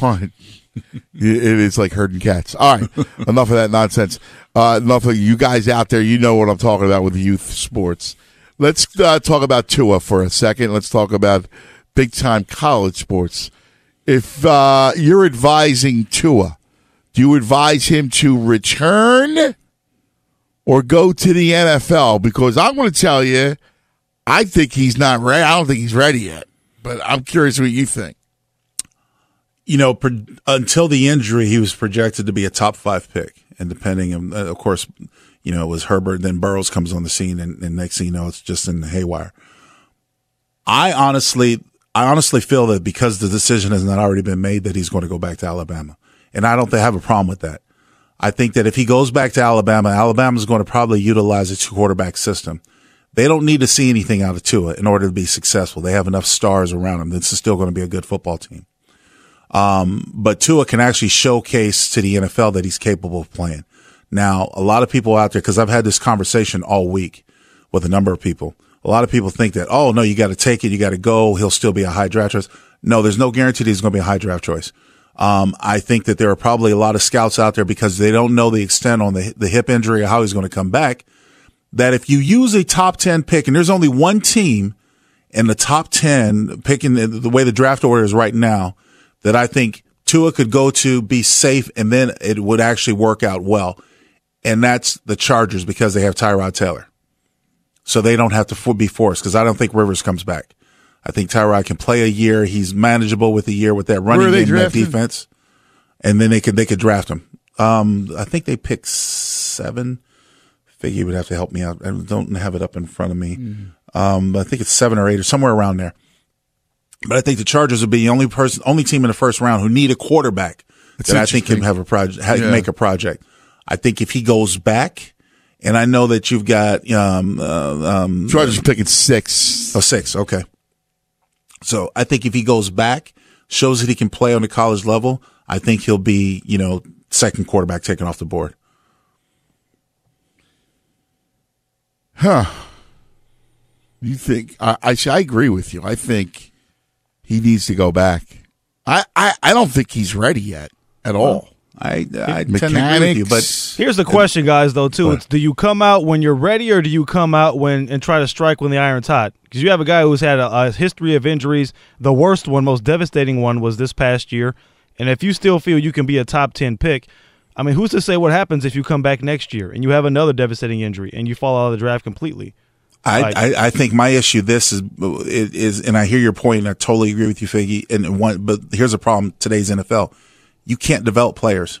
but it is like herding cats. All right, enough of that nonsense. Uh, enough of you guys out there. You know what I'm talking about with youth sports. Let's uh, talk about Tua for a second. Let's talk about big time college sports. If uh, you're advising Tua, do you advise him to return or go to the NFL? Because I'm going to tell you, I think he's not ready. I don't think he's ready yet. But I'm curious what you think. You know, pro- until the injury, he was projected to be a top five pick, and depending, on, uh, of course, you know, it was Herbert. Then Burrows comes on the scene, and, and next thing you know, it's just in the haywire. I honestly, I honestly feel that because the decision has not already been made, that he's going to go back to Alabama, and I don't have a problem with that. I think that if he goes back to Alabama, Alabama is going to probably utilize a two quarterback system. They don't need to see anything out of Tua in order to be successful. They have enough stars around them. This is still going to be a good football team. Um, but Tua can actually showcase to the NFL that he's capable of playing. Now, a lot of people out there, cause I've had this conversation all week with a number of people. A lot of people think that, oh no, you got to take it. You got to go. He'll still be a high draft choice. No, there's no guarantee he's going to be a high draft choice. Um, I think that there are probably a lot of scouts out there because they don't know the extent on the, the hip injury or how he's going to come back. That if you use a top 10 pick and there's only one team in the top 10 picking the, the way the draft order is right now that I think Tua could go to be safe and then it would actually work out well. And that's the Chargers because they have Tyrod Taylor. So they don't have to be forced because I don't think Rivers comes back. I think Tyrod can play a year. He's manageable with a year with that running game, that defense, and then they could they could draft him. Um, I think they pick seven. Figgy would have to help me out. I don't have it up in front of me. Mm-hmm. Um, I think it's seven or eight or somewhere around there. But I think the Chargers would be the only person, only team in the first round who need a quarterback That's that I think can have a project, yeah. make a project. I think if he goes back, and I know that you've got um, uh, um, Chargers picking six. Oh, six. Okay. So I think if he goes back, shows that he can play on the college level, I think he'll be, you know, second quarterback taken off the board. Huh. You think I, I, I agree with you. I think he needs to go back. I, I, I don't think he's ready yet at all. I, I tend to agree with you, but here's the question, guys. Though too, it's do you come out when you're ready, or do you come out when and try to strike when the iron's hot? Because you have a guy who's had a, a history of injuries. The worst one, most devastating one, was this past year. And if you still feel you can be a top ten pick, I mean, who's to say what happens if you come back next year and you have another devastating injury and you fall out of the draft completely? I, I, I, think my issue this is is and I hear your point and I totally agree with you, Figgy. And one, but here's a problem: today's NFL you can't develop players.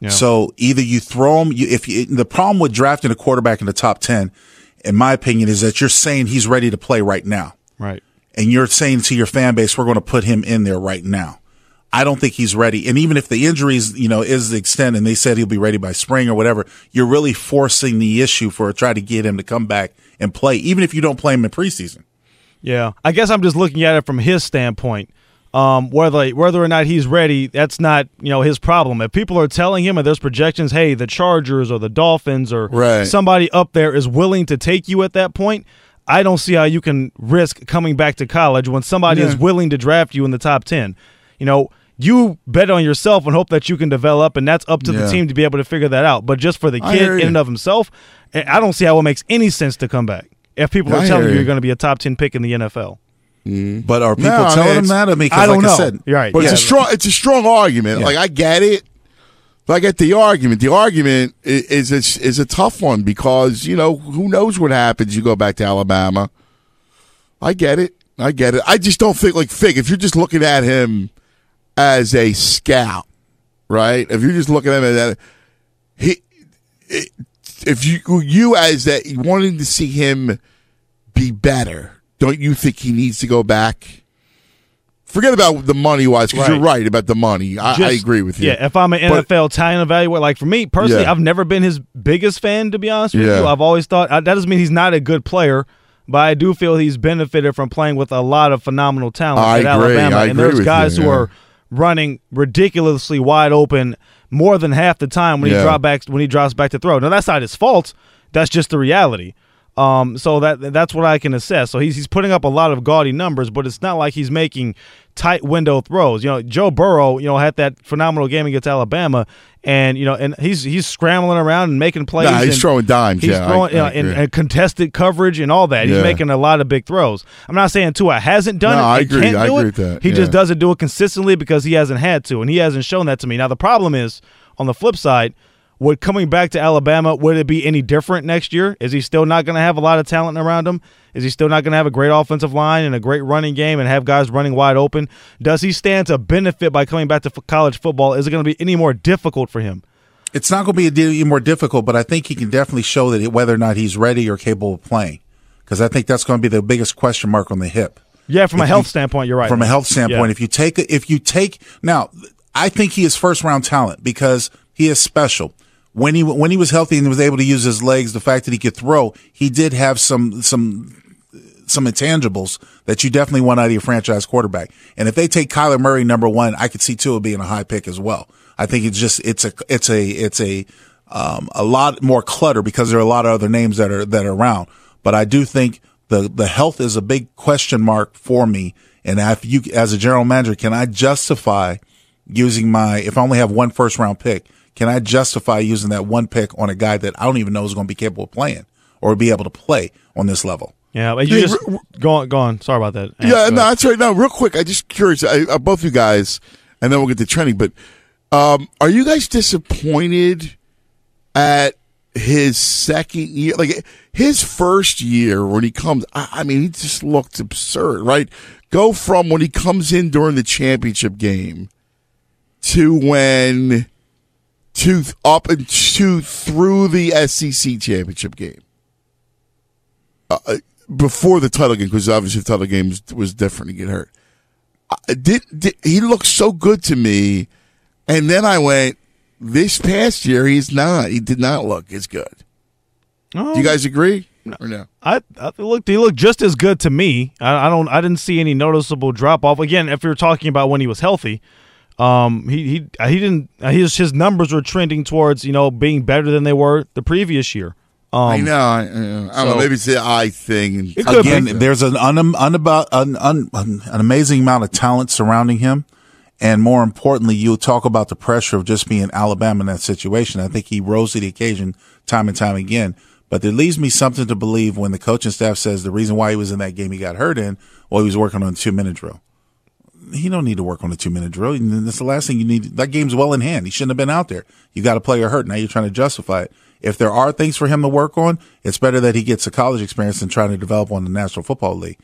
Yeah. So either you throw them, you, if you, the problem with drafting a quarterback in the top 10, in my opinion, is that you're saying he's ready to play right now. Right. And you're saying to your fan base, we're going to put him in there right now. I don't think he's ready. And even if the injuries, you know, is the extent and they said he'll be ready by spring or whatever, you're really forcing the issue for try to get him to come back and play, even if you don't play him in preseason. Yeah. I guess I'm just looking at it from his standpoint. Um, whether whether or not he's ready, that's not you know his problem. If people are telling him and there's projections, hey, the Chargers or the Dolphins or right. somebody up there is willing to take you at that point, I don't see how you can risk coming back to college when somebody yeah. is willing to draft you in the top ten. You know, you bet on yourself and hope that you can develop, and that's up to yeah. the team to be able to figure that out. But just for the kid in and of himself, I don't see how it makes any sense to come back if people are telling you you're going to be a top ten pick in the NFL. Mm-hmm. But are people no, telling I mean, him that? I mean, I don't like know. I said, right. But yeah. it's a strong, it's a strong argument. Yeah. Like I get it. I get the argument. The argument is, is is a tough one because you know who knows what happens. You go back to Alabama. I get it. I get it. I just don't think like Fig. If you're just looking at him as a scout, right? If you're just looking at him as he, if you you as that wanting to see him be better don't you think he needs to go back? Forget about the money wise, because right. you're right about the money. I, Just, I, agree with you. Yeah, if I'm an but, NFL talent evaluator, like for me personally, yeah. I've never been his biggest fan. To be honest with yeah. you, I've always thought that doesn't mean he's not a good player, but I do feel he's benefited from playing with a lot of phenomenal talent I at agree. Alabama. I and there's guys you, who are running ridiculously wide open more than half the time when he drop back when he drops back to throw. Now that's not his fault. That's just the reality. Um, so that that's what I can assess. So he's he's putting up a lot of gaudy numbers, but it's not like he's making tight window throws. You know, Joe Burrow, you know, had that phenomenal game against Alabama, and you know, and he's he's scrambling around and making plays. Nah, he's throwing dimes. He's yeah, throwing I, I you know, and, and, contested coverage and all that. He's making a lot of big throws. I'm not saying Tua hasn't done no, it. I agree. I agree it. with that. He yeah. just doesn't do it consistently because he hasn't had to, and he hasn't shown that to me. Now the problem is on the flip side Would coming back to Alabama would it be any different next year? Is he still not going to have a lot of talent around him? Is he still not going to have a great offensive line and a great running game and have guys running wide open? Does he stand to benefit by coming back to college football? Is it going to be any more difficult for him? It's not going to be any more difficult, but I think he can definitely show that whether or not he's ready or capable of playing, because I think that's going to be the biggest question mark on the hip. Yeah, from If a health you- standpoint, you're right. From a health standpoint, Yeah. if you take if you take now, I think he is first round talent because he is special. When he when he was healthy and was able to use his legs, the fact that he could throw, he did have some some some intangibles that you definitely want out of your franchise quarterback. And if they take Kyler Murray number one, I could see Tua being a high pick as well. I think it's just it's a it's a it's a um, a lot more clutter because there are a lot of other names that are that are around. But I do think the the health is a big question mark for me. And if you as a general manager, can I justify using my if I only have one first round pick? Can I justify using that one pick on a guy that I don't even know is going to be capable of playing or be able to play on this level? Yeah, but you Hey, just go on. Go on. Sorry about that. Yeah, Go no, ahead. that's right. Now, real quick, I just curious, I, uh, both of you guys, and then we'll get to trending. But um, are you guys disappointed at his second year? Like his first year when he comes, I, I mean, he just looked absurd, right? Go from when he comes in during the championship game to when to up and to through the SEC championship game. Uh, uh, before the title game, because obviously the title game was, was different. He get hurt. I did, did he looked so good to me, and then I went. This past year, he's not. He did not look as good. Oh. Do you um, guys agree or no? I, I looked. He looked just as good to me. I, I don't. I didn't see any noticeable drop off. Again, if you're talking about when he was healthy, um, he he he didn't. His his numbers were trending towards you know being better than they were the previous year. Um, I know. I, I don't know. Maybe it's the eye thing. Again, there's an un, unabout, an, un, an, an amazing amount of talent surrounding him. And more importantly, you talk about the pressure of just being Alabama in that situation. I think he rose to the occasion time and time again. But there leaves me something to believe when the coaching staff says the reason why he was in that game he got hurt in, well, he was working on a two minute drill. He don't need to work on a two minute drill. And That's the last thing you need. That game's well in hand. He shouldn't have been out there. You got a player hurt. Now you're trying to justify it. If there are things for him to work on, it's better that he gets a college experience than trying to develop on the National Football League.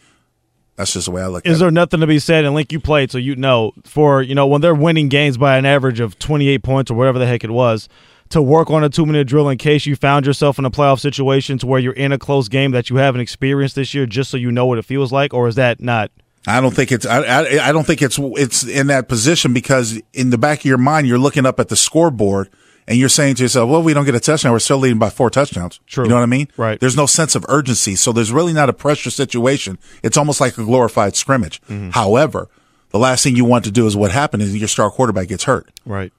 That's just the way I look at Is it. there nothing to be said? And Link, you played, so you know. For you know, when they're winning games by an average of 28 points or whatever the heck it was, to work on a two minute drill in case you found yourself in a playoff situation to where you're in a close game that you haven't experienced this year, just so you know what it feels like, or is that not? I don't think it's. I, I, I don't think it's. It's in that position because in the back of your mind you're looking up at the scoreboard and you're saying to yourself, "Well, we don't get a touchdown. We're still leading by four touchdowns." True. You know what I mean? Right. There's no sense of urgency, so there's really not a pressure situation. It's almost like a glorified scrimmage. Mm-hmm. However, the last thing you want to do is what happened is your star quarterback gets hurt. Right.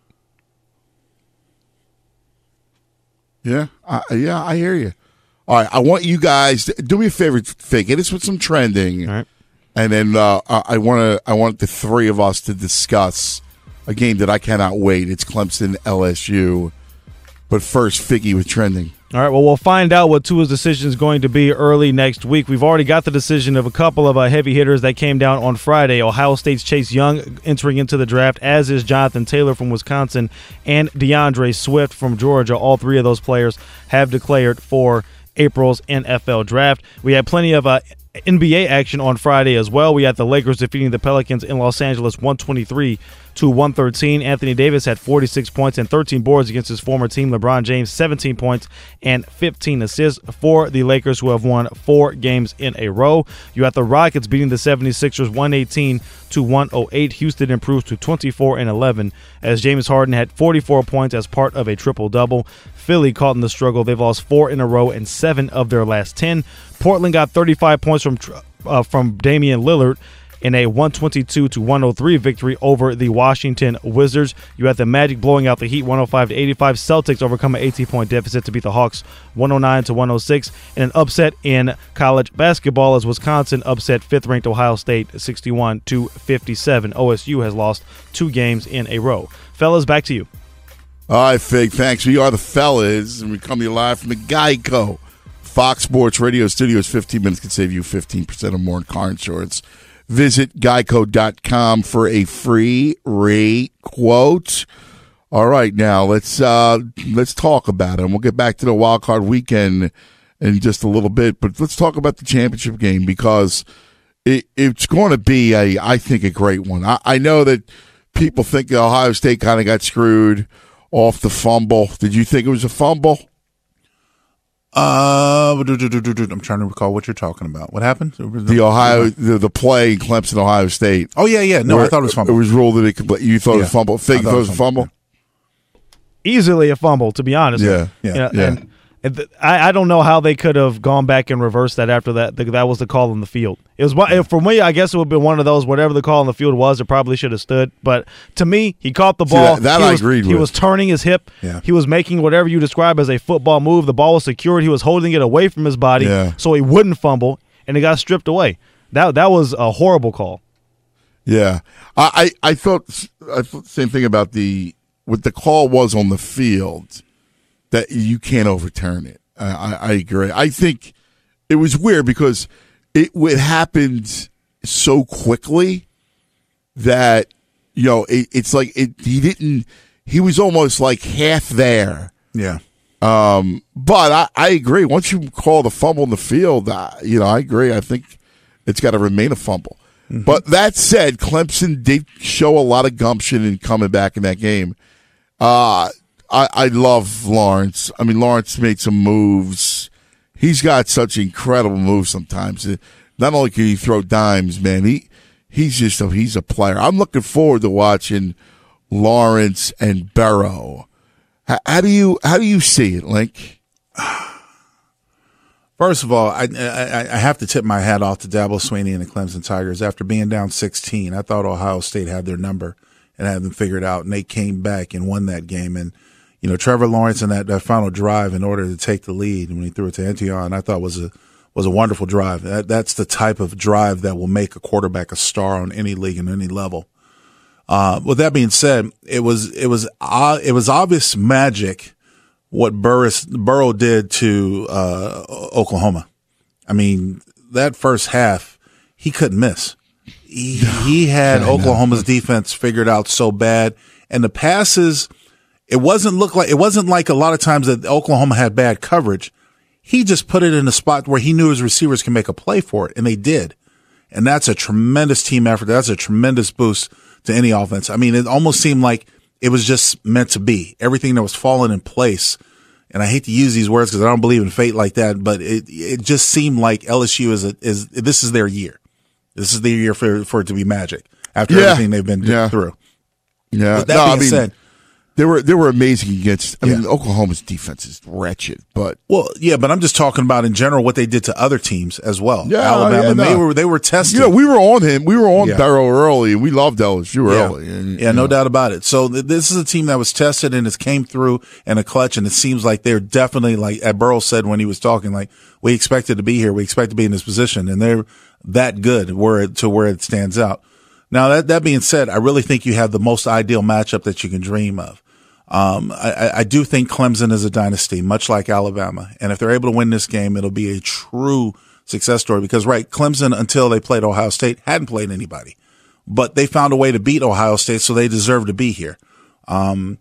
Yeah, I, yeah, I hear you. All right, I want you guys to do me a favor, Fake. Hit us with some trending, All right. And then uh, I- want to. I want the three of us to discuss a game that I cannot wait. It's Clemson LSU, but first, Figgy with trending. All right. Well, we'll find out what Tua's decision is going to be early next week. We've already got the decision of a couple of uh, heavy hitters that came down on Friday. Ohio State's Chase Young entering into the draft, as is Jonathan Taylor from Wisconsin and D'Andre Swift from Georgia. All three of those players have declared for April's NFL draft. We had plenty of uh, NBA action on Friday as well. We had the Lakers defeating the Pelicans in Los Angeles 123 to 113. Anthony Davis had 46 points and 13 boards against his former team. LeBron James 17 points and 15 assists for the Lakers who have won 4 games in a row. You had the Rockets beating the 76ers 118 to 108. Houston improves to 24 and 11 as James Harden had 44 points as part of a triple double. Philly caught in the struggle. They've lost 4 in a row and 7 of their last 10. Portland got 35 points from uh, from Damian Lillard in a 122 to 103 victory over the Washington Wizards. You had the Magic blowing out the Heat 105 to 85. Celtics overcome an 18 point deficit to beat the Hawks 109 to 106. And an upset in college basketball as Wisconsin upset fifth ranked Ohio State 61 to 57. OSU has lost two games in a row. Fellas, back to you. All right, Fig. Thanks. We are the fellas, and we come to you live from the Geico Fox Sports Radio Studios. 15 minutes can save you 15% or more in car insurance. Visit geico.com for a free rate quote. All right, now let's uh, let's talk about it. And we'll get back to the wild card weekend in just a little bit, but let's talk about the championship game because it, it's going to be a, I think, a great one. I, I know that people think Ohio State kind of got screwed off the fumble. Did you think it was a fumble? Uh, I'm trying to recall what you're talking about. What happened? The Ohio, the, the play in Clemson, Ohio State. Oh yeah, yeah. No, I thought it was fumble. It was ruled that it could, you thought it was fumble. Fig I thought it was a fumble. easily a fumble, to be honest. Yeah, You yeah, know, yeah. And, and th- I, I don't know how they could have gone back and reversed that after that. Th- That was the call on the field. It was one- for me. I guess it would have been one of those. Whatever the call on the field was, it probably should have stood. But to me, he caught the See, ball. that- that he I was, agreed He with. was turning his hip. Yeah. He was making whatever you describe as a football move. The ball was secured. He was holding it away from his body Yeah. so he wouldn't fumble, and it got stripped away. That that was a horrible call. Yeah, I, I, I thought I thought the same thing about the what the call was on the field that you can't overturn it. I, I, I agree. I think it was weird because it it happened so quickly that you know it, it's like it, he didn't. He was almost like half there. Yeah. Um, but I, I agree. Once you call the fumble in the field, uh, you know, I agree. I think it's got to remain a fumble. But that said, Clemson did show a lot of gumption in coming back in that game. Uh, I, I love Lawrence. I mean, Lawrence made some moves. He's got such incredible moves sometimes. Not only can he throw dimes, man, he he's just a, he's a player. I'm looking forward to watching Lawrence and Burrow. How, how do you how do you see it, Link? First of all, I, I I have to tip my hat off to Dabo Swinney and the Clemson Tigers. After being down 16, I thought Ohio State had their number and had them figured out, and they came back and won that game. And you know, Trevor Lawrence in that, that final drive in order to take the lead when he threw it to Etienne, I thought was a was a wonderful drive. That, that's the type of drive that will make a quarterback a star on any league and any level. Uh, with that being said, it was it was uh, it was obvious magic what Burris Burrow did to uh, Oklahoma. I mean, that first half he couldn't miss. He, he had Oklahoma's defense figured out so bad, and the passes. It wasn't look like it wasn't like a lot of times that Oklahoma had bad coverage. He just put it in a spot where he knew his receivers can make a play for it, and they did. And that's a tremendous team effort. That's a tremendous boost to any offense. I mean, it almost seemed like it was just meant to be. Everything that was falling in place. And I hate to use these words because I don't believe in fate like that, but it it just seemed like LSU is a, is this is their year. This is the year for for it to be magic after Yeah. everything they've been Yeah. through. Yeah. With that no, being I mean, said, they were they were amazing against. I mean, Oklahoma's defense is wretched, but Well, yeah, but I'm just talking about in general what they did to other teams as well. Yeah, Alabama, yeah, they were they were tested. know, we were on him. We were on Yeah. Burrow early, and we loved LSU yeah. early. And, yeah, no doubt about it. So th- this is a team that was tested and it came through in a clutch, and it seems like they're definitely like as Burrow said when he was talking, like we expected to be here, we expect to be in this position, and they're that good where it, to where it stands out. Now that that being said, I really think you have the most ideal matchup that you can dream of. Um, I, I- do think Clemson is a dynasty, much like Alabama. And if they're able to win this game, it'll be a true success story because, right, Clemson, until they played Ohio State, hadn't played anybody, but they found a way to beat Ohio State. So they deserve to be here. Um,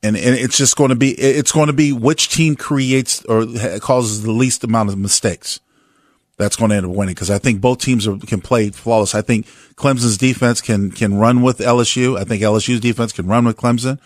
and, and it's just going to be, it's going to be which team creates or causes the least amount of mistakes. That's going to end up winning because I think both teams are, can play flawless. I think Clemson's defense can, can run with LSU. I think LSU's defense can run with Clemson.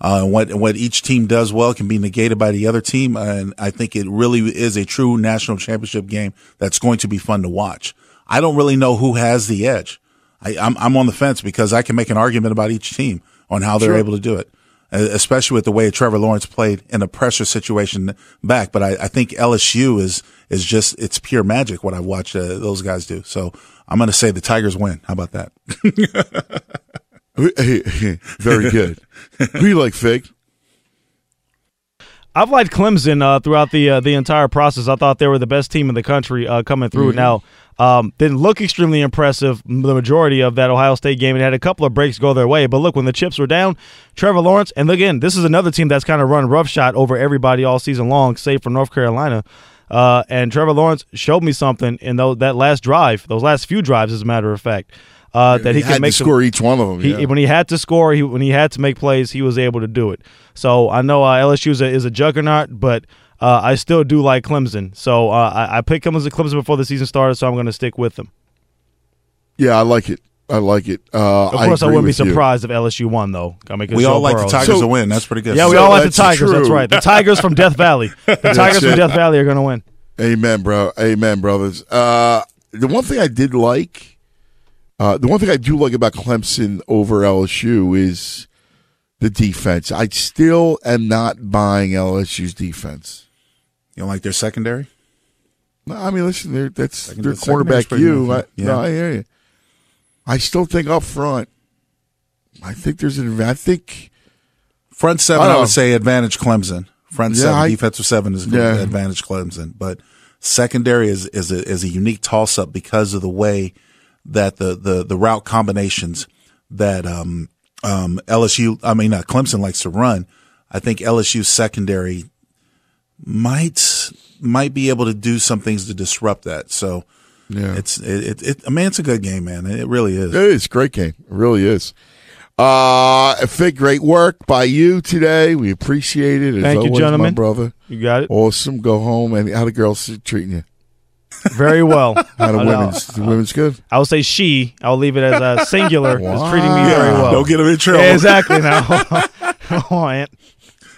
Uh, what what each team does well can be negated by the other team, and I think it really is a true national championship game that's going to be fun to watch. I don't really know who has the edge. I, I'm I'm on the fence because I can make an argument about each team on how they're Sure. able to do it, especially with the way Trevor Lawrence played in a pressure situation back. But I, I think LSU is is just it's pure magic what I've watched uh, those guys do. So I'm going to say the Tigers win. How about that? very good. Who you like, Fig? I've liked Clemson uh, throughout the uh, the entire process. I thought they were the best team in the country uh, coming through. Mhm. Now, um, didn't look extremely impressive the majority of that Ohio State game. It had a couple of breaks go their way, but look, when the chips were down, Trevor Lawrence, and again, this is another team that's kind of run roughshod over everybody all season long, save for North Carolina. Uh, and Trevor Lawrence showed me something in those, that last drive, those last few drives, as a matter of fact. Uh, that he, He can had make to some- score each one of them, He, yeah. When he had to score, he, when he had to make plays, he was able to do it. So I know uh, LSU is a, is a juggernaut, but uh, I still do like Clemson. So uh, I, I picked Clemson, Clemson before the season started, so I'm going to stick with them. Yeah, I like it. I like it. Uh, Of course, I, agree wouldn't be with you. surprised if LSU won, though. I mean, 'cause We all like the Burrow- Tigers to win. That's pretty good. Yeah, we So all like the that's Tigers. That's right. The Tigers from Death Valley. The That's Tigers from. Death Valley are going to win. Amen, bro. Amen, brothers. Uh, the one thing I did like, uh, the one thing I do like about Clemson over LSU is the defense. I still am not buying LSU's defense. You don't like their secondary? No, I mean, listen, they're, that's Second- their the quarterback. You. I, Yeah. no, I hear you. I still think up front. I think there's an. I think Front seven, I I, would say advantage Clemson. Front Yeah, seven, I- defensive seven is Yeah. advantage Clemson. But secondary is is a, is a unique toss up because of the way that the the the route combinations that um um LSU, I mean uh, Clemson likes to run. I think LSU secondary might might be able to do some things to disrupt that. So yeah, it's it, it, it I mean it's a good game, man. It really is. It is a great game. It really is. Uh, Fig, great work by you today. We appreciate it. As Thank you, gentlemen. My brother. You got it. Awesome. Go home. And how the girls treating you? Very well. How the I know. women's? The women's good. I would say she. I'll leave it as a singular. Is treating me very well. Don't get them in trouble. Yeah, exactly. Now, oh, Aunt.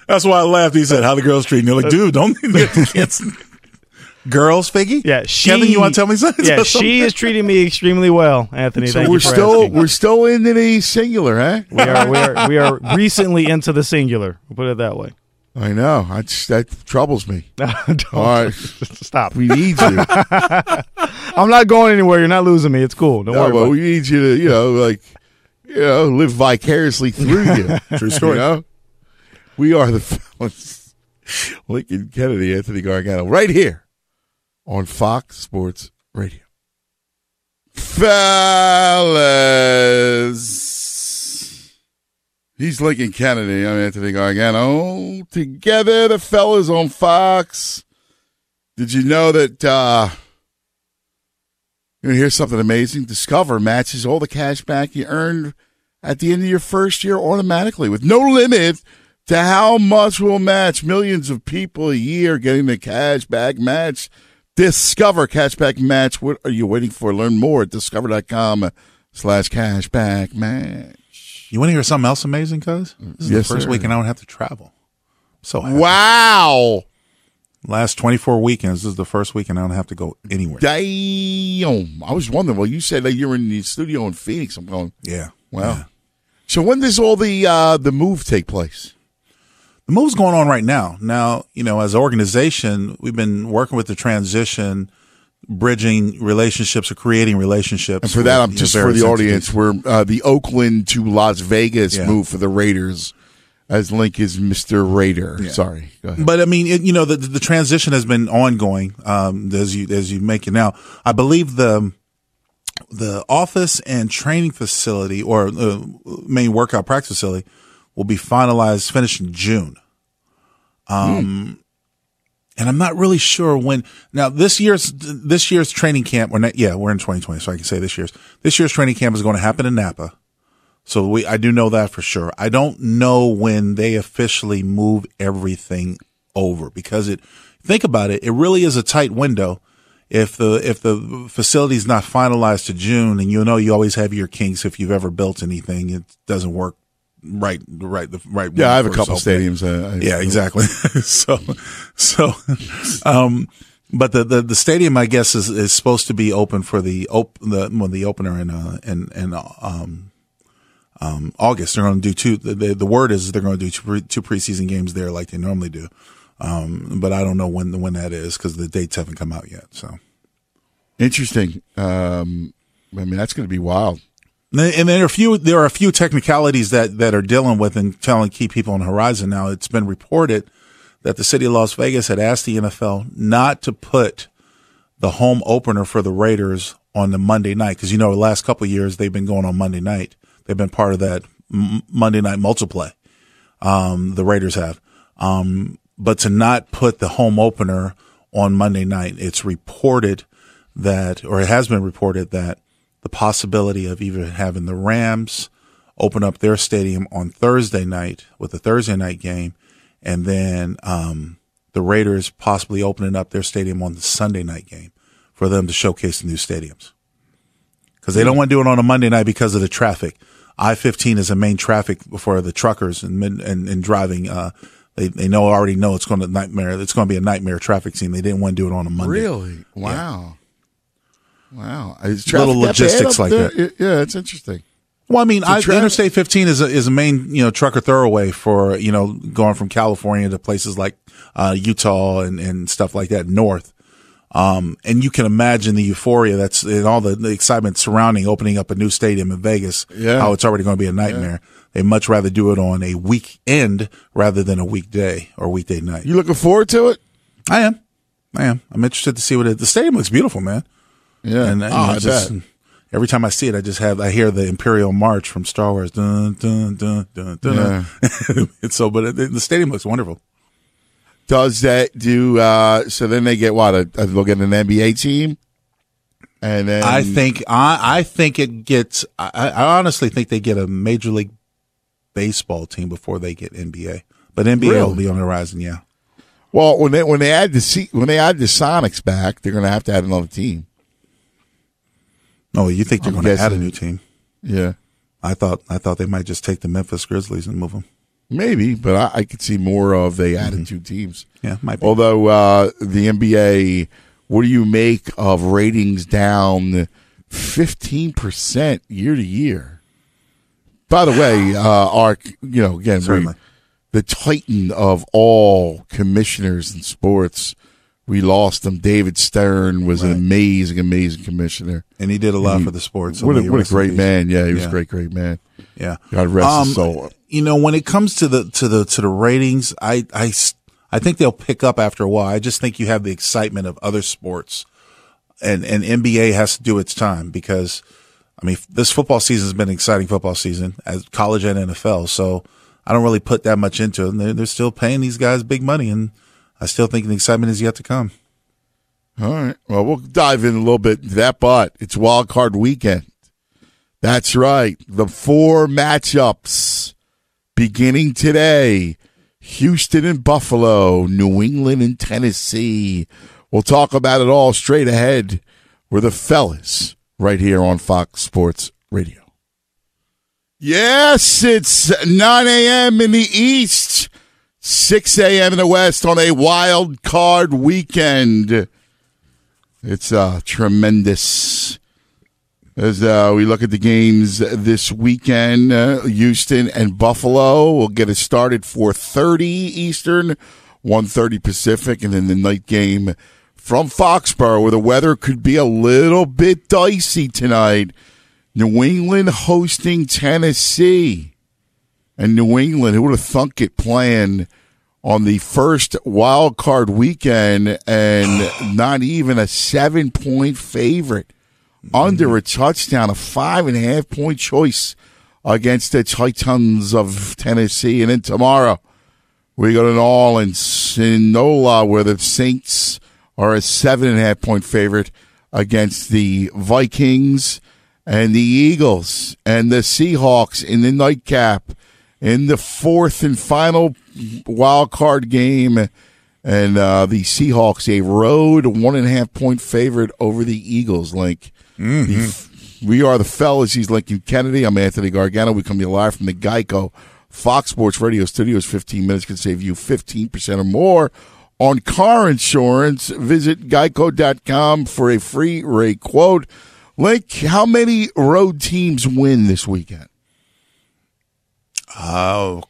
That's why I laughed. He said, "How the girls treating you?" Like, dude, don't get the kids. Girls, Figgy. Yeah, she. Kevin, you want to tell me something? Yeah, she is treating me extremely well, Anthony. So thank we're you for still asking. we're still into the singular, huh? we are we are we are recently into the singular. We'll put it that way. I know. I just, that troubles me. Don't- All right, stop. We need you. I'm not going anywhere. You're not losing me. It's cool. Don't No, worry but about we need you to, you know, like, you know, live vicariously through you. True story. You know? We are the fellas. Lincoln Kennedy, Anthony Gargano, right here on Fox Sports Radio. Fellas. He's Lincoln Kennedy. I'm Anthony Gargano. Together, the fellas on Fox. Did you know that uh, you know, here's something amazing. Discover matches all the cash back you earned at the end of your first year automatically with no limit to how much will match. Millions of people a year getting the cash back match. Discover cashback match. What are you waiting for? Learn more at discover.com slash cashback match. You want to hear something else amazing, cuz? This is Yes, the first sir. weekend I don't have to travel. So happy. Wow. Last 24 weekends, this is the first weekend I don't have to go anywhere. Damn. I was wondering, well, you said that you're in the studio in Phoenix. I'm going, Yeah. wow. So when does all the uh, the move take place? The move's going on right now. Now, you know, as an organization, we've been working with the transition, bridging relationships or creating relationships. And for that, with, I'm you know, just for the audience. We're uh, the Oakland to Las Vegas Yeah. move for the Raiders, as Link is Mister Raider. Sorry, go ahead. But I mean, it, you know, the the transition has been ongoing um, as you as you make it now. I believe the the office and training facility or uh, main workout practice facility will be finalized, finished in June. Um, and I'm not really sure when. Now this year's this year's training camp. We're not. Yeah, we're in 2020, so I can say this year's this year's training camp is going to happen in Napa. So we, I do know that for sure. I don't know when they officially move everything over because it, think about it, it really is a tight window. If the, if the facility is not finalized to June and you know, you always have your kinks if you've ever built anything, it doesn't work right, right, the right. Yeah, I have a couple opening. stadiums. Uh, I- Yeah, exactly. so, so, um, but the, the, the stadium, I guess, is, is supposed to be open for the op, the, well, the opener in, uh, in, in, um, um, August. They're going to do two. The, the, the word is they're going to do two, pre, two preseason games there like they normally do. Um, but I don't know when, when that is because the dates haven't come out yet. So. Interesting. Um, I mean, that's going to be wild. And there are a few there are a few technicalities that that are dealing with and telling key people on horizon now. It's been reported that the city of Las Vegas had asked the NFL not to put the home opener for the Raiders on the Monday night because you know the last couple of years they've been going on Monday night. They've been part of that M- Monday night multiplay. Um, the Raiders have, um, but to not put the home opener on Monday night, it's reported that, or it has been reported that the possibility of even having the Rams open up their stadium on Thursday night with a Thursday night game, and then um, the Raiders possibly opening up their stadium on the Sunday night game for them to showcase the new stadiums. Because they don't want to do it on a Monday night because of the traffic. I 15 is a main traffic for the truckers and and, and driving. Uh, they they know already know it's going to nightmare. It's going to be a nightmare traffic scene. They didn't want to do it on a Monday. Really? Wow. Wow. Is Little traffic that logistics like there? that. Yeah, it's interesting. Well, I mean, I, tra- Interstate 15 is a, is a main, you know, trucker thoroughway for, you know, going from California to places like, uh, Utah and, and stuff like that north. Um, and you can imagine the euphoria that's and all the, the excitement surrounding opening up a new stadium in Vegas. Yeah. How it's already going to be a nightmare. They much rather do it on a weekend rather than a weekday or weekday night. You looking forward to it? I am. I am. I'm interested to see what it, the stadium looks beautiful, man. Yeah. And, Oh, I just, bet. every time I see it, I just have, I hear the Imperial March from Star Wars. Dun, dun, dun, dun, dun. and so, but it, the stadium looks wonderful. Does that do? uh So then they get what? A, a, they'll get an NBA team, and then I think, I, I think it gets, I, I honestly think they get a Major League Baseball team before they get NBA. But NBA will be on the horizon, yeah. Well, when they when they add the when they add the Sonics back, they're going to have to add another team. No, you think they're going to add a new team? Yeah, I thought, I thought they might just take the Memphis Grizzlies and move them. maybe, but I, I could see more of they added two teams. Mm-hmm. Yeah, might be. Although uh, the NBA, what do you make of ratings down fifteen percent year to year? By the way, uh, our you know again the titan of all commissioners in sports. We lost him. David Stern was an amazing, amazing commissioner, And he did a lot he- for the sport. So what a, he what a great man! Yeah, he was Yeah. a great, great man. Yeah. God rest Um, his soul. You know, when it comes to the to the to the ratings, I I I think they'll pick up after a while. I just think you have the excitement of other sports, and and NBA has to do its time because, I mean, this football season has been an exciting football season as college and NFL. So I don't really put that much into it. They're, they're still paying these guys big money, and I still think the excitement is yet to come. All right. Well, we'll dive in a little bit into that, but it's wild card weekend. That's right. The four matchups beginning today Houston and Buffalo, New England and Tennessee. We'll talk about it all straight ahead. We're the fellas right here on Fox Sports Radio. Yes, it's 9 a.m. in the East, 6 a.m. in the West on a wild card weekend. It's uh, tremendous. As uh, we look at the games this weekend, uh, Houston and Buffalo will get it started 4:30 Eastern, 1:30 Pacific, and then the night game from Foxborough, where the weather could be a little bit dicey tonight. New England hosting Tennessee, and New England. Who would have thunk it playing? on the first wild card weekend and not even a seven point favorite under mm-hmm. a touchdown, a five and a half point choice against the Titans of Tennessee. And then tomorrow we go to New Orleans in NOLA where the Saints are a seven and a half point favorite against the Vikings and the Eagles and the Seahawks in the nightcap in the fourth and final wild card game. And uh, the Seahawks, a road one and a half point favorite over the Eagles. Link. The- we are the fellas. He's Lincoln Kennedy. I'm Anthony Gargano. We come to you live from the Geico Fox Sports Radio studios. 15 minutes can save you 15% or more on car insurance. Visit geico.com for a free rate quote. Link, how many road teams win this weekend? Oh,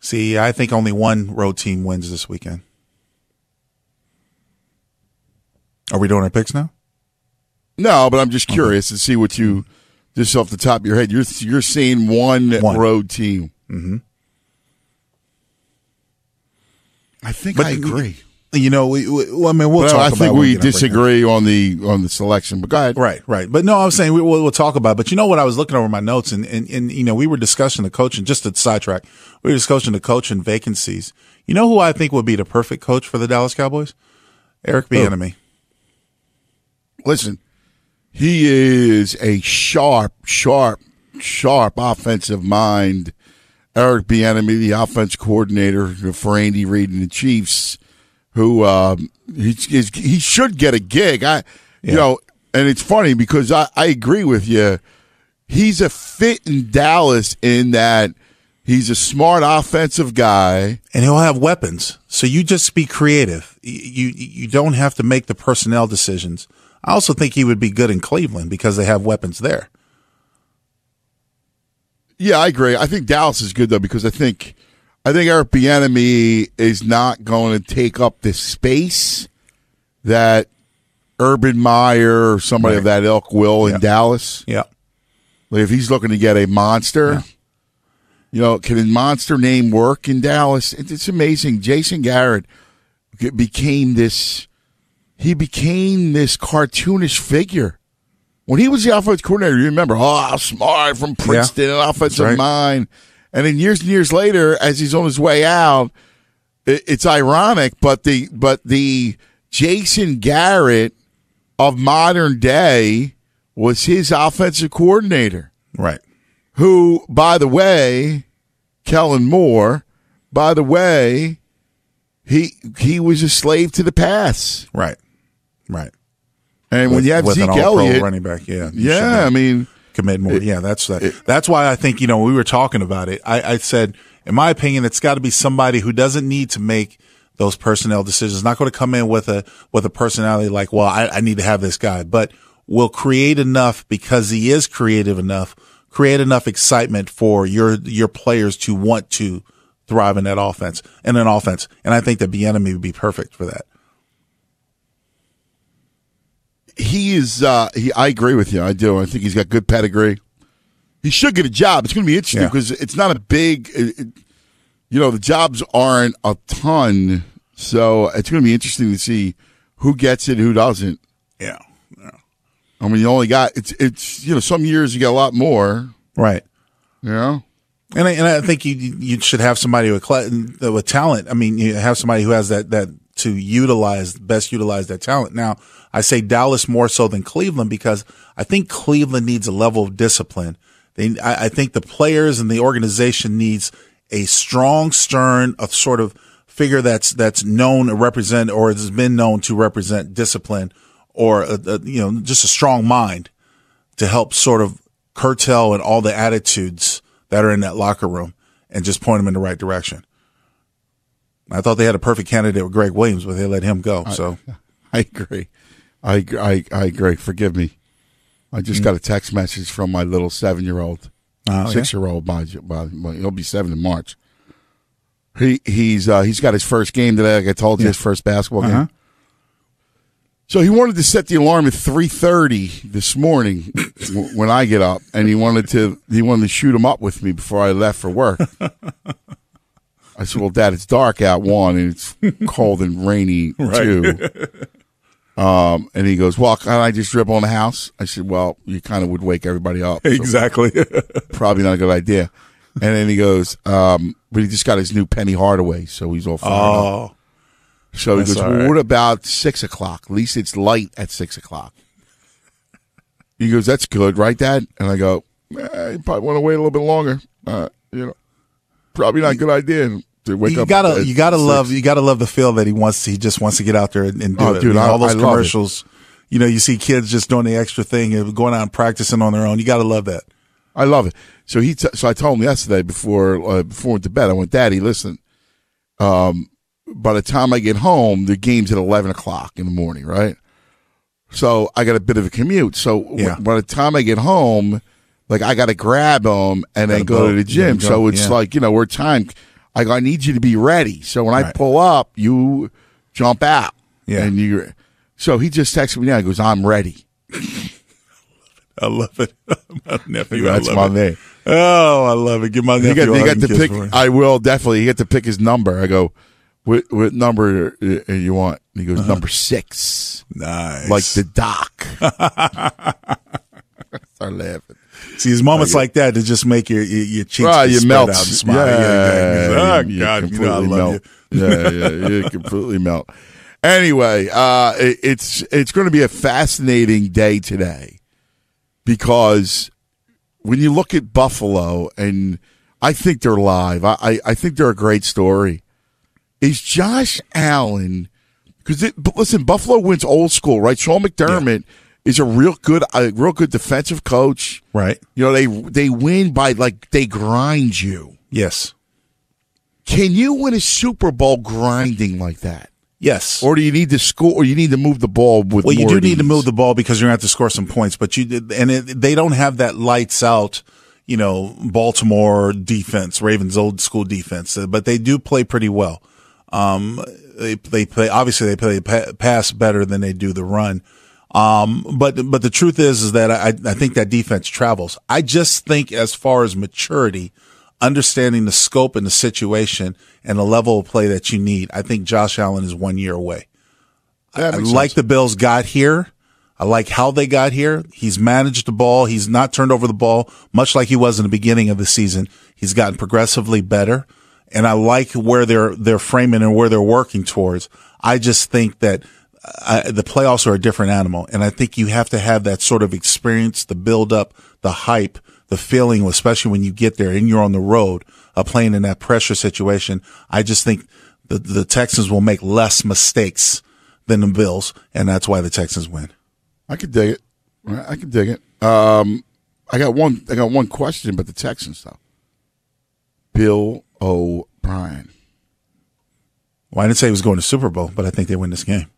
see, I think only one road team wins this weekend. Are we doing our picks now? No, but I'm just curious to see what you just off the top of your head. You're you're seeing one, One. road team. Mm-hmm. I think But I agree. You know, we, we, well, I mean, we'll But talk I think we get our break. disagree on the on the selection. But go ahead. Right, right. But no, I'm saying we, we'll, we'll talk about. It. But you know what? I was looking over my notes, and, and and you know, we were discussing the coaching. Just to sidetrack, we were discussing the coaching vacancies. You know who I think would be the perfect coach for the Dallas Cowboys? Eric Bieniemy. listen, he is a sharp, sharp, sharp offensive mind. Eric Bieniemy, the offense coordinator for Andy Reid and the Chiefs, who um, he he should get a gig. I, yeah. you know, and it's funny because I, I agree with you. He's a fit in Dallas in that he's a smart offensive guy, and he'll have weapons. So you just be creative. You you don't have to make the personnel decisions. I also think he would be good in Cleveland because they have weapons there. Yeah, I agree. I think Dallas is good though because I think I think Eric Bieniemy is not going to take up the space that Urban Meyer or somebody right. of that ilk will in Dallas. Yeah. Like if he's looking to get a monster, yeah. you know, can a monster name work in Dallas? It's amazing. Jason Garrett became this. He became this cartoonish figure when he was the offensive coordinator, you remember, oh, smart from Princeton, yeah, an offensive right. mind. And then years and years later, as he's on his way out, it, it's ironic, but the but the Jason Garrett of modern day was his offensive coordinator. Right. Who, by the way, Kellen Moore, by the way, he he was a slave to the pass. Right. Right. And with, when you have Zeke Elliott, running back, yeah, yeah, I mean, commit more. It, yeah, that's that. It, that's why I think you know we were talking about it. I, I said, in my opinion, it's got to be somebody who doesn't need to make those personnel decisions. Not going to come in with a with a personality like, well, I, I need to have this guy, but will create enough because he is creative enough, create enough excitement for your your players to want to thrive in that offense in an offense. And I think that Bieniemy would be perfect for that he is. Uh, he, I agree with you. I do. I think he's got good pedigree. He should get a job. It's going to be interesting because yeah. it's not a big. It, you know, the jobs aren't a ton, so it's going to be interesting to see who gets it, who doesn't. Yeah. yeah. I mean, you only got it's it's you know some years you get a lot more. Right. You know. And I, and I think you you should have somebody with with talent. I mean, you have somebody who has that that to utilize best utilize that talent. Now, I say Dallas more so than Cleveland because I think Cleveland needs a level of discipline. They, I, I think the players and the organization needs a strong, stern, a sort of figure that's that's known to represent or has been known to represent discipline or a, a, you know just a strong mind to help sort of curtail and all the attitudes that are in that locker room and just point them in the right direction. I thought they had a perfect candidate with Gregg Williams, but they let him go. So I agree. I, I, I agree. Forgive me. I just mm. got a text message from my little seven year old, oh, six year old. By, by, by, he'll be seven in March. He he's uh, he's got his first game today. Like I told you, yeah. his first basketball uh-huh. game. So he wanted to set the alarm at three thirty this morning when I get up, and he wanted to he wanted to shoot him up with me before I left for work. I said, "Well, Dad, it's dark out one, and it's cold and rainy right. Um, and he goes, "Well, can I just dribble on the house?" I said, "Well, you kind of would wake everybody up." So exactly. probably not a good idea. And then he goes, um, "But he just got his new Penny Hardaway, so he's all fired oh. So he goes, well, right. "What about six o'clock? At least it's light at six o'clock." He goes, "That's good, right, Dad?" And I go, eh, "You probably want to wait a little bit longer. Uh, you know, probably not a good idea." to wake you up. Gotta, you gotta love, you gotta love the feel that he wants. He just wants to get out there and, and do oh, it. Dude, I all those I commercials. You know, you see kids just doing the extra thing and going out and practicing on their own. You gotta love that. I love it. So he, t- so I told him yesterday before uh, before went to bed. I went, Daddy, listen. Um, by the time I get home, the game's at eleven o'clock in the morning, right? So I got a bit of a commute. So yeah. w- by the time I get home, like I got to grab him and then go, go, to the gym. Go, so it's yeah. like you know we're time I I need you to be ready. So when right. I pull up, you jump out. Yeah. And you, so he just texted me now. He goes, I'm ready. I love it. my nephew. That's my man. Oh, I love it. Give my nephew. You got, you got to pick. I will definitely. You get to pick his number. I go, what, what number you want? And he goes, uh-huh. number six. Nice. Like the doc. Start laughing. See, there's moments like that to just make your your, your cheeks right, you melt out and smile. Yeah, yeah, yeah, oh, God, you know I love melt. you. yeah, yeah, you completely melt. Anyway, uh, it, it's it's going to be a fascinating day today because when you look at Buffalo, and I think they're live. I, I, I think they're a great story. Is Josh Allen? Because listen, Buffalo wins old school, right? Sean McDermott is a real good, a real good defensive coach. Right. You know they they win by like they grind you. Yes. Can you win a Super Bowl grinding like that? Yes. Or do you need to score? Or you need to move the ball with? Well, you do need to move the ball because you're going to have to score some points. But you and it, they don't have that lights out, you know, Baltimore defense, Ravens old school defense. Uh, But they do play pretty well. Um, they they play obviously they play pass better than they do the run. Um, but but the truth is is that I I think that defense travels. I just think as far as maturity, understanding the scope and the situation and the level of play that you need, I think Josh Allen is one year away. I, I like the Bills got here. I like how they got here. He's managed the ball. He's not turned over the ball, much like he was in the beginning of the season. He's gotten progressively better. And I like where they're, they're framing and where they're working towards. I just think that uh, the playoffs are a different animal. And I think you have to have that sort of experience, the build up, the hype, the feeling, especially when you get there and you're on the road, uh, playing in that pressure situation. I just think the, the Texans will make less mistakes than the Bills. And that's why the Texans win. I could dig it. I could dig it. Um, I got one. I got one question about the Texans though. Bill O'Brien. Well, I didn't say he was going to Super Bowl, but I think they win this game.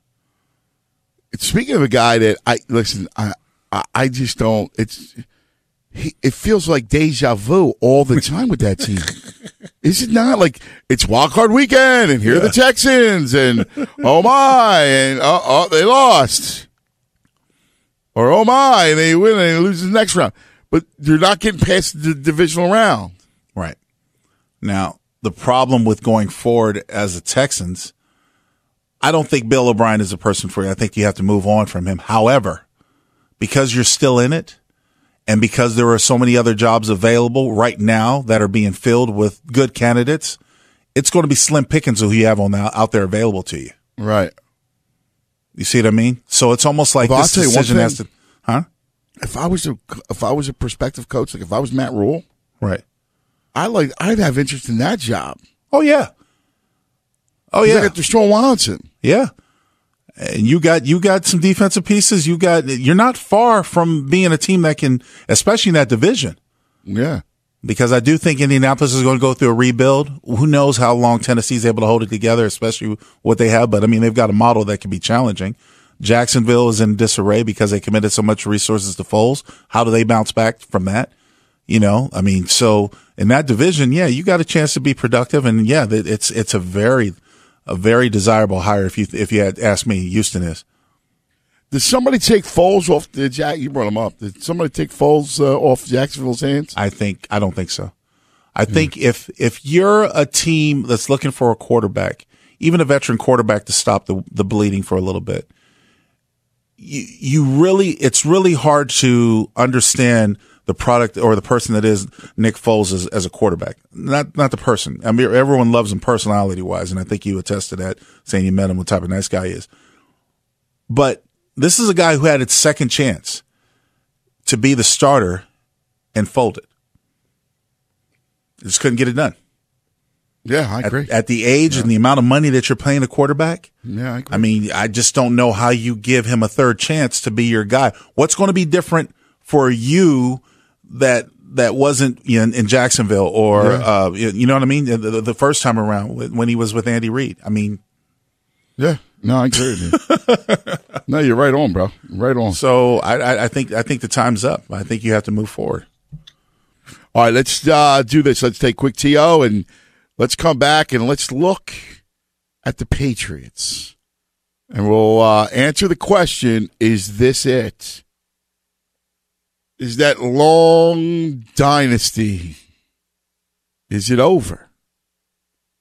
Speaking of a guy that I listen, I I, I just don't. It's he, it feels like deja vu all the time with that team. Is it not like it's wild card weekend and here are the Texans and oh my and oh, oh they lost or oh my and they win and they lose the next round, but you're not getting past the divisional round. Right. Now, the problem with going forward as the Texans, I don't think Bill O'Brien is a person for you. I think you have to move on from him. However, because you're still in it and because there are so many other jobs available right now that are being filled with good candidates, it's going to be slim pickings who you have on the, out there available to you. Right. You see what I mean? So it's almost like Well, this tell you one decision has to, huh? If I was a if I was a prospective coach, like if I was Matt Rhule, right? I like I'd have interest in that job. Oh yeah. Oh yeah. Got Deshaun Watson. Yeah. And you got you got some defensive pieces. You got you're not far from being a team that can, especially in that division. Yeah. Because I do think Indianapolis is going to go through a rebuild. Who knows how long Tennessee's able to hold it together, especially what they have. But I mean, they've got a model that can be challenging. Jacksonville is in disarray because they committed so much resources to Foles. How do they bounce back from that? You know, I mean, so in that division, yeah, you got a chance to be productive, and yeah, it's it's a very a very desirable hire if you if you had asked me. Houston is. Did somebody take Foles off the Jack? You brought him up. Did somebody take Foles uh, off Jacksonville's hands? I think I don't think so. I think if if you're a team that's looking for a quarterback, even a veteran quarterback to stop the the bleeding for a little bit, you you really it's really hard to understand the product or the person that is Nick Foles as, as a quarterback. Not not the person. I mean, everyone loves him personality wise, and I think you attest to that, saying you met him, what type of nice guy he is. But this is a guy who had its second chance to be the starter and folded. Just couldn't get it done. Yeah, I At- agree. At, the age and the amount of money that you're paying a quarterback, Yeah, I agree. I mean, I just don't know how you give him a third chance to be your guy. What's going to be different for you that that wasn't in, in Jacksonville or Yeah. uh, you know what I mean? The, the, the first time around when when he was with Andy Reid. I mean, Yeah, no, I agree with you. no, you're right on, bro. Right on. so I, I, I think I think the time's up. I think you have to move forward. All right, let's uh, do this. Let's take quick TO and let's come back and let's look at the Patriots. And we'll uh, answer the question Is this it? Is that long dynasty? Is it over?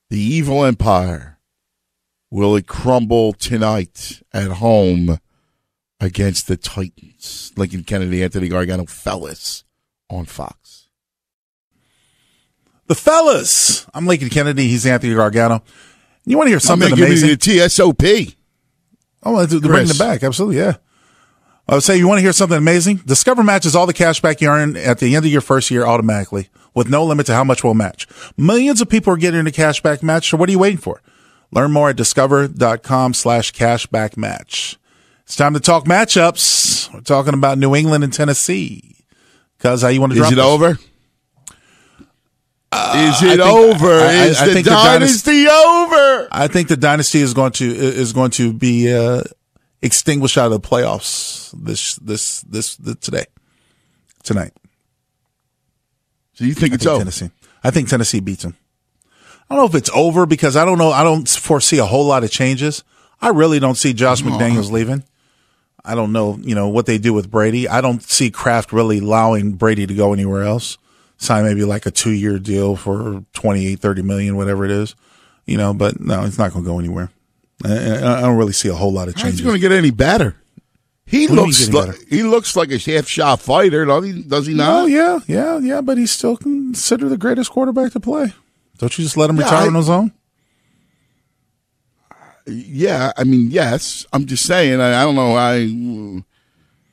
The evil empire. Will it crumble tonight at home against the Titans? Lincoln Kennedy, Anthony Gargano, fellas on Fox. The fellas, I'm Lincoln Kennedy. He's Anthony Gargano. You want to hear something I'm amazing? give you the TSOP. Oh, to, bring it back. Absolutely, yeah. I would say you want to hear something amazing? Discover matches all the cash back you earn at the end of your first year automatically with no limit to how much we'll match. Millions of people are getting a cashback match, so what are you waiting for? Learn more at discover.com slash cashback match. It's time to talk matchups. We're talking about New England and Tennessee. Cuz how you want to Is drop it this? over? Uh, Is it I think- over? I- I- Is the think the dynasty over? I think the dynasty is going to is going to be uh, extinguished out of the playoffs this this this, this today tonight. So you think I it's think over? Tennessee. I think Tennessee beats them. I don't know if it's over because I don't know. I don't foresee a whole lot of changes. I really don't see Josh McDaniels leaving. I don't know, you know, what they do with Brady. I don't see Kraft really allowing Brady to go anywhere else. Sign maybe like a two year deal for 28, 30 million, whatever it is, you know, but no, it's not going to go anywhere. I, I don't really see a whole lot of changes. he going to get any better? He What do you mean looks getting like better? he looks like a half shot fighter, does he? Does he No, not? yeah, yeah, yeah, but he's still considered the greatest quarterback to play. Don't you just let him Yeah, retire I- on his own? Yeah, I mean, yes. I'm just saying. I, I don't know. I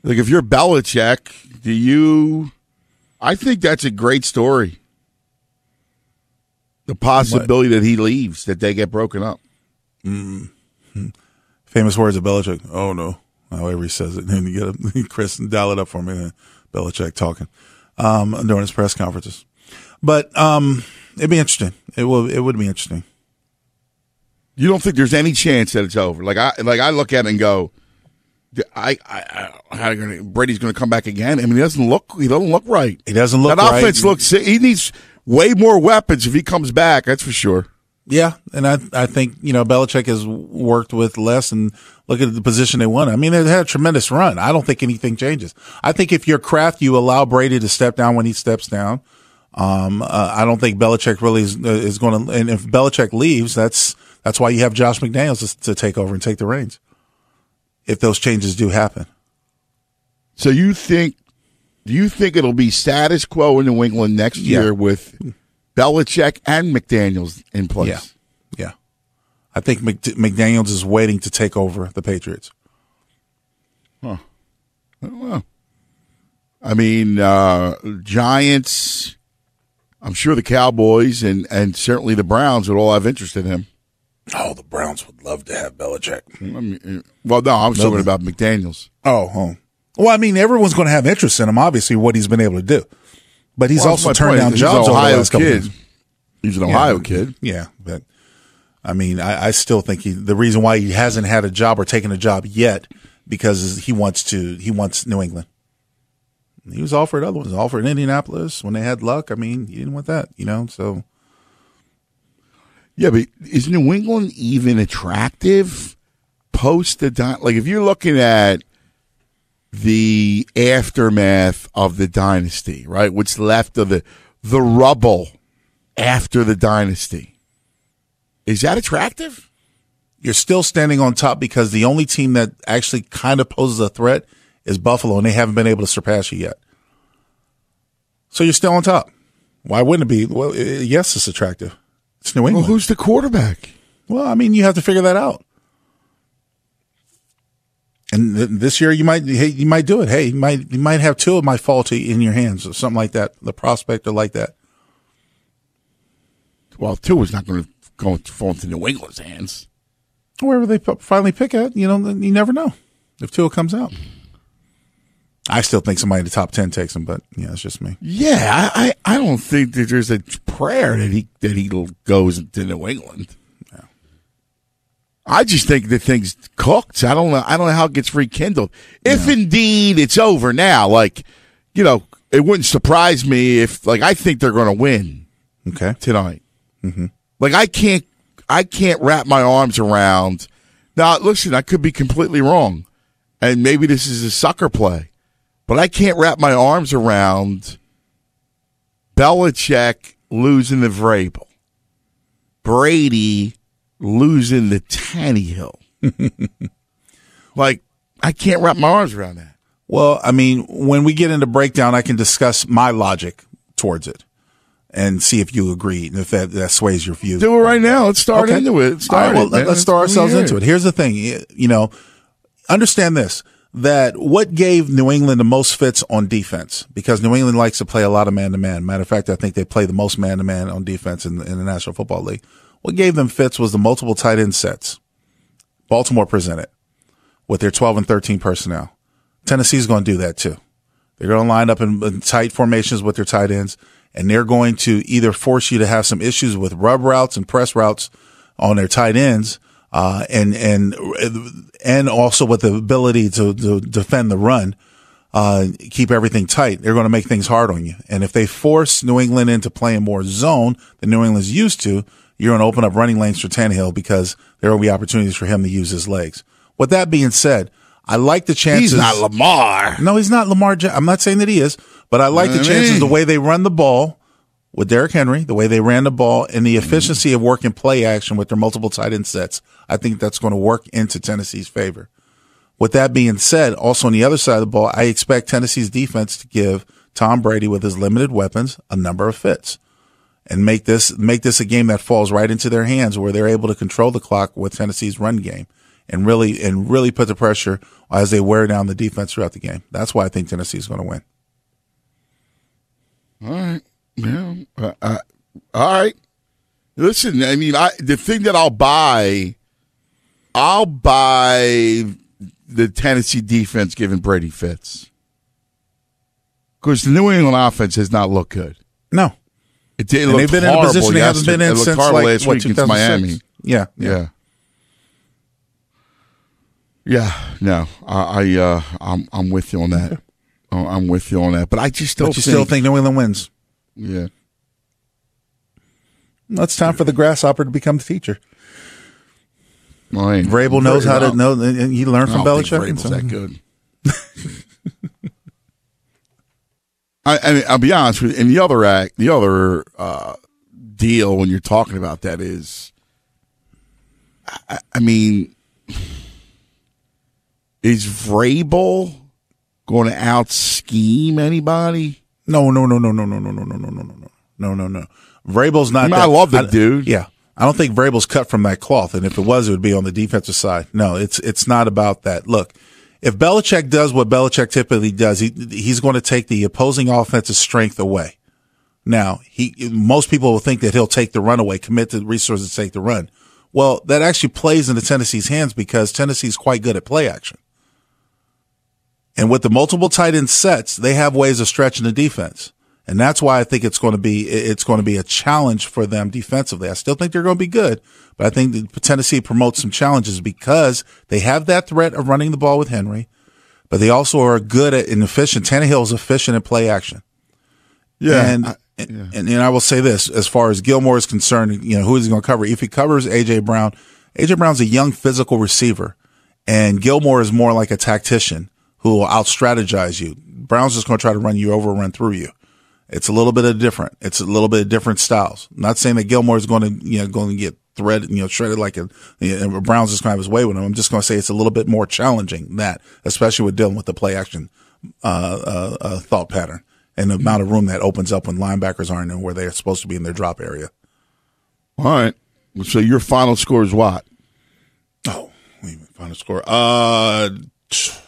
like if you're Belichick, do you? I think that's a great story. The possibility that he leaves, that they get broken up. Mm. Mm. Famous words of Belichick. Oh no, however he says it. And you get a, Chris dial it up for me. Belichick talking um, during his press conferences. But um, it'd be interesting. It will. It would be interesting. You don't think there's any chance that it's over? Like I like I look at it and go, I I, I how gonna, Brady's going to come back again. I mean, he doesn't look he doesn't look right. He doesn't look that right. offense looks. He needs way more weapons if he comes back. That's for sure. Yeah, and I I think you know Belichick has worked with less, and look at the position they won. I mean, they had a tremendous run. I don't think anything changes. I think if you're Kraft, you allow Brady to step down when he steps down. Um, uh, I don't think Belichick really is, uh, is going to. And if Belichick leaves, that's that's why you have Josh McDaniels to, to take over and take the reins. If those changes do happen, So you think? Do you think it'll be status quo in New England next Yeah. year with Belichick and McDaniel's in place? Yeah. yeah, I think McDaniels is waiting to take over the Patriots. Huh. Well, I mean, uh, Giants. I'm sure the Cowboys and and certainly the Browns would all have interest in him. Oh, the Browns would love to have Belichick. I mean, well, no, I was talking about McDaniel's. Oh, oh. well, I mean, everyone's going to have interest in him. Obviously, what he's been able to do, but he's Well, also turned point. down He's jobs over the last couple kid. years. He's an Ohio but- kid. Yeah, but I mean, I, I still think he, the reason why he hasn't had a job or taken a job yet because he wants to. He wants New England. He was offered other ones. Offered in Indianapolis when they had luck. I mean, he didn't want that, you know. So Yeah, but is New England even attractive post the like if you're looking at the aftermath of the dynasty, right? What's left of the the rubble after the dynasty? Is that attractive? you're still standing on top because the only team that actually kind of poses a threat is Buffalo, and they haven't been able to surpass you yet. So you're still on top. Why wouldn't it be? Well, yes, it's attractive. It's New England. Well, who's the quarterback? Well, I mean, you have to figure that out. And th- this year, you might hey, you might do it. Hey, you might you might have two of my faulty in your hands or something like that. The prospect or like that. Well, Tua is not going to go fall into New England's hands. Wherever they p- finally pick it, you know, you never know if Tua comes out. I still think somebody in the top ten takes him, but yeah, it's just me. Yeah, I, I, I don't think that there's a prayer that he that he goes to New England. I just think the thing's cooked. I don't know. I don't know how it gets rekindled. If indeed it's over now, like you know, it wouldn't surprise me if like I think they're going to win. Okay, tonight. Mm-hmm. Like I can't I can't wrap my arms around. Now, listen, I could be completely wrong, and maybe this is a sucker play, but I can't wrap my arms around Belichick losing the Vrabel, Brady losing the tiny Tannehill. like I can't wrap my arms around that. Well, I mean, when we get into breakdown, I can discuss my logic towards it and see if you agree and if that, that sways your view. Do it right now. Let's start Okay. into it. Start right, well, it, let's throw ourselves into it. Here's the thing, you know, understand this that what gave New England the most fits on defense because New England likes to play a lot of man to man. Matter of fact, I think they play the most man to man on defense in, in the National Football League. What gave them fits was the multiple tight end sets. Baltimore presented with their 12 and 13 personnel. Tennessee's going to do that too. They're going to line up in, tight formations with their tight ends, and they're going to either force you to have some issues with rub routes and press routes on their tight ends, uh, and and and also with the ability to, to defend the run, uh, keep everything tight. They're going to make things hard on you. And if they force New England into playing more zone than New England's used to, you're going to open up running lanes for Tannehill because there will be opportunities for him to use his legs. With that being said, I like the chances. He's not Lamar. No, he's not Lamar. I'm not saying that he is, but I like the chances, mean? the way they run the ball with Derrick Henry, the way they ran the ball, and the mm-hmm. efficiency of working play action with their multiple tight end sets. I think that's going to work into Tennessee's favor. With that being said, also on the other side of the ball, I expect Tennessee's defense to give Tom Brady with his limited weapons a number of fits and make this make this a game that falls right into their hands where they're able to control the clock with Tennessee's run game and really and really put the pressure as they wear down the defense throughout the game. That's why I think Tennessee is going to win. All right. Yeah. Uh, uh, all right. Listen, I mean, I the thing that I'll buy, I'll buy the Tennessee defense giving Brady fits because the New England offense has not looked good. No, it did. And they've been in a position they haven't been in It looked since, horrible like, last what, week against 2006? Miami. Yeah, yeah. Yeah, no, I, I uh, I'm I'm with you on that. Oh, I'm with you on that, but I just don't. But you still think New England wins? Yeah. Well, it's time for the grasshopper to become the teacher. Well, I ain't- Vrabel knows how to know. He learned from Belichick. think and Vrabel's so- that good. I, I mean, I'll be honest with you. And the other act, the other uh, deal when you're talking about that is, I, I mean, is Vrabel going to out scheme anybody? No, no, no, no, no, no, no, no, no, no, no, no, no, no, no. Vrabel's not. I mean, that, I love the dude. Yeah, I don't think Vrabel's cut from that cloth, and if it was, it would be on the defensive side. No, it's it's not about that. Look, if Belichick does what Belichick typically does, he he's going to take the opposing offensive strength away. Now, he most people will think that he'll take the run away, commit the resources to take the run. Well, that actually plays into Tennessee's hands because Tennessee's quite good at play action. And with the multiple tight end sets, they have ways of stretching the defense. And that's why I think it's going to be it's going to be a challenge for them defensively. I still think they're going to be good, but I think Tennessee promotes some challenges because they have that threat of running the ball with Henry, but they also are good at and efficient. Tannehill is efficient in play action. Yeah, and, I- and, and I will say this as far as Gilmore is concerned, you know who is he going to cover? If he covers AJ Brown, AJ Brown's a young physical receiver, and Gilmore is more like a tactician who will out strategize you. Brown's just going to try to run you over, run through you. It's a little bit of different. It's a little bit of different styles. I'm not saying that Gilmore is going to, you know, going to get threaded, you know, shredded like a, you know, Brown's just going to have his way with him. I'm just going to say it's a little bit more challenging than that, especially with dealing with the play action, uh, uh, uh, thought pattern and the amount of room that opens up when linebackers aren't in where they're supposed to be in their drop area. All right. So your final score is what? Oh, wait a minute. Final score. Uh,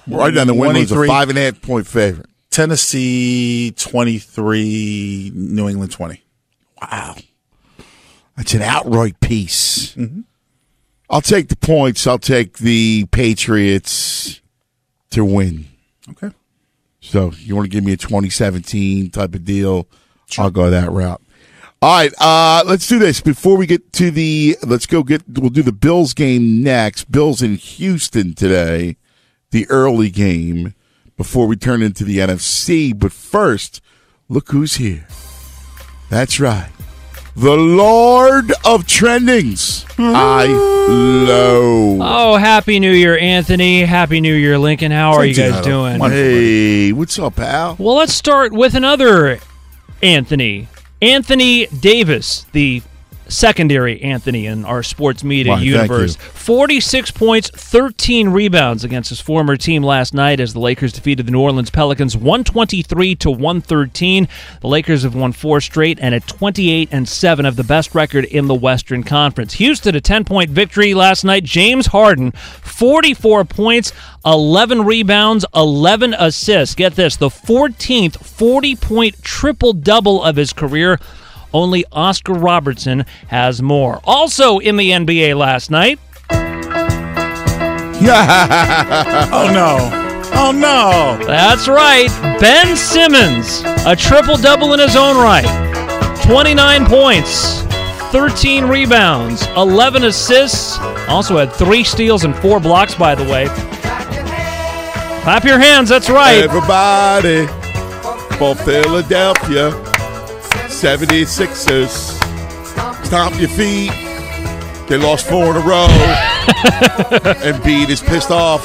Right down the win was a 23. five and a half point favorite. Tennessee 23, New England 20. Wow. That's an outright piece. I'll take the points. I'll take the Patriots to win. Okay. So you want to give me a 2017 type of deal? I'll go that route. All right, uh, let's do this before we get to the. Let's go get. We'll do the Bills game next. Bills in Houston today, the early game before we turn into the NFC. But first, look who's here. That's right, the Lord of Trendings. I low. Oh, happy New Year, Anthony. Happy New Year, Lincoln. How are you guys doing? Hey, what's up, pal? Well, let's start with another Anthony. Anthony Davis, the secondary, Anthony, in our sports media Why, universe. 46 points, 13 rebounds against his former team last night as the Lakers defeated the New Orleans Pelicans 123 to 113. The Lakers have won four straight and at 28 and 7 of the best record in the Western Conference. Houston a 10-point victory last night. James Harden 44 points, 11 rebounds, 11 assists. Get this, the 14th 40-point triple-double of his career. Only Oscar Robertson has more. Also in the NBA last night, oh no. Oh no. That's right. Ben Simmons, a triple double in his own right. 29 points, 13 rebounds, 11 assists. Also had three steals and four blocks, by the way. Clap your hands, that's right. Everybody for Philadelphia 76ers. Stomp your feet. They lost four in a row. and Embiid is pissed off.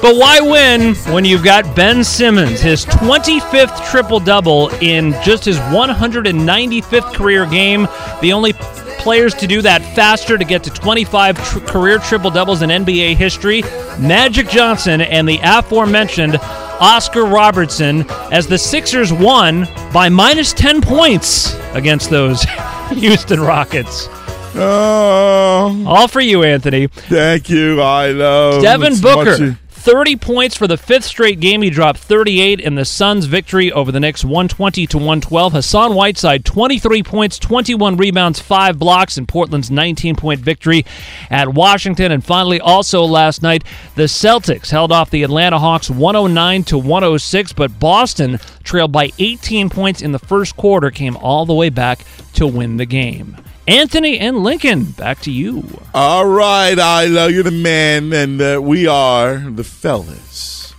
But why win when you've got Ben Simmons, his 25th triple double in just his 195th career game? The only players to do that faster to get to 25 tr- career triple doubles in NBA history Magic Johnson and the aforementioned Oscar Robertson as the Sixers won by minus 10 points against those Houston Rockets. Oh. All for you, Anthony. Thank you. I love Devin Booker, 30 points for the fifth straight game. He dropped 38 in the Suns' victory over the Knicks 120 to 112. Hassan Whiteside, 23 points, 21 rebounds, 5 blocks in Portland's 19 point victory at Washington. And finally, also last night, the Celtics held off the Atlanta Hawks 109 to 106, but Boston trailed by 18 points in the first quarter, came all the way back to win the game. Anthony and Lincoln, back to you. All right, I love you, the man, and uh, we are the fellas.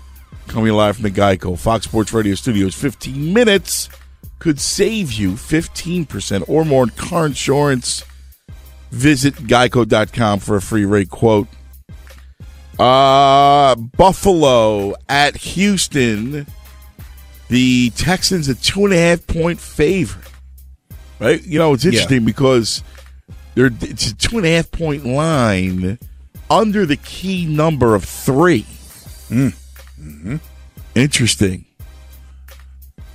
Coming live from the Geico Fox Sports Radio studios. 15 minutes could save you 15% or more in car insurance. Visit geico.com for a free rate quote. Uh, Buffalo at Houston. The Texans a two and a half point favorite. Right? You know, it's interesting because they're, it's a two and a half point line under the key number of 3 Mm-hmm. Interesting.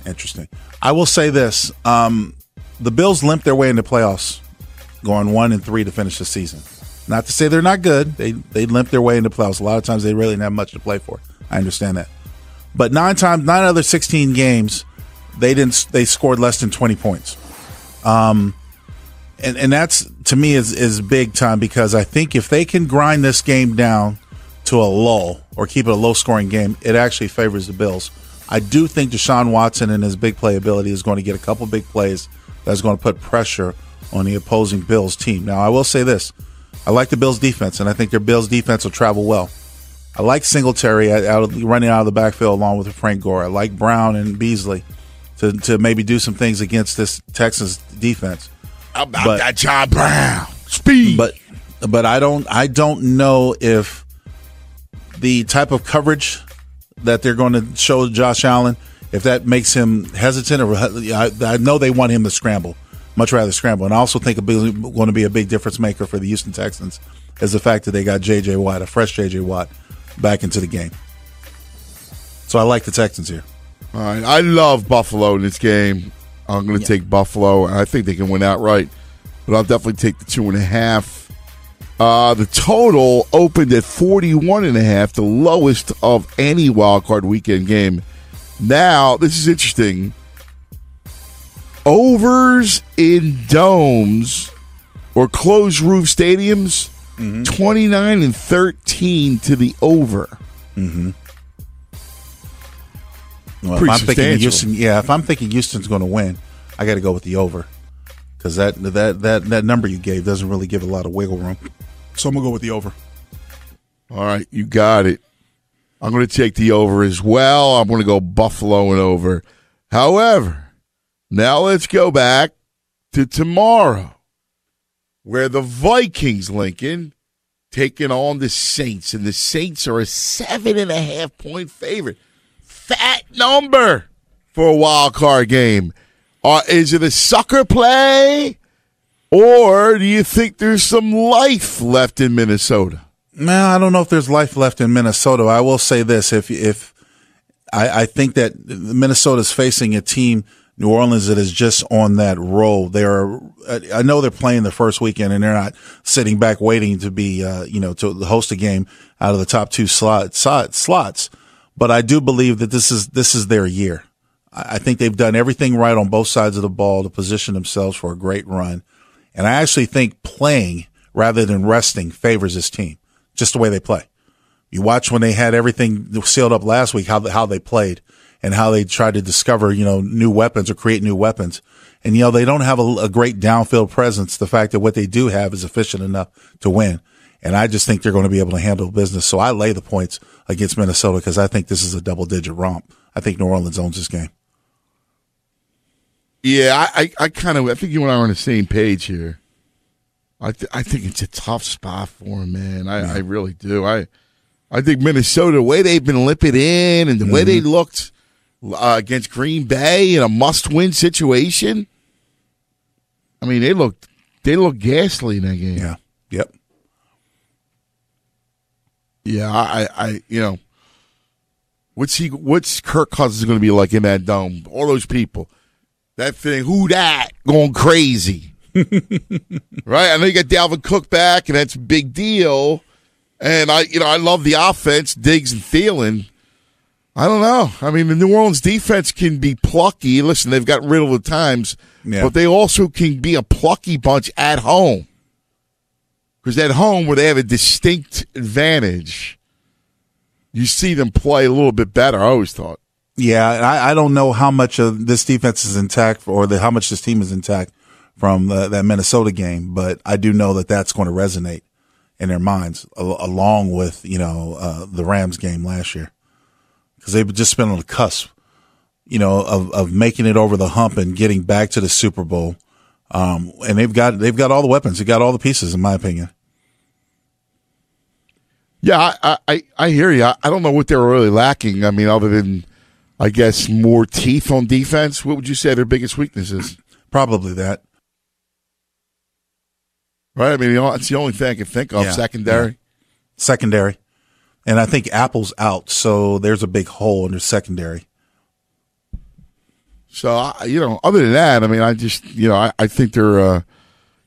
Interesting. I will say this: um, the Bills limped their way into playoffs, going one and three to finish the season. Not to say they're not good; they they limped their way into playoffs. A lot of times they really didn't have much to play for. I understand that, but nine times, nine other sixteen games, they didn't. They scored less than twenty points. Um, and and that's to me is is big time because I think if they can grind this game down to a lull or keep it a low scoring game, it actually favors the Bills. I do think Deshaun Watson and his big playability is going to get a couple big plays that's going to put pressure on the opposing Bills team. Now, I will say this. I like the Bills defense, and I think their Bills defense will travel well. I like Singletary out, running out of the backfield along with Frank Gore. I like Brown and Beasley to, to maybe do some things against this Texas defense. How about that John Brown? Speed. But but I don't I don't know if the type of coverage that they're going to show Josh Allen, if that makes him hesitant, or I, I know they want him to scramble, much rather scramble. And I also think it's going to be a big difference maker for the Houston Texans is the fact that they got J.J. Watt, a fresh J.J. Watt, back into the game. So I like the Texans here. All right. I love Buffalo in this game. I'm going to take Buffalo, and I think they can win outright. But I'll definitely take the two and a half. Uh, the total opened at 41 and a half, the lowest of any wild card weekend game. Now, this is interesting. Overs in domes or closed roof stadiums, 29 and 13 to the over. Mm-hmm. Well, if I'm thinking. Houston, yeah, if I'm thinking Houston's going to win, I got to go with the over because that that that that number you gave doesn't really give a lot of wiggle room. So I'm gonna go with the over. All right, you got it. I'm going to take the over as well. I'm going to go Buffalo and over. However, now let's go back to tomorrow, where the Vikings, Lincoln, taking on the Saints, and the Saints are a seven and a half point favorite. Fat number for a wild card game. Uh, is it a sucker play? Or do you think there's some life left in Minnesota? Man, I don't know if there's life left in Minnesota. I will say this: if if I, I think that Minnesota's facing a team, New Orleans, that is just on that roll. They are. I know they're playing the first weekend, and they're not sitting back waiting to be, uh, you know, to host a game out of the top two slot, slot, slots. But I do believe that this is this is their year. I, think they've done everything right on both sides of the ball to position themselves for a great run. And I actually think playing rather than resting favors this team, just the way they play. You watch when they had everything sealed up last week, how, how they played and how they tried to discover, you know, new weapons or create new weapons. And, you know, they don't have a, a great downfield presence. The fact that what they do have is efficient enough to win. And I just think they're going to be able to handle business. So I lay the points against Minnesota because I think this is a double digit romp. I think New Orleans owns this game. Yeah, I, I, I kind of, I think you and I are on the same page here. I, th- I think it's a tough spot for him, man. I, yeah. I really do. I, I think Minnesota, the way they've been limping in and the mm-hmm. way they mm-hmm. looked uh, against Green Bay in a must-win situation. I mean, they looked, they looked ghastly in that game. Yeah. Yep. Yeah, I, I, you know, what's he, what's Kirk Cousins going to be like in that dome? All those people that thing, who that going crazy. right? I know you got Dalvin Cook back, and that's a big deal. And I, you know, I love the offense, Diggs and Thielen. I don't know. I mean, the New Orleans defense can be plucky. Listen, they've got rid of the times, yeah. but they also can be a plucky bunch at home. Because at home, where they have a distinct advantage, you see them play a little bit better. I always thought. Yeah, I, I don't know how much of this defense is intact, or the, how much this team is intact from the, that Minnesota game, but I do know that that's going to resonate in their minds, along with you know uh, the Rams game last year, because they've just been on the cusp, you know, of of making it over the hump and getting back to the Super Bowl, um, and they've got they've got all the weapons, they've got all the pieces, in my opinion. Yeah, I I, I hear you. I don't know what they were really lacking. I mean, other than I guess, more teeth on defense? What would you say their biggest weaknesses? Probably that. Right. I mean, it's the only thing I can think of. Yeah, secondary. Yeah. Secondary. And I think Apple's out, so there's a big hole in their secondary. So, you know, other than that, I mean, I just, you know, I, I think they're, uh,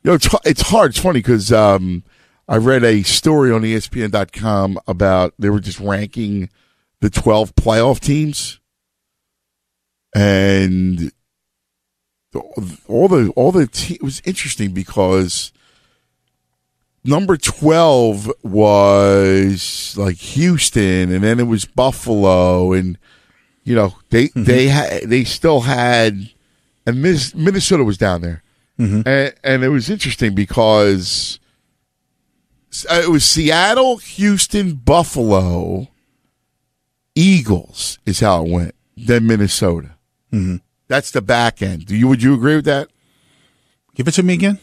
you know, it's, it's hard. It's funny because um, I read a story on ESPN.com about they were just ranking the 12 playoff teams and all the all the te- it was interesting because number 12 was like Houston and then it was Buffalo and you know they mm-hmm. they had they still had and Minnesota was down there mm-hmm. and, and it was interesting because uh, it was Seattle, Houston, Buffalo, Eagles is how it went, then Minnesota. Mm-hmm. That's the back end. Do you would you agree with that? Give it to me again.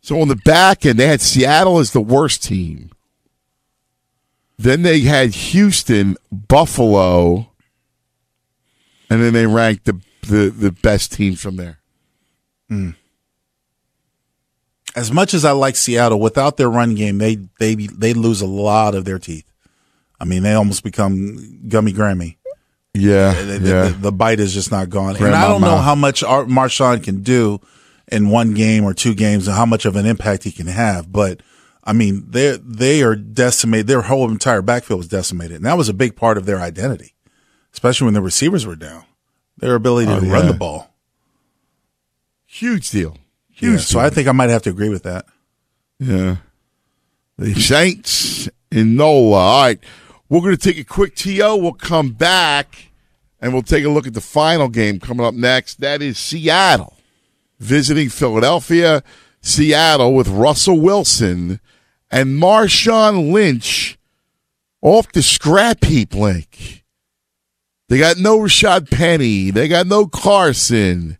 So on the back end, they had Seattle as the worst team. Then they had Houston, Buffalo, and then they ranked the the, the best teams from there. Mm. As much as I like Seattle, without their run game, they they they lose a lot of their teeth. I mean, they almost become gummy Grammy. Yeah, the, yeah. The, the, bite is just not gone. Grandma and I don't know how much Art Marshawn can do in one game or two games and how much of an impact he can have. But I mean, they they are decimated. Their whole entire backfield was decimated, and that was a big part of their identity, especially when the receivers were down. Their ability oh, to oh, yeah. run the ball, huge deal. Huge. Yeah, so I think I might have to agree with that. Yeah, the Saints in NOLA. All right. We're going to take a quick TO. We'll come back and we'll take a look at the final game coming up next. That is Seattle visiting Philadelphia. Seattle with Russell Wilson and Marshawn Lynch off the scrap heap link. They got no Rashad Penny. They got no Carson.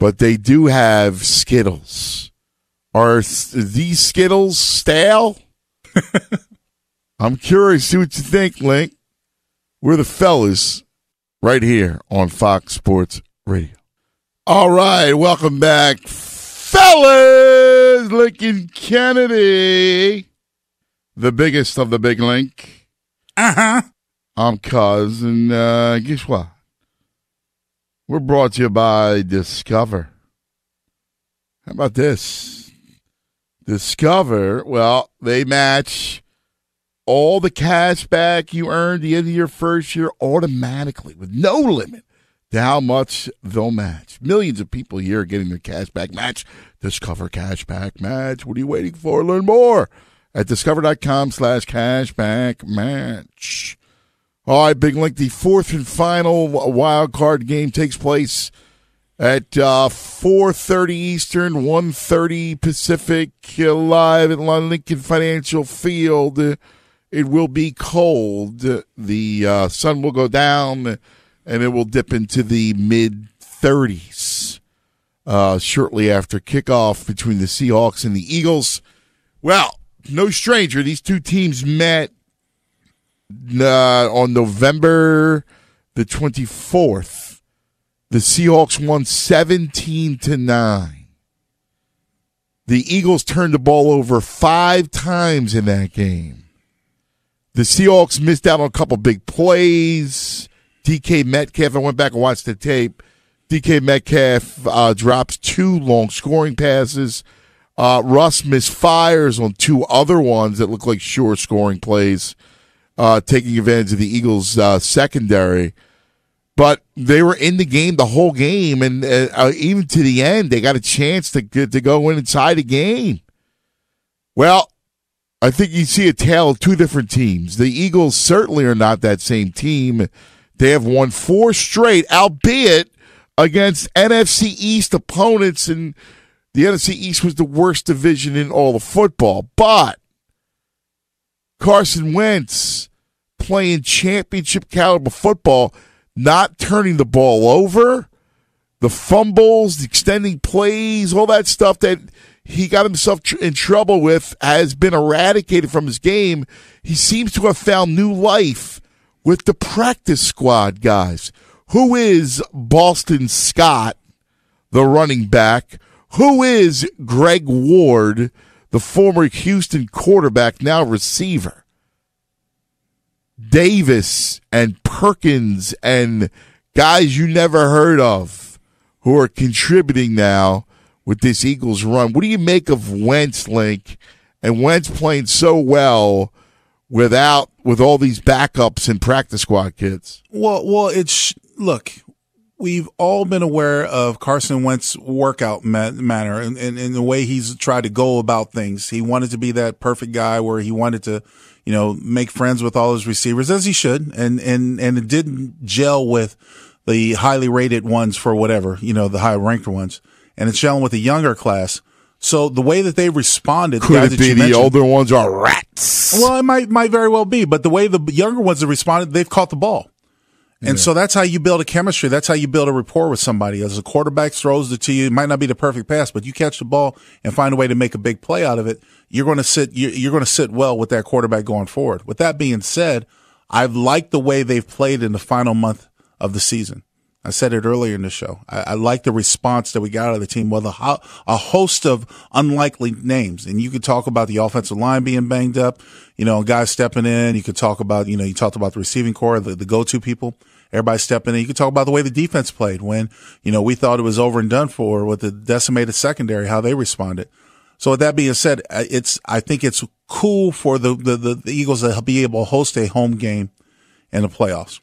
But they do have Skittles. Are these Skittles stale? I'm curious, see what you think, Link. We're the fellas right here on Fox Sports Radio. All right, welcome back. fellas, Lincoln Kennedy, the biggest of the big link. Uh huh. I'm Cuz, and uh, guess what? We're brought to you by Discover. How about this? Discover, well, they match all the cash back you earned the end of your first year automatically with no limit to how much they'll match. Millions of people year are getting their cash back match. Discover cash back match. What are you waiting for? Learn more at discover.com slash cashback match. All right, Big Link. The fourth and final wild card game takes place at uh, 4.30 Eastern, 1.30 Pacific, live at Lincoln Financial Field. It will be cold. The uh, sun will go down and it will dip into the mid 30s uh, shortly after kickoff between the Seahawks and the Eagles. Well, no stranger, these two teams met uh, on November the 24th. The Seahawks won 17 to 9. The Eagles turned the ball over five times in that game. The Seahawks missed out on a couple big plays. DK Metcalf, I went back and watched the tape. DK Metcalf uh, drops two long scoring passes. Uh, Russ misfires on two other ones that look like sure scoring plays, uh, taking advantage of the Eagles' uh, secondary. But they were in the game the whole game, and uh, even to the end, they got a chance to to go in inside the game. Well, I think you see a tale of two different teams. The Eagles certainly are not that same team. They have won four straight, albeit against NFC East opponents, and the NFC East was the worst division in all of football. But Carson Wentz playing championship caliber football, not turning the ball over, the fumbles, the extending plays, all that stuff that he got himself tr- in trouble with has been eradicated from his game. He seems to have found new life with the practice squad guys. Who is Boston Scott, the running back? Who is Greg Ward, the former Houston quarterback, now receiver? Davis and Perkins and guys you never heard of who are contributing now with this Eagles run. What do you make of Wentz, Link? And Wentz playing so well without with all these backups and practice squad kids? Well, well, it's look. We've all been aware of Carson Wentz's workout ma- manner and, and, and the way he's tried to go about things. He wanted to be that perfect guy where he wanted to, you know, make friends with all his receivers as he should, and and and it didn't gel with the highly rated ones for whatever, you know, the high ranked ones, and it's gelling with the younger class. So the way that they responded, Could the guys it that be the older ones are rats? well, it might might very well be, but the way the younger ones have responded, they've caught the ball. And so that's how you build a chemistry. That's how you build a rapport with somebody. As a quarterback throws it to you, it might not be the perfect pass, but you catch the ball and find a way to make a big play out of it. You're going to sit. You're, you're going to sit well with that quarterback going forward. With that being said, I've liked the way they've played in the final month of the season. I said it earlier in the show. I, I like the response that we got out of the team with a, ho- a host of unlikely names. And you could talk about the offensive line being banged up, you know, guys stepping in. You could talk about, you know, you talked about the receiving core, the, the go-to people, everybody stepping in. You could talk about the way the defense played when, you know, we thought it was over and done for with the decimated secondary, how they responded. So with that being said, uh, it's, I think it's cool for the, the, the, the Eagles to be able to host a home game in the playoffs.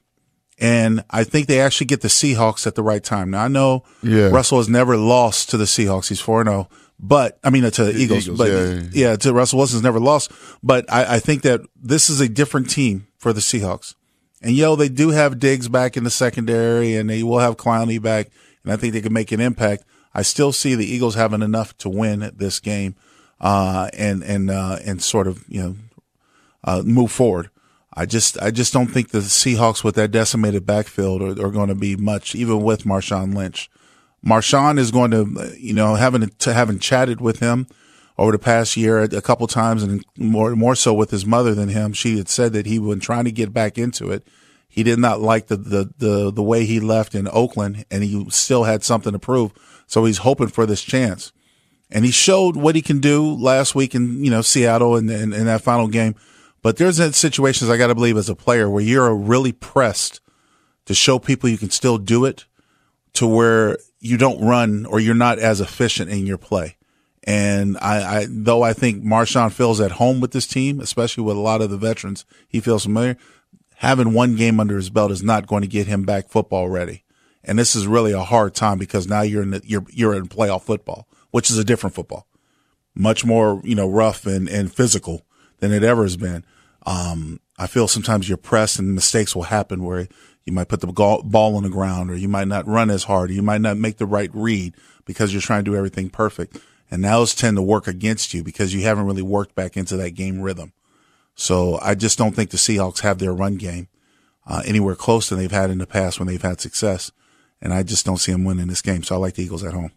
And I think they actually get the Seahawks at the right time. Now I know Yeah. Russell has never lost to the Seahawks. He's 4 0, but I mean, to the Eagles, Eagles, but yeah, yeah, to Russell Wilson's never lost. But I, I think that this is a different team for the Seahawks. And yo, they do have Diggs back in the secondary and they will have Clowney back. And I think they can make an impact. I still see the Eagles having enough to win this game, uh, and, and, uh, and sort of, you know, uh, move forward. I just, I just don't think the Seahawks with that decimated backfield are, are going to be much, even with Marshawn Lynch. Marshawn is going to, you know, having to having chatted with him over the past year a couple times, and more more so with his mother than him. She had said that he was trying to get back into it. He did not like the the the, the way he left in Oakland, and he still had something to prove. So he's hoping for this chance. And he showed what he can do last week in, you know, Seattle and in, in, in, that final game. But there's situations I got to believe as a player where you're really pressed to show people you can still do it to where you don't run or you're not as efficient in your play. And I, I though I think Marshawn feels at home with this team, especially with a lot of the veterans he feels familiar, having one game under his belt is not going to get him back football ready. And this is really a hard time because now you're in the, you're you're in playoff football, which is a different football, much more you know rough and and physical than it ever has been. Um, I feel sometimes you're pressed and mistakes will happen where you might put the ball on the ground or you might not run as hard or you might not make the right read because you're trying to do everything perfect. And those tend to work against you because you haven't really worked back into that game rhythm. So I just don't think the Seahawks have their run game uh, anywhere close than they've had in the past when they've had success. And I just don't see them winning this game. So I like the Eagles at home.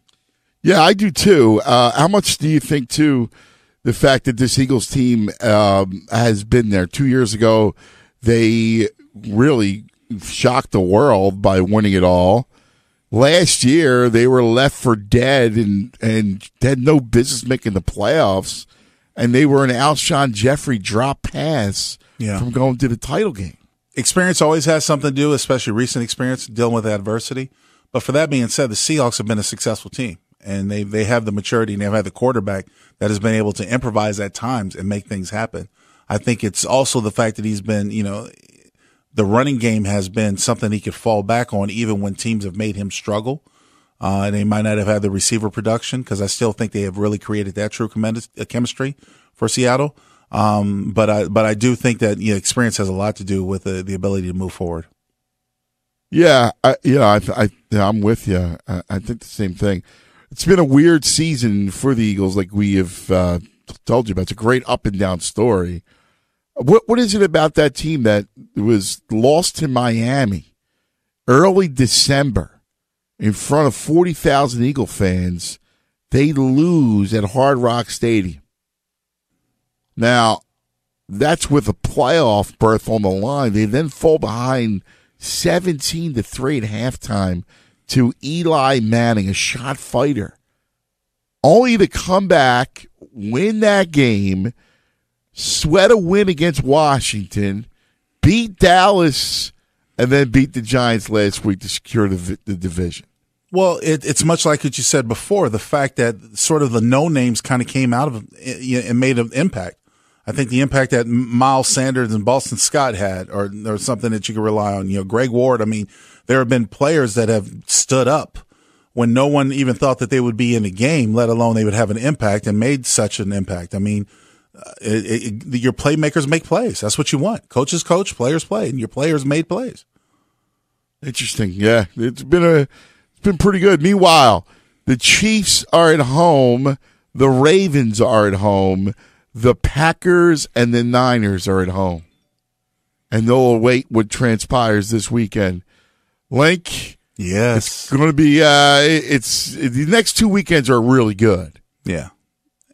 Yeah, I do too. Uh, how much do you think, too, the fact that this Eagles team um, has been there two years ago? They really shocked the world by winning it all. Last year, they were left for dead and, and had no business making the playoffs. And they were an Alshon Jeffery drop pass yeah. from going to the title game. Experience always has something to do, especially recent experience dealing with adversity. But for that being said, the Seahawks have been a successful team and they, they have the maturity and they've had the quarterback that has been able to improvise at times and make things happen. I think it's also the fact that he's been, you know, the running game has been something he could fall back on even when teams have made him struggle. Uh, and they might not have had the receiver production because I still think they have really created that true uh, chemistry for Seattle. Um, but I, but I do think that you know, experience has a lot to do with the, the ability to move forward. Yeah, I, yeah, I, I, I'm with you. I, I, think the same thing. It's been a weird season for the Eagles, like we have uh, told you about. It's a great up and down story. What what is it about that team that was lost to Miami early December in front of forty thousand Eagle fans? They lose at Hard Rock Stadium. Now, that's with a playoff berth on the line. They then fall behind seventeen to three at halftime to Eli Manning, a shot fighter, only to come back, win that game sweat a win against Washington, beat Dallas, and then beat the Giants last week to secure the, the division. Well, it, it's much like what you said before. The fact that sort of the no names kind of came out of and made an impact. I think the impact that Miles Sanders and Boston Scott had, or or something that you can rely on. You know, Greg Ward. I mean, there have been players that have stood up when no one even thought that they would be in the game, let alone they would have an impact and made such an impact. I mean, it, it, your playmakers make plays. That's what you want. Coaches coach, players play, and your players made plays. Interesting. Yeah, it's been a it's been pretty good. Meanwhile, the Chiefs are at home. The Ravens are at home. The Packers and the Niners are at home. And they'll await what transpires this weekend. Link. Yes. It's going to be, uh, it's, the next two weekends are really good. Yeah.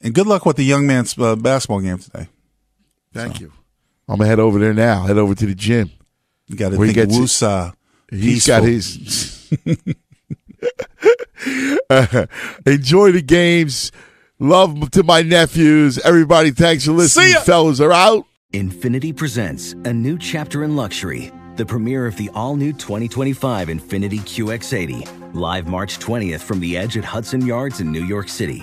And good luck with the young man's uh, basketball game today. Thank so. you. I'm gonna head over there now. Head over to the gym. You got to think he Wusa. He's got his. uh, enjoy the games. Love to my nephews. Everybody, thanks for listening. Fellas are out. Infiniti presents a new chapter in luxury. The premiere of the all-new 2025 Infiniti QX80, live March 20th from the Edge at Hudson Yards in New York City